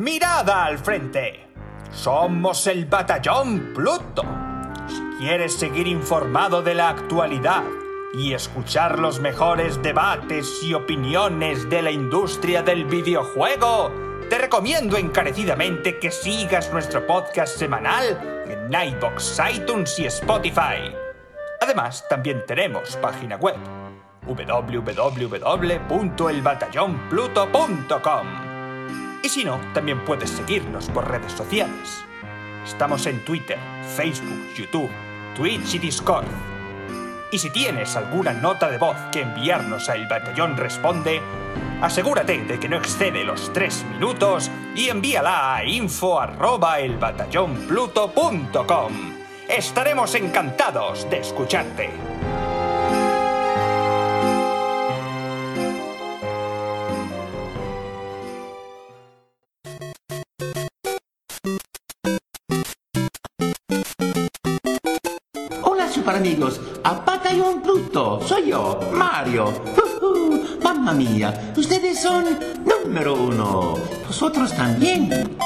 Mirada al frente. Somos el Batallón Pluto. Si quieres seguir informado de la actualidad y escuchar los mejores debates y opiniones de la industria del videojuego, te recomiendo encarecidamente que sigas nuestro podcast semanal en iBox, iTunes y Spotify. Además, también tenemos página web www.elbatallonpluto.com. Si no, también puedes seguirnos por redes sociales. Estamos en Twitter, Facebook, YouTube, Twitch y Discord. Y si tienes alguna nota de voz que enviarnos a El Batallón Responde, asegúrate de que no excede los 3 minutos y envíala a info@elbatallonpluto.com. Estaremos encantados de escucharte. Amigos, a Batallón Pluto, soy yo, Mario. Mamma mía, ustedes son número uno. Vosotros también.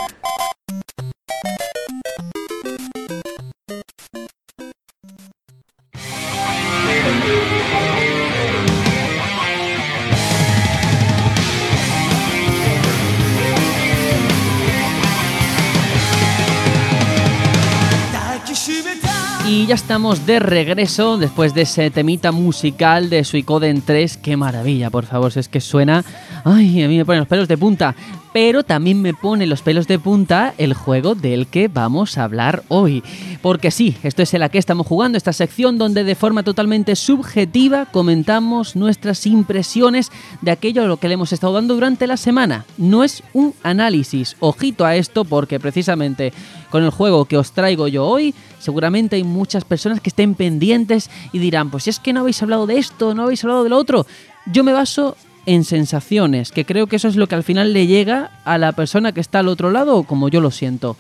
Y ya estamos de regreso después de ese temita musical de Suicoden 3. Qué maravilla, por favor, si es que suena. Ay, a mí me pone los pelos de punta. Pero también me pone los pelos de punta el juego del que vamos a hablar hoy. Porque sí, esto es el a que estamos jugando, esta sección donde de forma totalmente subjetiva comentamos nuestras impresiones de aquello a lo que le hemos estado dando durante la semana. No es un análisis. Ojito a esto porque precisamente con el juego que os traigo yo hoy, seguramente hay muchas personas que estén pendientes y dirán, pues es que no habéis hablado de esto, no habéis hablado de lo otro. Yo me baso en sensaciones, que creo que eso es lo que al final le llega a la persona que está al otro lado, como yo lo siento.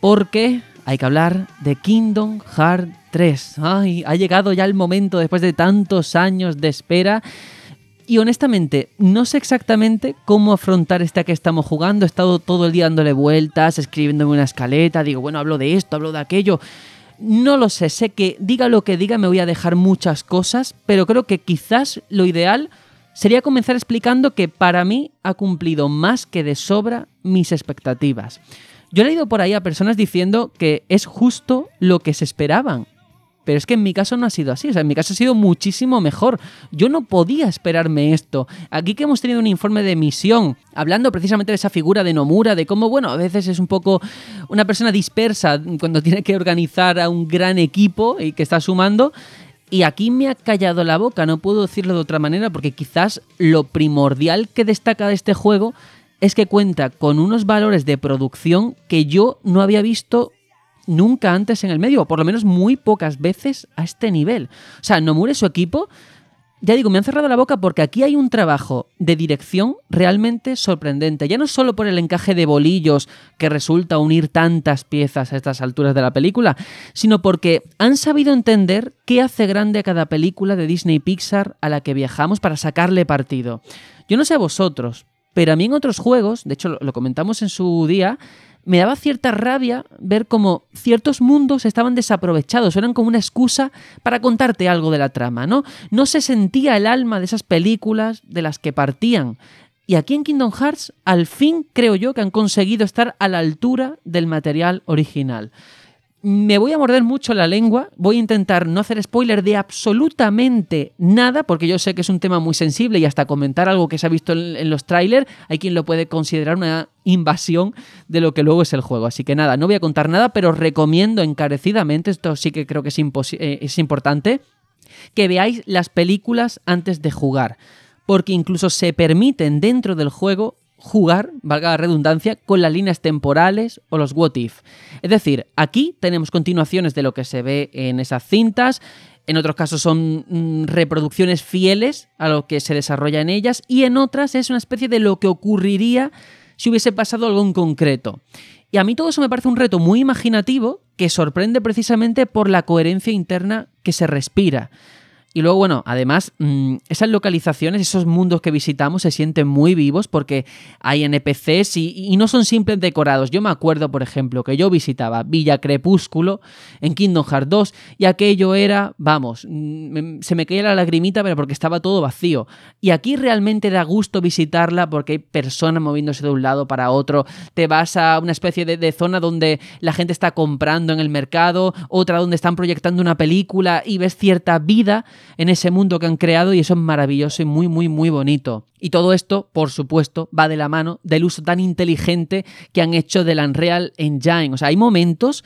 Porque hay que hablar de Kingdom Hearts 3. Ay, ha llegado ya el momento después de tantos años de espera. Y honestamente, no sé exactamente cómo afrontar este que estamos jugando. He estado todo el día dándole vueltas, escribiéndome una escaleta. Digo, bueno, hablo de esto, hablo de aquello. No lo sé, sé que diga lo que diga me voy a dejar muchas cosas, pero creo que quizás lo ideal sería comenzar explicando que para mí ha cumplido más que de sobra mis expectativas. Yo he leído por ahí a personas diciendo que es justo lo que se esperaban. Pero es que en mi caso no ha sido así, o sea, en mi caso ha sido muchísimo mejor. Yo no podía esperarme esto. Aquí que hemos tenido un informe de misión, hablando precisamente de esa figura de Nomura, de cómo, bueno, a veces es un poco una persona dispersa cuando tiene que organizar a un gran equipo y que está sumando. Y aquí me ha callado la boca, no puedo decirlo de otra manera, porque quizás lo primordial que destaca de este juego es que cuenta con unos valores de producción que yo no había visto nunca antes en el medio, o por lo menos muy pocas veces a este nivel. O sea, Nomura y su equipo, ya digo, me han cerrado la boca porque aquí hay un trabajo de dirección realmente sorprendente. Ya no solo por el encaje de bolillos que resulta unir tantas piezas a estas alturas de la película, sino porque han sabido entender qué hace grande a cada película de Disney Pixar a la que viajamos para sacarle partido. Yo no sé a vosotros, pero a mí en otros juegos, de hecho lo comentamos en su día, me daba cierta rabia ver cómo ciertos mundos estaban desaprovechados, eran como una excusa para contarte algo de la trama, ¿no? No se sentía el alma de esas películas de las que partían. Y aquí en Kingdom Hearts, al fin creo yo que han conseguido estar a la altura del material original. Me voy a morder mucho la lengua, voy a intentar no hacer spoiler de absolutamente nada, porque yo sé que es un tema muy sensible y hasta comentar algo que se ha visto en, los trailers, hay quien lo puede considerar una invasión de lo que luego es el juego. Así que nada, no voy a contar nada, pero recomiendo encarecidamente, esto sí que creo que es, eh, es importante, que veáis las películas antes de jugar, porque incluso se permiten dentro del juego jugar, valga la redundancia, con las líneas temporales o los what if. Es decir, aquí tenemos continuaciones de lo que se ve en esas cintas, en otros casos son mm, reproducciones fieles a lo que se desarrolla en ellas y en otras es una especie de lo que ocurriría si hubiese pasado algo en concreto. Y a mí todo eso me parece un reto muy imaginativo que sorprende precisamente por la coherencia interna que se respira. Y luego, bueno, además, mm, esas localizaciones, esos mundos que visitamos se sienten muy vivos porque hay NPCs y, no son simples decorados. Yo me acuerdo, por ejemplo, que yo visitaba Villa Crepúsculo en Kingdom Hearts 2 y aquello era, vamos, mm, se me caía la lagrimita, pero porque estaba todo vacío. Y aquí realmente da gusto visitarla porque hay personas moviéndose de un lado para otro. Te vas a una especie de zona donde la gente está comprando en el mercado, otra donde están proyectando una película y ves cierta vida en ese mundo que han creado y eso es maravilloso y muy, muy, muy bonito. Y todo esto, por supuesto, va de la mano del uso tan inteligente que han hecho del Unreal Engine. O sea, hay momentos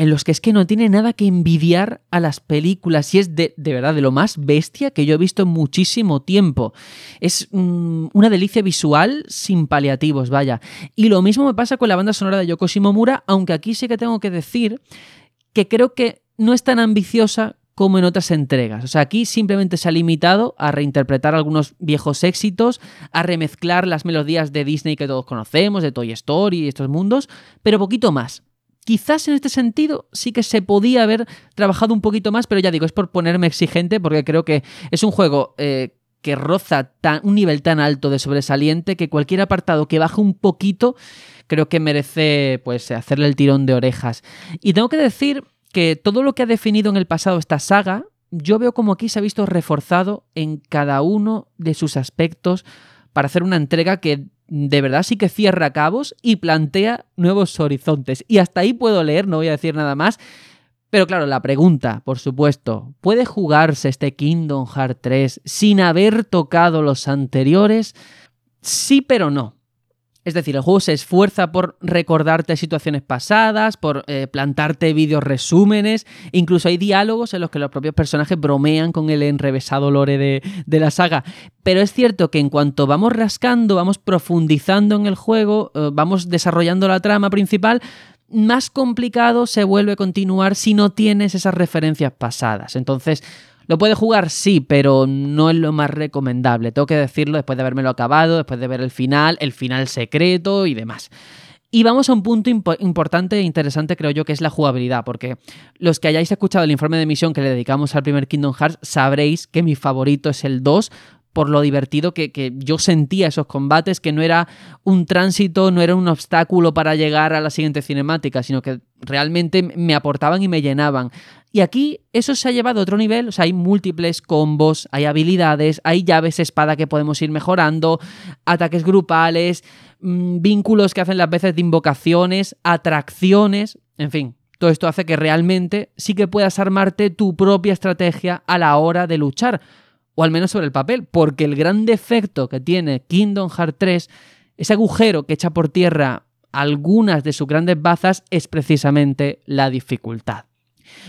en los que es que no tiene nada que envidiar a las películas y es de, de verdad de lo más bestia que yo he visto en muchísimo tiempo. Es mm, una delicia visual sin paliativos, vaya. Y lo mismo me pasa con la banda sonora de Yoko Shimomura, aunque aquí sí que tengo que decir que creo que no es tan ambiciosa como en otras entregas. O sea, aquí simplemente se ha limitado a reinterpretar algunos viejos éxitos, a remezclar las melodías de Disney que todos conocemos, de Toy Story y estos mundos, pero poquito más. Quizás en este sentido sí que se podía haber trabajado un poquito más, pero ya digo, es por ponerme exigente porque creo que es un juego eh, que roza tan, un nivel tan alto de sobresaliente que cualquier apartado que baje un poquito creo que merece pues hacerle el tirón de orejas. Y tengo que decir que todo lo que ha definido en el pasado esta saga, yo veo como aquí se ha visto reforzado en cada uno de sus aspectos para hacer una entrega que de verdad sí que cierra cabos y plantea nuevos horizontes. Y hasta ahí puedo leer, no voy a decir nada más. Pero claro, la pregunta, por supuesto, ¿puede jugarse este Kingdom Hearts 3 sin haber tocado los anteriores? Sí, pero no. Es decir, el juego se esfuerza por recordarte situaciones pasadas, por eh, plantarte vídeos resúmenes, incluso hay diálogos en los que los propios personajes bromean con el enrevesado lore de, de la saga. Pero es cierto que en cuanto vamos rascando, vamos profundizando en el juego, eh, vamos desarrollando la trama principal, más complicado se vuelve a continuar si no tienes esas referencias pasadas. Entonces, ¿Lo puede jugar? Sí, pero no es lo más recomendable. Tengo que decirlo después de habérmelo acabado, después de ver el final, el final secreto y demás. Y vamos a un punto impo importante e interesante, creo yo, que es la jugabilidad, porque los que hayáis escuchado el informe de misión que le dedicamos al primer Kingdom Hearts sabréis que mi favorito es el 2 por lo divertido que, que, yo sentía esos combates, que no era un tránsito, no era un obstáculo para llegar a la siguiente cinemática, sino que realmente me aportaban y me llenaban. Y aquí eso se ha llevado a otro nivel, o sea, hay múltiples combos, hay habilidades, hay llaves espada que podemos ir mejorando, ataques grupales, mmm, vínculos que hacen las veces de invocaciones, atracciones, en fin. Todo esto hace que realmente sí que puedas armarte tu propia estrategia a la hora de luchar o al menos sobre el papel, porque el gran defecto que tiene Kingdom Hearts 3, ese agujero que echa por tierra algunas de sus grandes bazas, es precisamente la dificultad.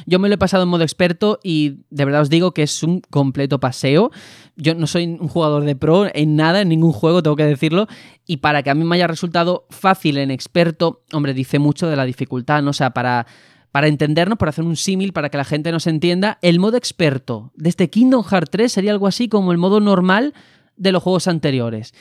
Yo me lo he pasado en modo experto y de verdad os digo que es un completo paseo. Yo no soy un jugador de pro en nada, en ningún juego, tengo que decirlo. Y para que a mí me haya resultado fácil en experto, hombre, dice mucho de la dificultad, ¿no? O sea, para para entendernos, para hacer un símil, para que la gente nos entienda, el modo experto de este Kingdom Hearts 3 sería algo así como el modo normal de los juegos anteriores.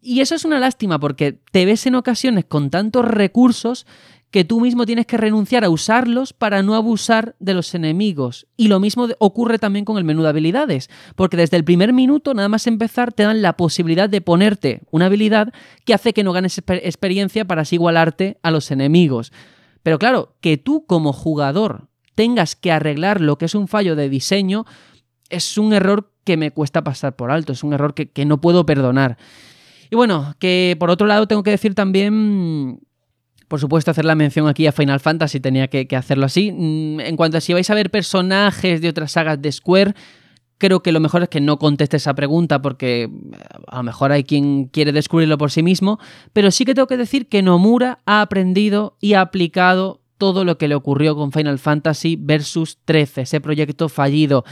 Y eso es una lástima porque te ves en ocasiones con tantos recursos que tú mismo tienes que renunciar a usarlos para no abusar de los enemigos. Y lo mismo ocurre también con el menú de habilidades, porque desde el primer minuto, nada más empezar, te dan la posibilidad de ponerte una habilidad que hace que no ganes experiencia para así igualarte a los enemigos. Pero claro, que tú como jugador tengas que arreglar lo que es un fallo de diseño es un error que me cuesta pasar por alto, es un error que, que no puedo perdonar. Y bueno, que por otro lado tengo que decir también por supuesto, hacer la mención aquí a Final Fantasy, tenía que, que, hacerlo así. Mm, en cuanto a si vais a ver personajes de otras sagas de Square, creo que lo mejor es que no conteste esa pregunta porque eh, a lo mejor hay quien quiere descubrirlo por sí mismo, pero sí que tengo que decir que Nomura ha aprendido y ha aplicado todo lo que le ocurrió con Final Fantasy Versus 13, ese proyecto fallido.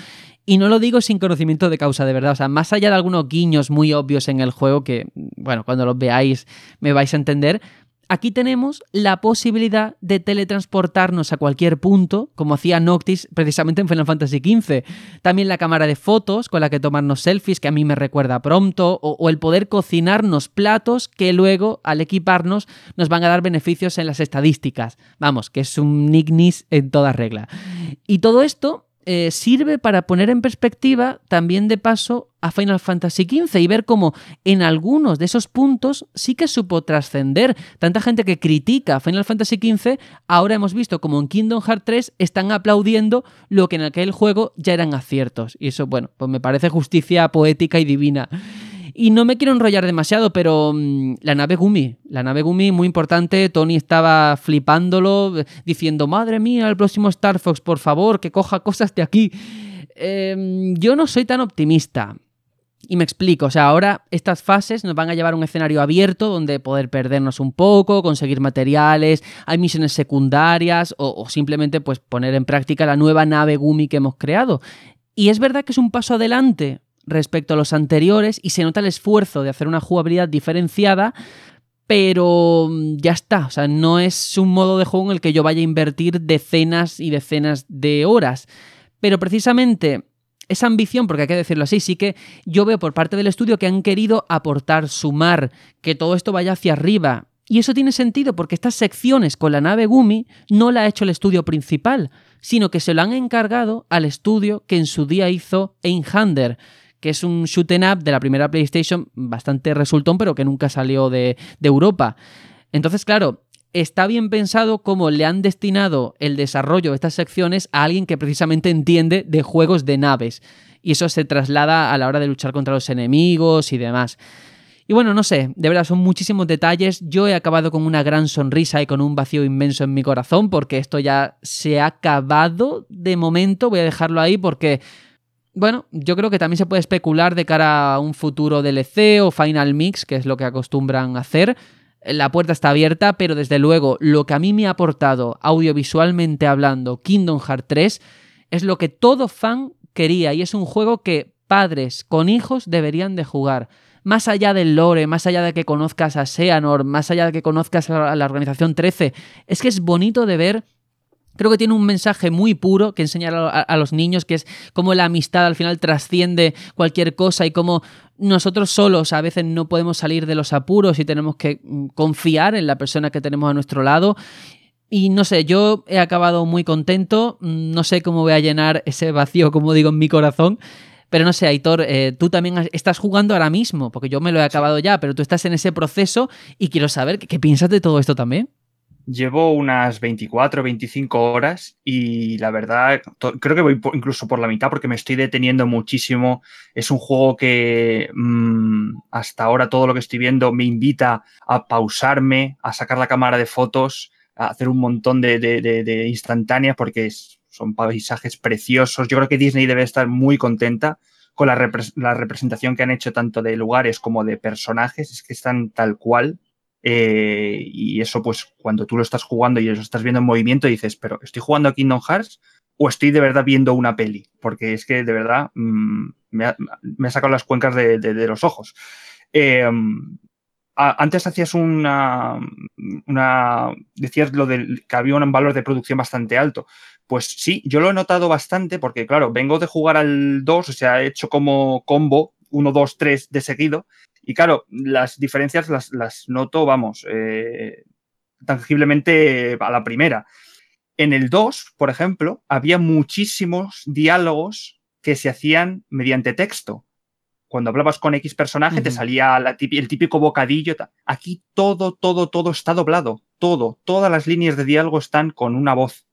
Y no lo digo sin conocimiento de causa, de verdad. O sea, más allá de algunos guiños muy obvios en el juego, que, bueno, cuando los veáis me vais a entender, Aquí tenemos la posibilidad de teletransportarnos a cualquier punto, como hacía Noctis precisamente en Final Fantasy XV. También la cámara de fotos con la que tomarnos selfies, que a mí me recuerda pronto, o, o, el poder cocinarnos platos que luego, al equiparnos, nos van a dar beneficios en las estadísticas. Vamos, que es un Nignis en toda regla. Y todo esto eh, sirve para poner en perspectiva también de paso a Final Fantasy XV y ver cómo en algunos de esos puntos sí que supo trascender. Tanta gente que critica Final Fantasy XV, ahora hemos visto como en Kingdom Hearts 3 están aplaudiendo lo que en aquel juego ya eran aciertos. Y eso, bueno, pues me parece justicia poética y divina. Y no me quiero enrollar demasiado, pero mm, la nave Gumi, la nave Gumi muy importante, Tony estaba flipándolo, diciendo, madre mía, el próximo Star Fox, por favor, que coja cosas de aquí. Em, yo no soy tan optimista. Y me explico, o sea, ahora estas fases nos van a llevar a un escenario abierto donde poder perdernos un poco, conseguir materiales, hay misiones secundarias o, o, simplemente pues poner en práctica la nueva nave Gumi que hemos creado. Y es verdad que es un paso adelante respecto a los anteriores y se nota el esfuerzo de hacer una jugabilidad diferenciada, pero mm, ya está, o sea, no es un modo de juego en el que yo vaya a invertir decenas y decenas de horas. Pero precisamente esa ambición, porque hay que decirlo así, sí que yo veo por parte del estudio que han querido aportar, sumar, que todo esto vaya hacia arriba. Y eso tiene sentido porque estas secciones con la nave Gumi no la ha hecho el estudio principal, sino que se lo han encargado al estudio que en su día hizo Einhander que es un shoot up de la primera PlayStation bastante resultón, pero que nunca salió de, de Europa. Entonces, claro, está bien pensado cómo le han destinado el desarrollo de estas secciones a alguien que precisamente entiende de juegos de naves. Y eso se traslada a la hora de luchar contra los enemigos y demás. Y bueno, no sé, de verdad son muchísimos detalles. Yo he acabado con una gran sonrisa y con un vacío inmenso en mi corazón porque esto ya se ha acabado de momento. Voy a dejarlo ahí porque bueno, yo creo que también se puede especular de cara a un futuro DLC o Final Mix, que es lo que acostumbran hacer. La puerta está abierta, pero desde luego lo que a mí me ha aportado audiovisualmente hablando Kingdom Hearts 3 es lo que todo fan quería y es un juego que padres con hijos deberían de jugar. Más allá del lore, más allá de que conozcas a Seanor, más allá de que conozcas a la organización 13, es que es bonito de ver Creo que tiene un mensaje muy puro que enseñar a, los niños, que es cómo la amistad al final trasciende cualquier cosa y cómo nosotros solos a veces no podemos salir de los apuros y tenemos que mm, confiar en la persona que tenemos a nuestro lado. Y no sé, yo he acabado muy contento, mm, no sé cómo voy a llenar ese vacío, como digo, en mi corazón. Pero no sé, Aitor, eh, tú también estás jugando ahora mismo, porque yo me lo he acabado ya, pero tú estás en ese proceso y quiero saber qué piensas de todo esto también. Llevo unas 24, 25 horas y la verdad creo que voy incluso por la mitad porque me estoy deteniendo muchísimo. Es un juego que mmm, hasta ahora todo lo que estoy viendo me invita a pausarme, a sacar la cámara de fotos, a hacer un montón de, instantáneas porque son paisajes preciosos. Yo creo que Disney debe estar muy contenta con la, la representación que han hecho tanto de lugares como de personajes. Es que están tal cual eh, y eso, pues, cuando tú lo estás jugando y lo estás viendo en movimiento, dices, pero ¿estoy jugando a Kingdom Hearts o estoy de verdad viendo una peli? Porque es que de verdad mmm, me, ha, sacado las cuencas de, los ojos. A, antes hacías una, una. Decías lo del que había un valor de producción bastante alto. Pues sí, yo lo he notado bastante porque, claro, vengo de jugar al 2, o sea, he hecho como combo 1, 2, 3 de seguido y claro, las diferencias las, las noto, vamos, eh, tangiblemente a la primera. En el 2, por ejemplo, había muchísimos diálogos que se hacían mediante texto. Cuando hablabas con X personaje, uh -huh. te salía la, el típico bocadillo. Aquí todo, todo, todo está doblado. Todo, todas las líneas de diálogo están con una voz.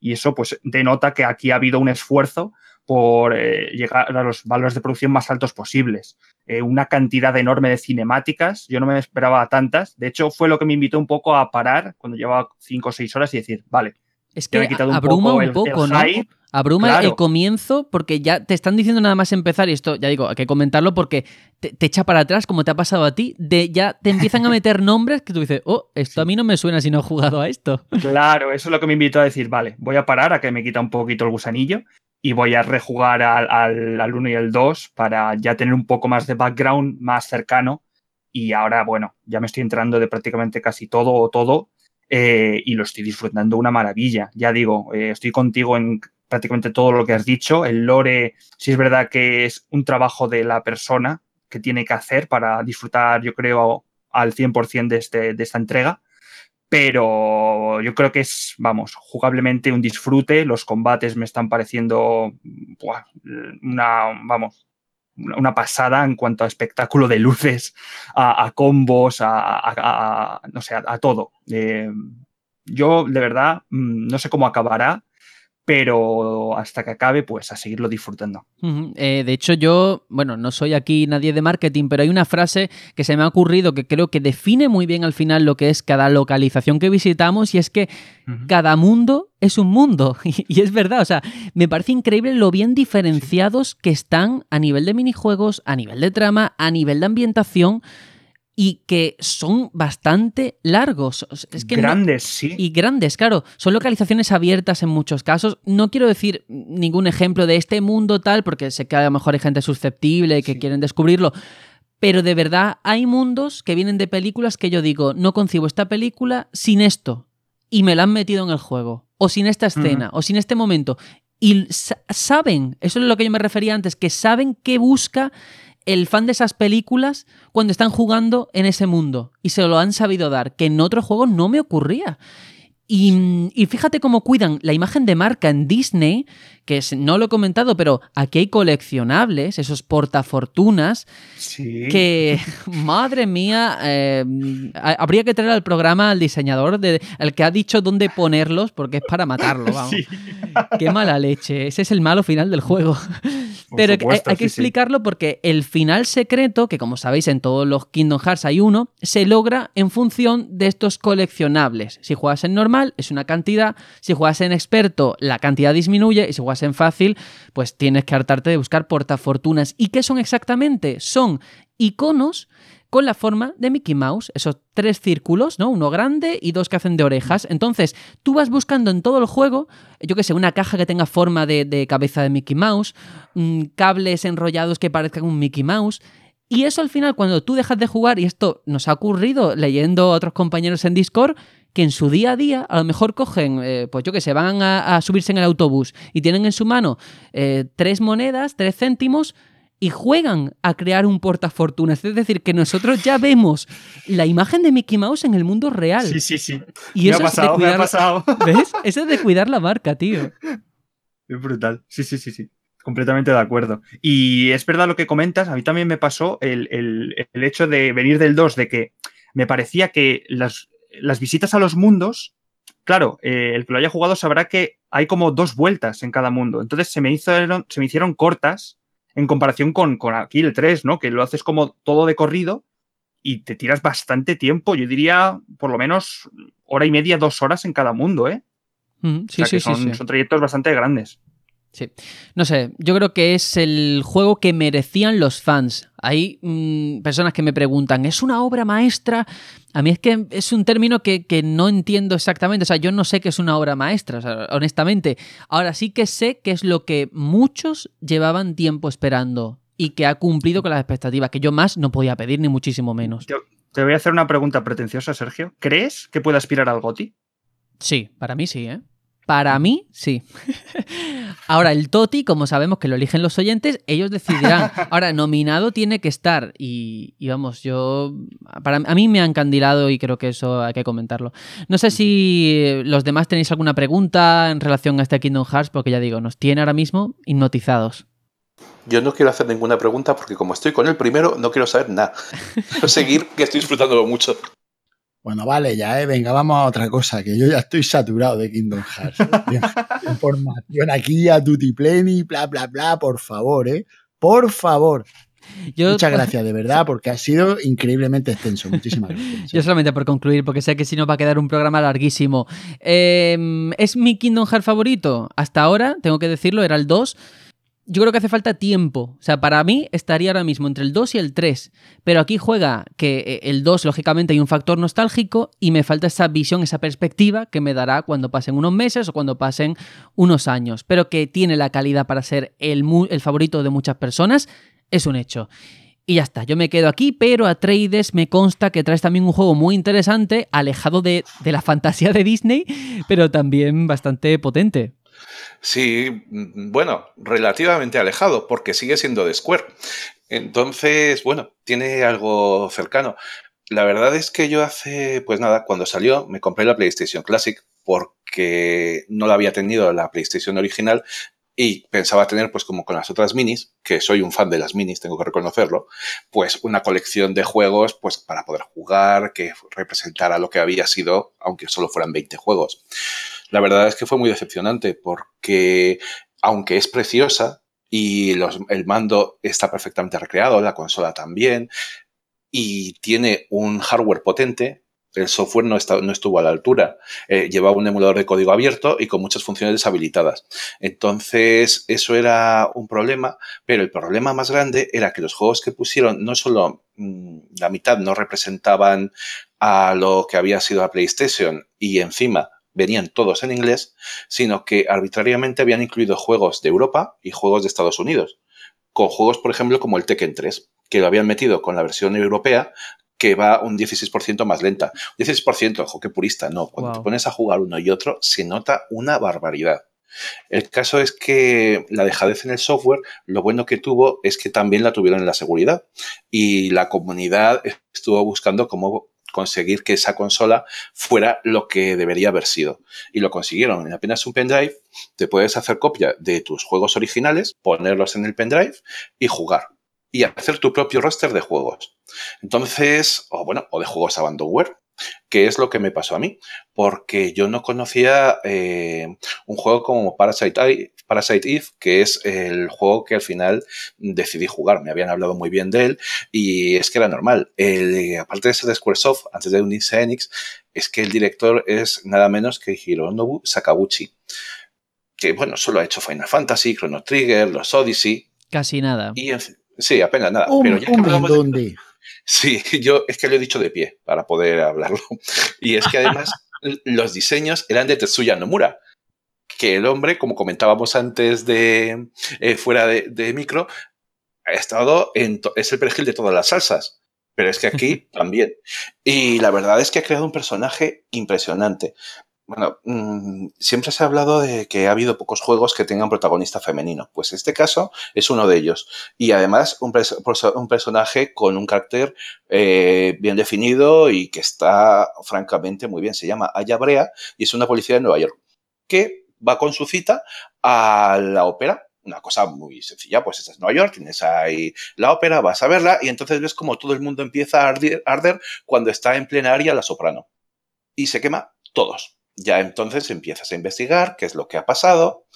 Y eso, pues, denota que aquí ha habido un esfuerzo por eh, llegar a los valores de producción más altos posibles. Eh, una cantidad enorme de cinemáticas, yo no me esperaba tantas. De hecho, fue lo que me invitó un poco a parar cuando llevaba cinco o seis horas y decir, vale. Es que un abruma poco un poco, el, ¿no? Abruma claro. el comienzo porque ya te están diciendo nada más empezar, y esto ya digo, hay que comentarlo porque te, te, echa para atrás, como te ha pasado a ti, de ya te empiezan a meter nombres que tú dices, oh, esto a mí no me suena si no he jugado a esto. Claro, eso es lo que me invitó a decir, vale, voy a parar a que me quita un poquito el gusanillo y voy a rejugar al, al, al 1 y el 2 para ya tener un poco más de background más cercano. Y ahora, bueno, ya me estoy entrando de prácticamente casi todo o todo eh, y lo estoy disfrutando una maravilla. Ya digo, eh, estoy contigo en prácticamente todo lo que has dicho. El lore, sí es verdad que es un trabajo de la persona que tiene que hacer para disfrutar, yo creo, al 100% de, este, de esta entrega pero yo creo que es, vamos, jugablemente un disfrute. Los combates me están pareciendo una, vamos, una pasada en cuanto a espectáculo de luces, a, combos, a, no sé, a, todo. Eh, yo, de verdad, mm, no sé cómo acabará, pero hasta que acabe, pues a seguirlo disfrutando. Uh -huh. eh, de hecho, yo, bueno, no soy aquí nadie de marketing, pero hay una frase que se me ha ocurrido que creo que define muy bien al final lo que es cada localización que visitamos y es que uh -huh. cada mundo es un mundo. Y, y, es verdad, o sea, me parece increíble lo bien diferenciados que están a nivel de minijuegos, a nivel de trama, a nivel de ambientación y que son bastante largos. Es que grandes, no, sí. Y grandes, claro. Son localizaciones abiertas en muchos casos. No quiero decir ningún ejemplo de este mundo tal, porque sé que a lo mejor hay gente susceptible que sí. quieren descubrirlo. Pero de verdad hay mundos que vienen de películas que yo digo, no concibo esta película sin esto. Y me la han metido en el juego. O sin esta escena, uh -huh. o sin este momento. Y saben, eso es lo que yo me refería antes, que saben qué busca el fan de esas películas cuando están jugando en ese mundo y se lo han sabido dar, que en otros juegos no me ocurría. Y, y, fíjate cómo cuidan la imagen de marca en Disney, que no lo he comentado, pero aquí hay coleccionables, esos portafortunas, sí. que, madre mía, eh, habría que traer al programa al diseñador, de, el que ha dicho dónde ponerlos, porque es para matarlo, vamos. Sí. Qué mala leche, ese es el malo final del juego. Pero supuesto, hay, hay, que sí, explicarlo porque el final secreto, que como sabéis en todos los Kingdom Hearts hay uno, se logra en función de estos coleccionables. Si juegas en normal es una cantidad, si juegas en experto la cantidad disminuye y si juegas en fácil pues tienes que hartarte de buscar portafortunas. ¿Y qué son exactamente? Son iconos con la forma de Mickey Mouse, esos tres círculos, ¿no? Uno grande y dos que hacen de orejas. Entonces, tú vas buscando en todo el juego, yo que sé, una caja que tenga forma de, cabeza de Mickey Mouse, mmm, cables enrollados que parezcan un Mickey Mouse. Y eso al final, cuando tú dejas de jugar, y esto nos ha ocurrido leyendo a otros compañeros en Discord, que en su día a día a lo mejor cogen, eh, pues yo que sé, van a, a, subirse en el autobús y tienen en su mano eh, tres monedas, tres céntimos, y juegan a crear un portafortunas. Es decir, que nosotros ya vemos la imagen de Mickey Mouse en el mundo real. Sí, sí, sí. Y me eso ha pasado, es de cuidar, me ha pasado. ¿Ves? Eso es de cuidar la marca, tío. Es brutal. Sí, sí, sí, sí. Completamente de acuerdo. Y es verdad lo que comentas, a mí también me pasó el, el, el hecho de venir del 2, de que me parecía que las, las visitas a los mundos, claro, eh, el que lo haya jugado sabrá que hay como dos vueltas en cada mundo. Entonces se me, hizo, se me hicieron cortas en comparación con, con aquí el 3, ¿no? Que lo haces como todo de corrido y te tiras bastante tiempo. Yo diría por lo menos hora y media, dos horas en cada mundo, ¿eh? Mm, sí, o sea, sí, que son, sí, sí. son trayectos bastante grandes. Sí. No sé, yo creo que es el juego que merecían los fans. Hay mmm, personas que me preguntan, ¿es una obra maestra? A mí es que es un término que, que, no entiendo exactamente. O sea, yo no sé qué es una obra maestra, o sea, honestamente. Ahora sí que sé que es lo que muchos llevaban tiempo esperando y que ha cumplido con las expectativas, que yo más no podía pedir, ni muchísimo menos. Te, te voy a hacer una pregunta pretenciosa, Sergio. ¿Crees que puede aspirar al GOTI? Sí, para mí sí, ¿eh? Para mí, sí. Ahora, el Toti, como sabemos que lo eligen los oyentes, ellos decidirán. Ahora, nominado tiene que estar. Y, y, vamos, yo. Para, a mí me ha encandilado y creo que eso hay que comentarlo. No sé si los demás tenéis alguna pregunta en relación a este Kingdom Hearts, porque ya digo, nos tiene ahora mismo hipnotizados. Yo no quiero hacer ninguna pregunta porque, como estoy con el primero, no quiero saber nada. Quiero seguir que estoy disfrutándolo mucho. Bueno, vale, ya, ¿eh? venga, vamos a otra cosa, que yo ya estoy saturado de Kingdom Hearts. ¿eh? Información aquí a Tutipleni, bla, bla, bla, por favor, ¿eh? Por favor. Yo... Muchas gracias, de verdad, porque ha sido increíblemente extenso. Muchísimas gracias. Yo solamente por concluir, porque sé que si no va a quedar un programa larguísimo. Eh, ¿Es mi Kingdom Hearts favorito? Hasta ahora, tengo que decirlo, era el 2 yo creo que hace falta tiempo. O sea, para mí estaría ahora mismo entre el 2 y el 3. Pero aquí juega que eh, el 2, lógicamente, hay un factor nostálgico y me falta esa visión, esa perspectiva que me dará cuando pasen unos meses o cuando pasen unos años. Pero que tiene la calidad para ser el, favorito de muchas personas, es un hecho. Y ya está, yo me quedo aquí, pero a Trades me consta que traes también un juego muy interesante, alejado de, de la fantasía de Disney, pero también bastante potente. Sí, bueno, relativamente alejado, porque sigue siendo de Square. Entonces, bueno, tiene algo cercano. La verdad es que yo hace, pues nada, cuando salió me compré la PlayStation Classic porque no la había tenido la PlayStation original y pensaba tener, pues como con las otras minis, que soy un fan de las minis, tengo que reconocerlo, pues una colección de juegos pues para poder jugar, que representara lo que había sido, aunque solo fueran 20 juegos. La verdad es que fue muy decepcionante porque, aunque es preciosa y el mando está perfectamente recreado, la consola también, y tiene un hardware potente, el software no, estuvo a la altura. Eh, llevaba un emulador de código abierto y con muchas funciones deshabilitadas. Entonces, eso era un problema, pero el problema más grande era que los juegos que pusieron, no solo mm, la mitad no representaban a lo que había sido la PlayStation y encima venían todos en inglés, sino que arbitrariamente habían incluido juegos de Europa y juegos de Estados Unidos. Con juegos, por ejemplo, como el Tekken 3, que lo habían metido con la versión europea, que va un 16% más lenta. 16%, ojo, qué purista, no. Cuando te pones a jugar uno y otro, se nota una barbaridad. El caso es que la dejadez en el software, lo bueno que tuvo es que también la tuvieron en la seguridad y la comunidad estuvo buscando cómo conseguir que esa consola fuera lo que debería haber sido. Y lo consiguieron. En apenas un pendrive te puedes hacer copia de tus juegos originales, ponerlos en el pendrive y jugar y hacer tu propio roster de juegos. Entonces, o bueno, o de juegos abandonware, que es lo que me pasó a mí, porque yo no conocía eh, un juego como Parasite, Parasite Eve, que es el juego que al final decidí jugar. Me habían hablado muy bien de él y es que era normal. aparte de ser de Squaresoft, antes de unirse a Enix, es que el director es nada menos que Hironobu Sakaguchi, que bueno, solo ha hecho Final Fantasy, Chrono Trigger, los Odyssey. Casi nada. Y Sí, apenas nada. pero ya un Sí, yo es que lo he dicho de pie para poder hablarlo. Y es que además los diseños eran de Tetsuya Nomura, que el hombre, como comentábamos antes de eh, fuera de, micro, ha estado en es el perejil de todas las salsas. Pero es que aquí también. Y la verdad es que ha creado un personaje impresionante. Bueno, mm, siempre se ha hablado de que ha habido pocos juegos que tengan protagonista femenino. Pues este caso es uno de ellos. Y además un, personaje con un carácter eh, bien definido y que está francamente muy bien. Se llama Aya Brea y es una policía de Nueva York que va con su cita a la ópera una cosa muy sencilla, pues estás en Nueva York, tienes ahí la ópera, vas a verla y entonces ves como todo el mundo empieza a arder, cuando está en plenaria la soprano. Y se quema todos ya entonces empiezas a investigar qué es lo que ha pasado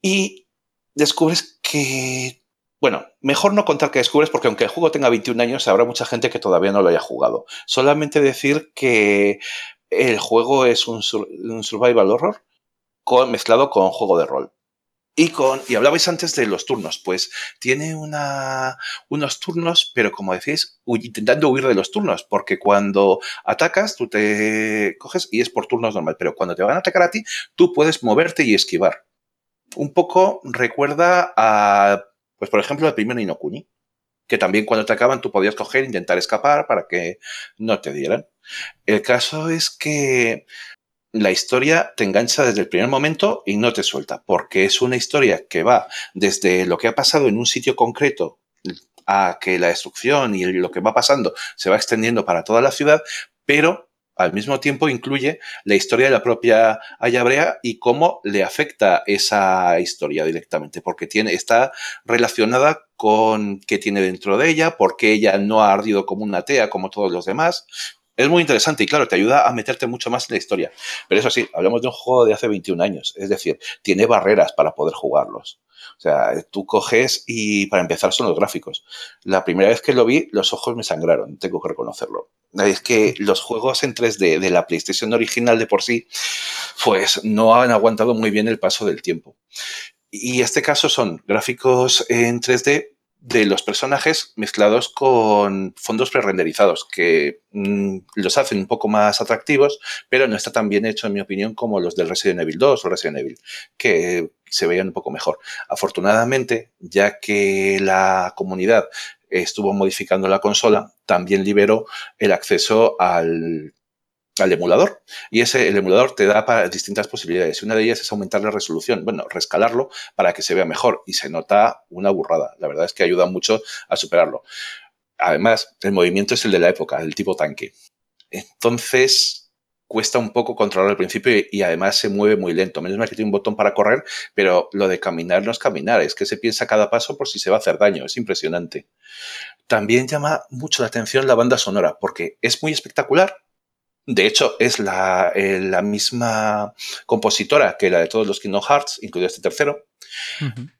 y descubres que, bueno, mejor no contar que descubres porque aunque el juego tenga 21 años, habrá mucha gente que todavía no lo haya jugado. Solamente decir que el juego es un, survival horror mezclado con juego de rol. Y, con, y hablabais antes de los turnos, pues tiene una, unos turnos, pero como decís, intentando huir de los turnos, porque cuando atacas, tú te coges y es por turnos normal, pero cuando te van a atacar a ti, tú puedes moverte y esquivar. Un poco recuerda a, pues por ejemplo, al primer Inokuni, que también cuando te acaban tú podías coger intentar escapar para que no te dieran. El caso es que la historia te engancha desde el primer momento y no te suelta, porque es una historia que va desde lo que ha pasado en un sitio concreto a que la destrucción y lo que va pasando se va extendiendo para toda la ciudad, pero al mismo tiempo incluye la historia de la propia Ayabrea y cómo le afecta esa historia directamente, porque tiene, está relacionada con qué tiene dentro de ella, porque ella no ha ardido como una tea como todos los demás, es muy interesante y claro, te ayuda a meterte mucho más en la historia. Pero eso sí, hablamos de un juego de hace 21 años, es decir, tiene barreras para poder jugarlos. O sea, tú coges y para empezar son los gráficos. La primera vez que lo vi, los ojos me sangraron, tengo que reconocerlo. Es que los juegos en 3D de la PlayStation original de por sí, pues no han aguantado muy bien el paso del tiempo. Y este caso son gráficos en 3D de los personajes mezclados con fondos prerenderizados que mm, los hacen un poco más atractivos, pero no está tan bien hecho, en mi opinión, como los del Resident Evil 2 o Resident Evil, que se veían un poco mejor. Afortunadamente, ya que la comunidad estuvo modificando la consola, también liberó el acceso al al emulador. Y ese, el emulador te da para distintas posibilidades. Una de ellas es aumentar la resolución, bueno, rescalarlo para que se vea mejor y se nota una burrada. La verdad es que ayuda mucho a superarlo. Además, el movimiento es el de la época, el tipo tanque. Entonces, cuesta un poco controlar al principio y, y, además se mueve muy lento. Menos mal que tiene un botón para correr, pero lo de caminar no es caminar, es que se piensa cada paso por si se va a hacer daño. Es impresionante. También llama mucho la atención la banda sonora, porque es muy espectacular. De hecho, es la, eh, la misma compositora que la de todos los Kingdom Hearts, incluido este tercero,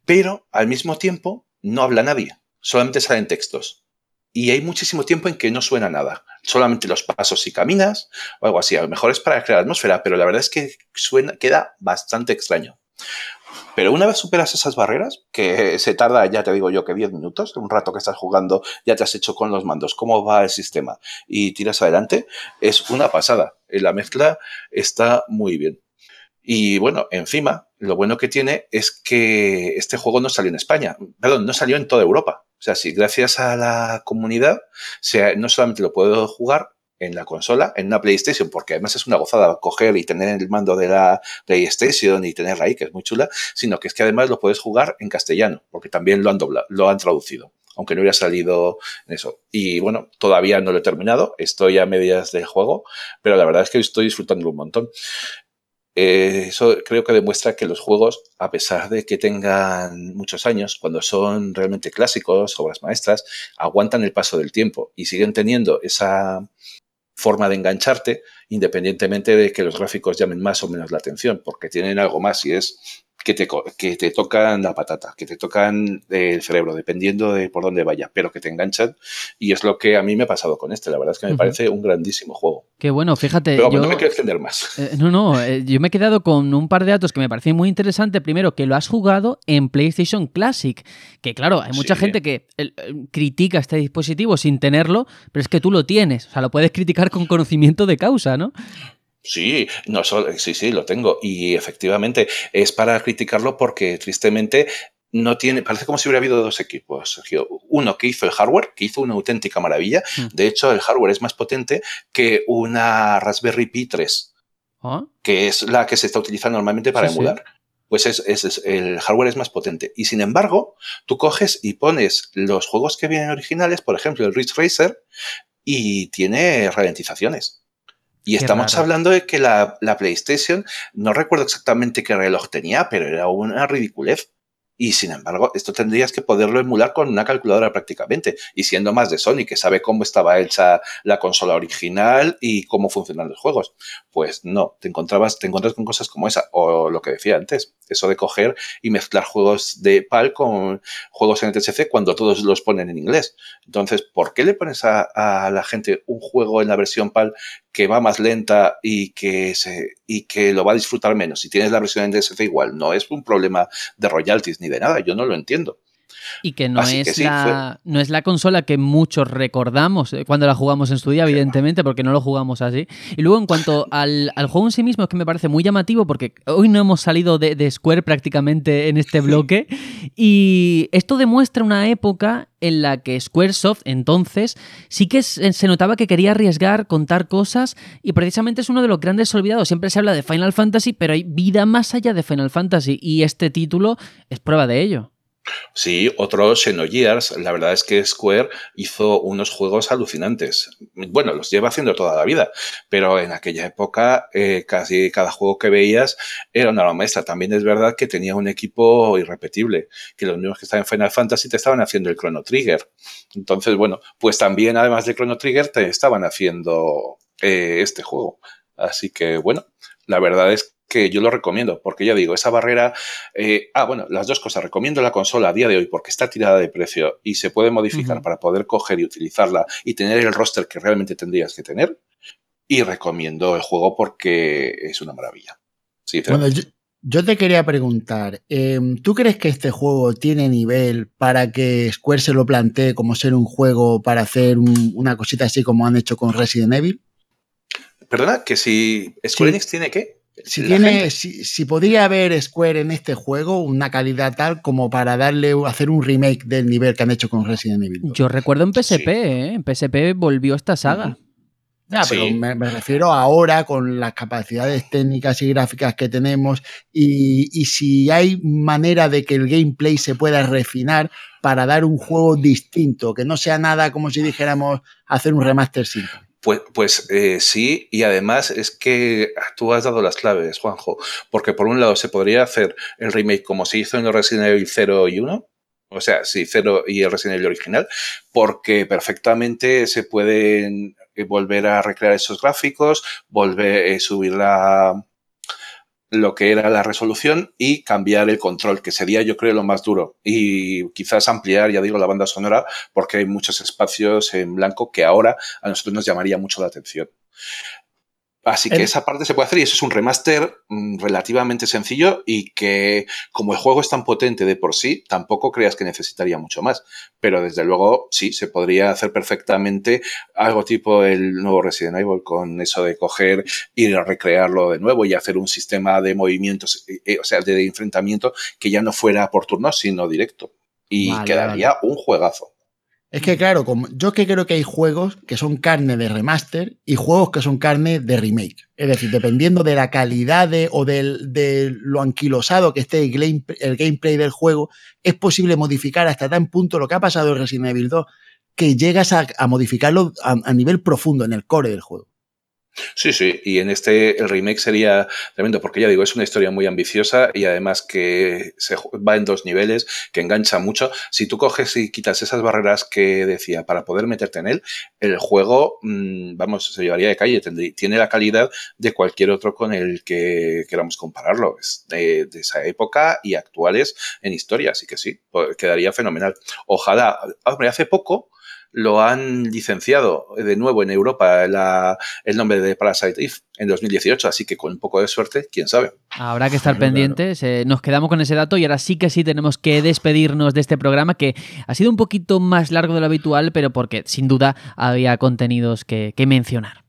pero al mismo tiempo no habla nadie, solamente salen textos. Y hay muchísimo tiempo en que no suena nada, solamente los pasos si caminas o algo así. A lo mejor es para crear atmósfera, pero la verdad es que suena, queda bastante extraño. Pero una vez superas esas barreras, que se tarda, ya te digo yo, que 10 minutos, un rato que estás jugando, ya te has hecho con los mandos, cómo va el sistema y tiras adelante, es una pasada. La mezcla está muy bien. Y bueno, encima, lo bueno que tiene es que este juego no salió en España, perdón, no salió en toda Europa. O sea, si gracias a la comunidad, no solamente lo puedo jugar en la consola, en una PlayStation, porque además es una gozada coger y tener el mando de la PlayStation y tenerla ahí, que es muy chula, sino que es que además lo puedes jugar en castellano, porque también lo han doblado, lo han traducido, aunque no hubiera salido en eso. Y bueno, todavía no lo he terminado, estoy a medias del juego, pero la verdad es que estoy disfrutando un montón. Eh, eso creo que demuestra que los juegos, a pesar de que tengan muchos años, cuando son realmente clásicos, obras maestras, aguantan el paso del tiempo y siguen teniendo esa forma de engancharte independientemente de que los gráficos llamen más o menos la atención, porque tienen algo más y es que te, que te tocan la patata, que te tocan el cerebro, dependiendo de por dónde vaya, pero que te enganchan. Y es lo que a mí me ha pasado con este. La verdad es que me uh -huh. parece un grandísimo juego. Qué bueno, fíjate. Pero yo, no me quiero extender más. Eh, no, no, eh, yo me he quedado con un par de datos que me parecen muy interesantes. Primero, que lo has jugado en PlayStation Classic. Que claro, hay mucha sí. gente que eh, critica este dispositivo sin tenerlo, pero es que tú lo tienes. O sea, lo puedes criticar con conocimiento de causa, ¿no? Sí, no solo, sí, sí, lo tengo. Y efectivamente es para criticarlo porque tristemente no tiene, parece como si hubiera habido dos equipos, Sergio. Uno que hizo el hardware, que hizo una auténtica maravilla. Mm. De hecho, el hardware es más potente que una Raspberry Pi 3, ¿Oh? que es la que se está utilizando normalmente para sí, emular. Sí. Pues es, es, es, el hardware es más potente. Y sin embargo, tú coges y pones los juegos que vienen originales, por ejemplo, el Ridge Racer, y tiene ralentizaciones. Y qué estamos raro. hablando de que la, la, PlayStation, no recuerdo exactamente qué reloj tenía, pero era una ridiculez. Y sin embargo, esto tendrías que poderlo emular con una calculadora prácticamente. Y siendo más de Sony, que sabe cómo estaba hecha la consola original y cómo funcionan los juegos. Pues no, te encontrabas, te encuentras con cosas como esa. O lo que decía antes, eso de coger y mezclar juegos de PAL con juegos en el TCC cuando todos los ponen en inglés. Entonces, ¿por qué le pones a, a la gente un juego en la versión PAL que va más lenta y que, se, y que lo va a disfrutar menos. Si tienes la versión en DSC igual, no es un problema de royalties ni de nada, yo no lo entiendo. Y que no, es, que sí, la, no es la consola que muchos recordamos eh, cuando la jugamos en su día, evidentemente, porque no lo jugamos así. Y luego, en cuanto al, al juego en sí mismo, es que me parece muy llamativo, porque hoy no hemos salido de, de Square prácticamente en este bloque. Y esto demuestra una época en la que Squaresoft entonces sí que se notaba que quería arriesgar, contar cosas y precisamente es uno de los grandes olvidados. Siempre se habla de Final Fantasy, pero hay vida más allá de Final Fantasy y este título es prueba de ello. Sí, otro Xenogears. La verdad es que Square hizo unos juegos alucinantes. Bueno, los lleva haciendo toda la vida, pero en aquella época eh, casi cada juego que veías era una maestra. También es verdad que tenía un equipo irrepetible, que los mismos que estaban en Final Fantasy te estaban haciendo el Chrono Trigger. Entonces, bueno, pues también además de Chrono Trigger te estaban haciendo eh, este juego. Así que, bueno, la verdad es que yo lo recomiendo, porque ya digo, esa barrera... Eh, ah, bueno, las dos cosas. Recomiendo la consola a día de hoy porque está tirada de precio y se puede modificar uh -huh. para poder coger y utilizarla y tener el roster que realmente tendrías que tener. Y recomiendo el juego porque es una maravilla. Sí, bueno, yo, yo, te quería preguntar, eh, ¿tú crees que este juego tiene nivel para que Square se lo plantee como ser un juego para hacer un, una cosita así como han hecho con Resident Evil? Perdona, que si Square Enix tiene qué? Si, tiene, si, si, podría haber Square en este juego una calidad tal como para darle hacer un remake del nivel que han hecho con Resident Evil. 2. Yo recuerdo en PSP, sí. ¿eh? en PSP volvió esta saga. Uh -huh. Ya, Sí. pero me, me refiero ahora con las capacidades técnicas y gráficas que tenemos y, y si hay manera de que el gameplay se pueda refinar para dar un juego distinto, que no sea nada como si dijéramos hacer un remaster simple. Pues, pues eh, sí, y además es que tú has dado las claves, Juanjo, porque por un lado se podría hacer el remake como se hizo en los Resident Evil 0 y 1, o sea, sí, 0 y el Resident Evil original, porque perfectamente se pueden eh, volver a recrear esos gráficos, volver a subir la, lo que era la resolución y cambiar el control, que sería yo creo lo más duro. Y quizás ampliar, ya digo, la banda sonora, porque hay muchos espacios en blanco que ahora a nosotros nos llamaría mucho la atención. Así que El- esa parte se puede hacer y eso es un remaster mm, relativamente sencillo y que como el juego es tan potente de por sí, tampoco creas que necesitaría mucho más. Pero desde luego sí, se podría hacer perfectamente algo tipo el nuevo Resident Evil con eso de coger y recrearlo de nuevo y hacer un sistema de movimientos, eh, eh, o sea, de enfrentamiento que ya no fuera por turnos, sino directo. Y Vale, quedaría un juegazo. Es que claro, yo que creo que hay juegos que son carne de remaster y juegos que son carne de remake. Es decir, dependiendo de la calidad o del- de lo anquilosado que esté el, game- el gameplay del juego, es posible modificar hasta tan punto lo que ha pasado en Resident Evil 2, que llegas a, modificarlo a nivel profundo en el core del juego. Sí, sí, y en este el remake sería tremendo, porque ya digo, es una historia muy ambiciosa y además que se va en dos niveles, que engancha mucho. Si tú coges y quitas esas barreras que decía para poder meterte en él, el juego, mm, vamos, se llevaría de calle, tiene la calidad de cualquier otro con el que queramos compararlo. Es de, de esa época y actuales en historia, así que sí, quedaría fenomenal. Ojalá, hombre, hace poco lo han licenciado de nuevo en Europa la, el nombre de Parasite Eve en 2018, así que con un poco de suerte, quién sabe. Habrá que estar Claro, pendientes. eh, nos quedamos con ese dato y ahora sí que sí tenemos que despedirnos de este programa que ha sido un poquito más largo de lo habitual, pero porque sin duda había contenidos que, que mencionar.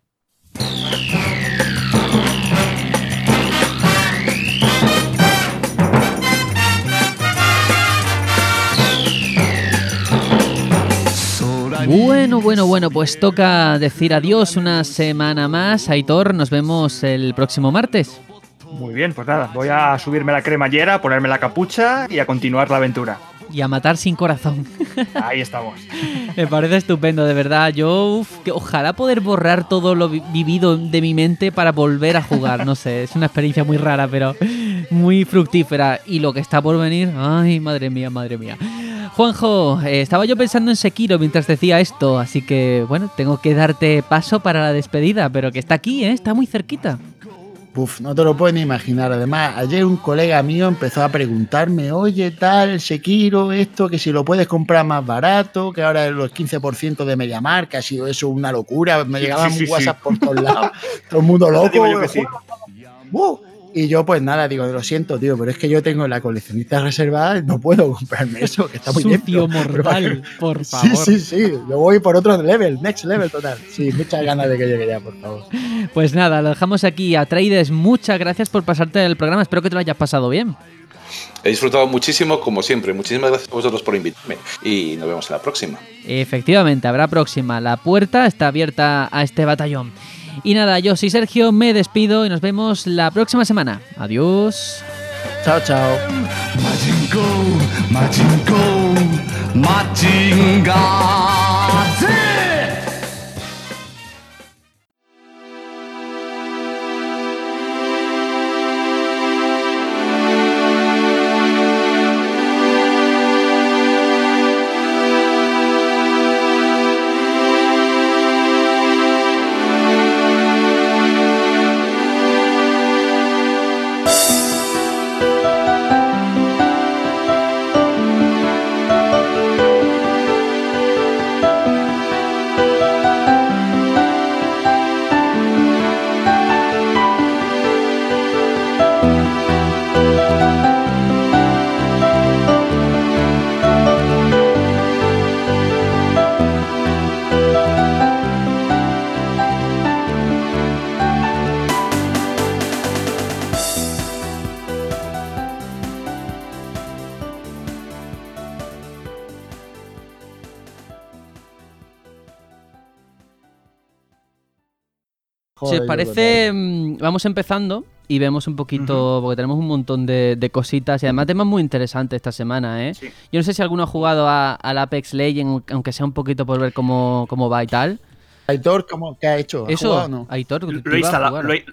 Bueno, bueno, bueno, pues toca decir adiós una semana más. Aitor, nos vemos el próximo martes. Muy bien, pues nada, voy a subirme la cremallera, ponerme la capucha y a continuar la aventura. Y a matar sin corazón. Ahí estamos. Me parece estupendo, de verdad. Yo, uf, que ojalá poder borrar todo lo vi- vivido de mi mente para volver a jugar. No sé, es una experiencia muy rara, pero muy fructífera. Y lo que está por venir, ay, madre mía, madre mía. Juanjo, eh, estaba yo pensando en Sekiro mientras decía esto, así que bueno, tengo que darte paso para la despedida, pero que está aquí, ¿eh? está muy cerquita. Puf, no te lo puedes ni imaginar. Además, ayer un colega mío empezó a preguntarme, oye, tal, Sekiro, esto, que si lo puedes comprar más barato, que ahora los 15% de Mediamar, que ha sido eso una locura. Me Sí, llegaban sí, sí, WhatsApp por todos lados, todo el mundo loco. digo yo que sí. ¡Uh! Y yo, pues nada, digo, lo siento, tío, pero es que yo tengo la coleccionista reservada, no puedo comprarme eso, que está muy bien. Sucio mortal, por Sí, favor. sí, sí, yo voy por otro level, next level total. Sí, muchas ganas de que llegue ya, por favor. Pues nada, lo dejamos aquí. Atreides, muchas gracias por pasarte el programa. Espero que te lo hayas pasado bien. He disfrutado muchísimo, como siempre. Muchísimas gracias a vosotros por invitarme y nos vemos en la próxima. Efectivamente, habrá próxima. La puerta está abierta a este batallón. Y nada, yo soy Sergio, me despido y nos vemos la próxima semana. Adiós. Chao, chao. Majingo, Majingo, Majinga. Si os parece, mm, vamos empezando y vemos un poquito, porque tenemos un montón de, de cositas y además temas muy interesantes esta semana, ¿eh? Sí. Yo no sé si alguno ha jugado a- al Apex Legends, aunque sea un poquito por ver cómo, cómo va y tal. Aitor, ¿cómo, ¿qué ha hecho? ¿Ha Eso, jugado o no? Aitor, tú Lo he instalado. Lo he,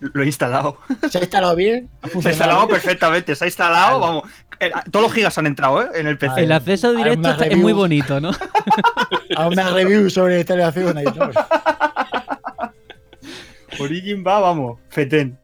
lo he instalado. ¿Se ha instalado bien? ¿Ha Se ha instalado bien? perfectamente. Se ha instalado, vamos. eh, Todos los gigas han entrado, ¿eh? En el PC. El acceso directo es muy bonito, ¿no? A una review sobre instalación, Aitor. Origin va, vamos. Fetén.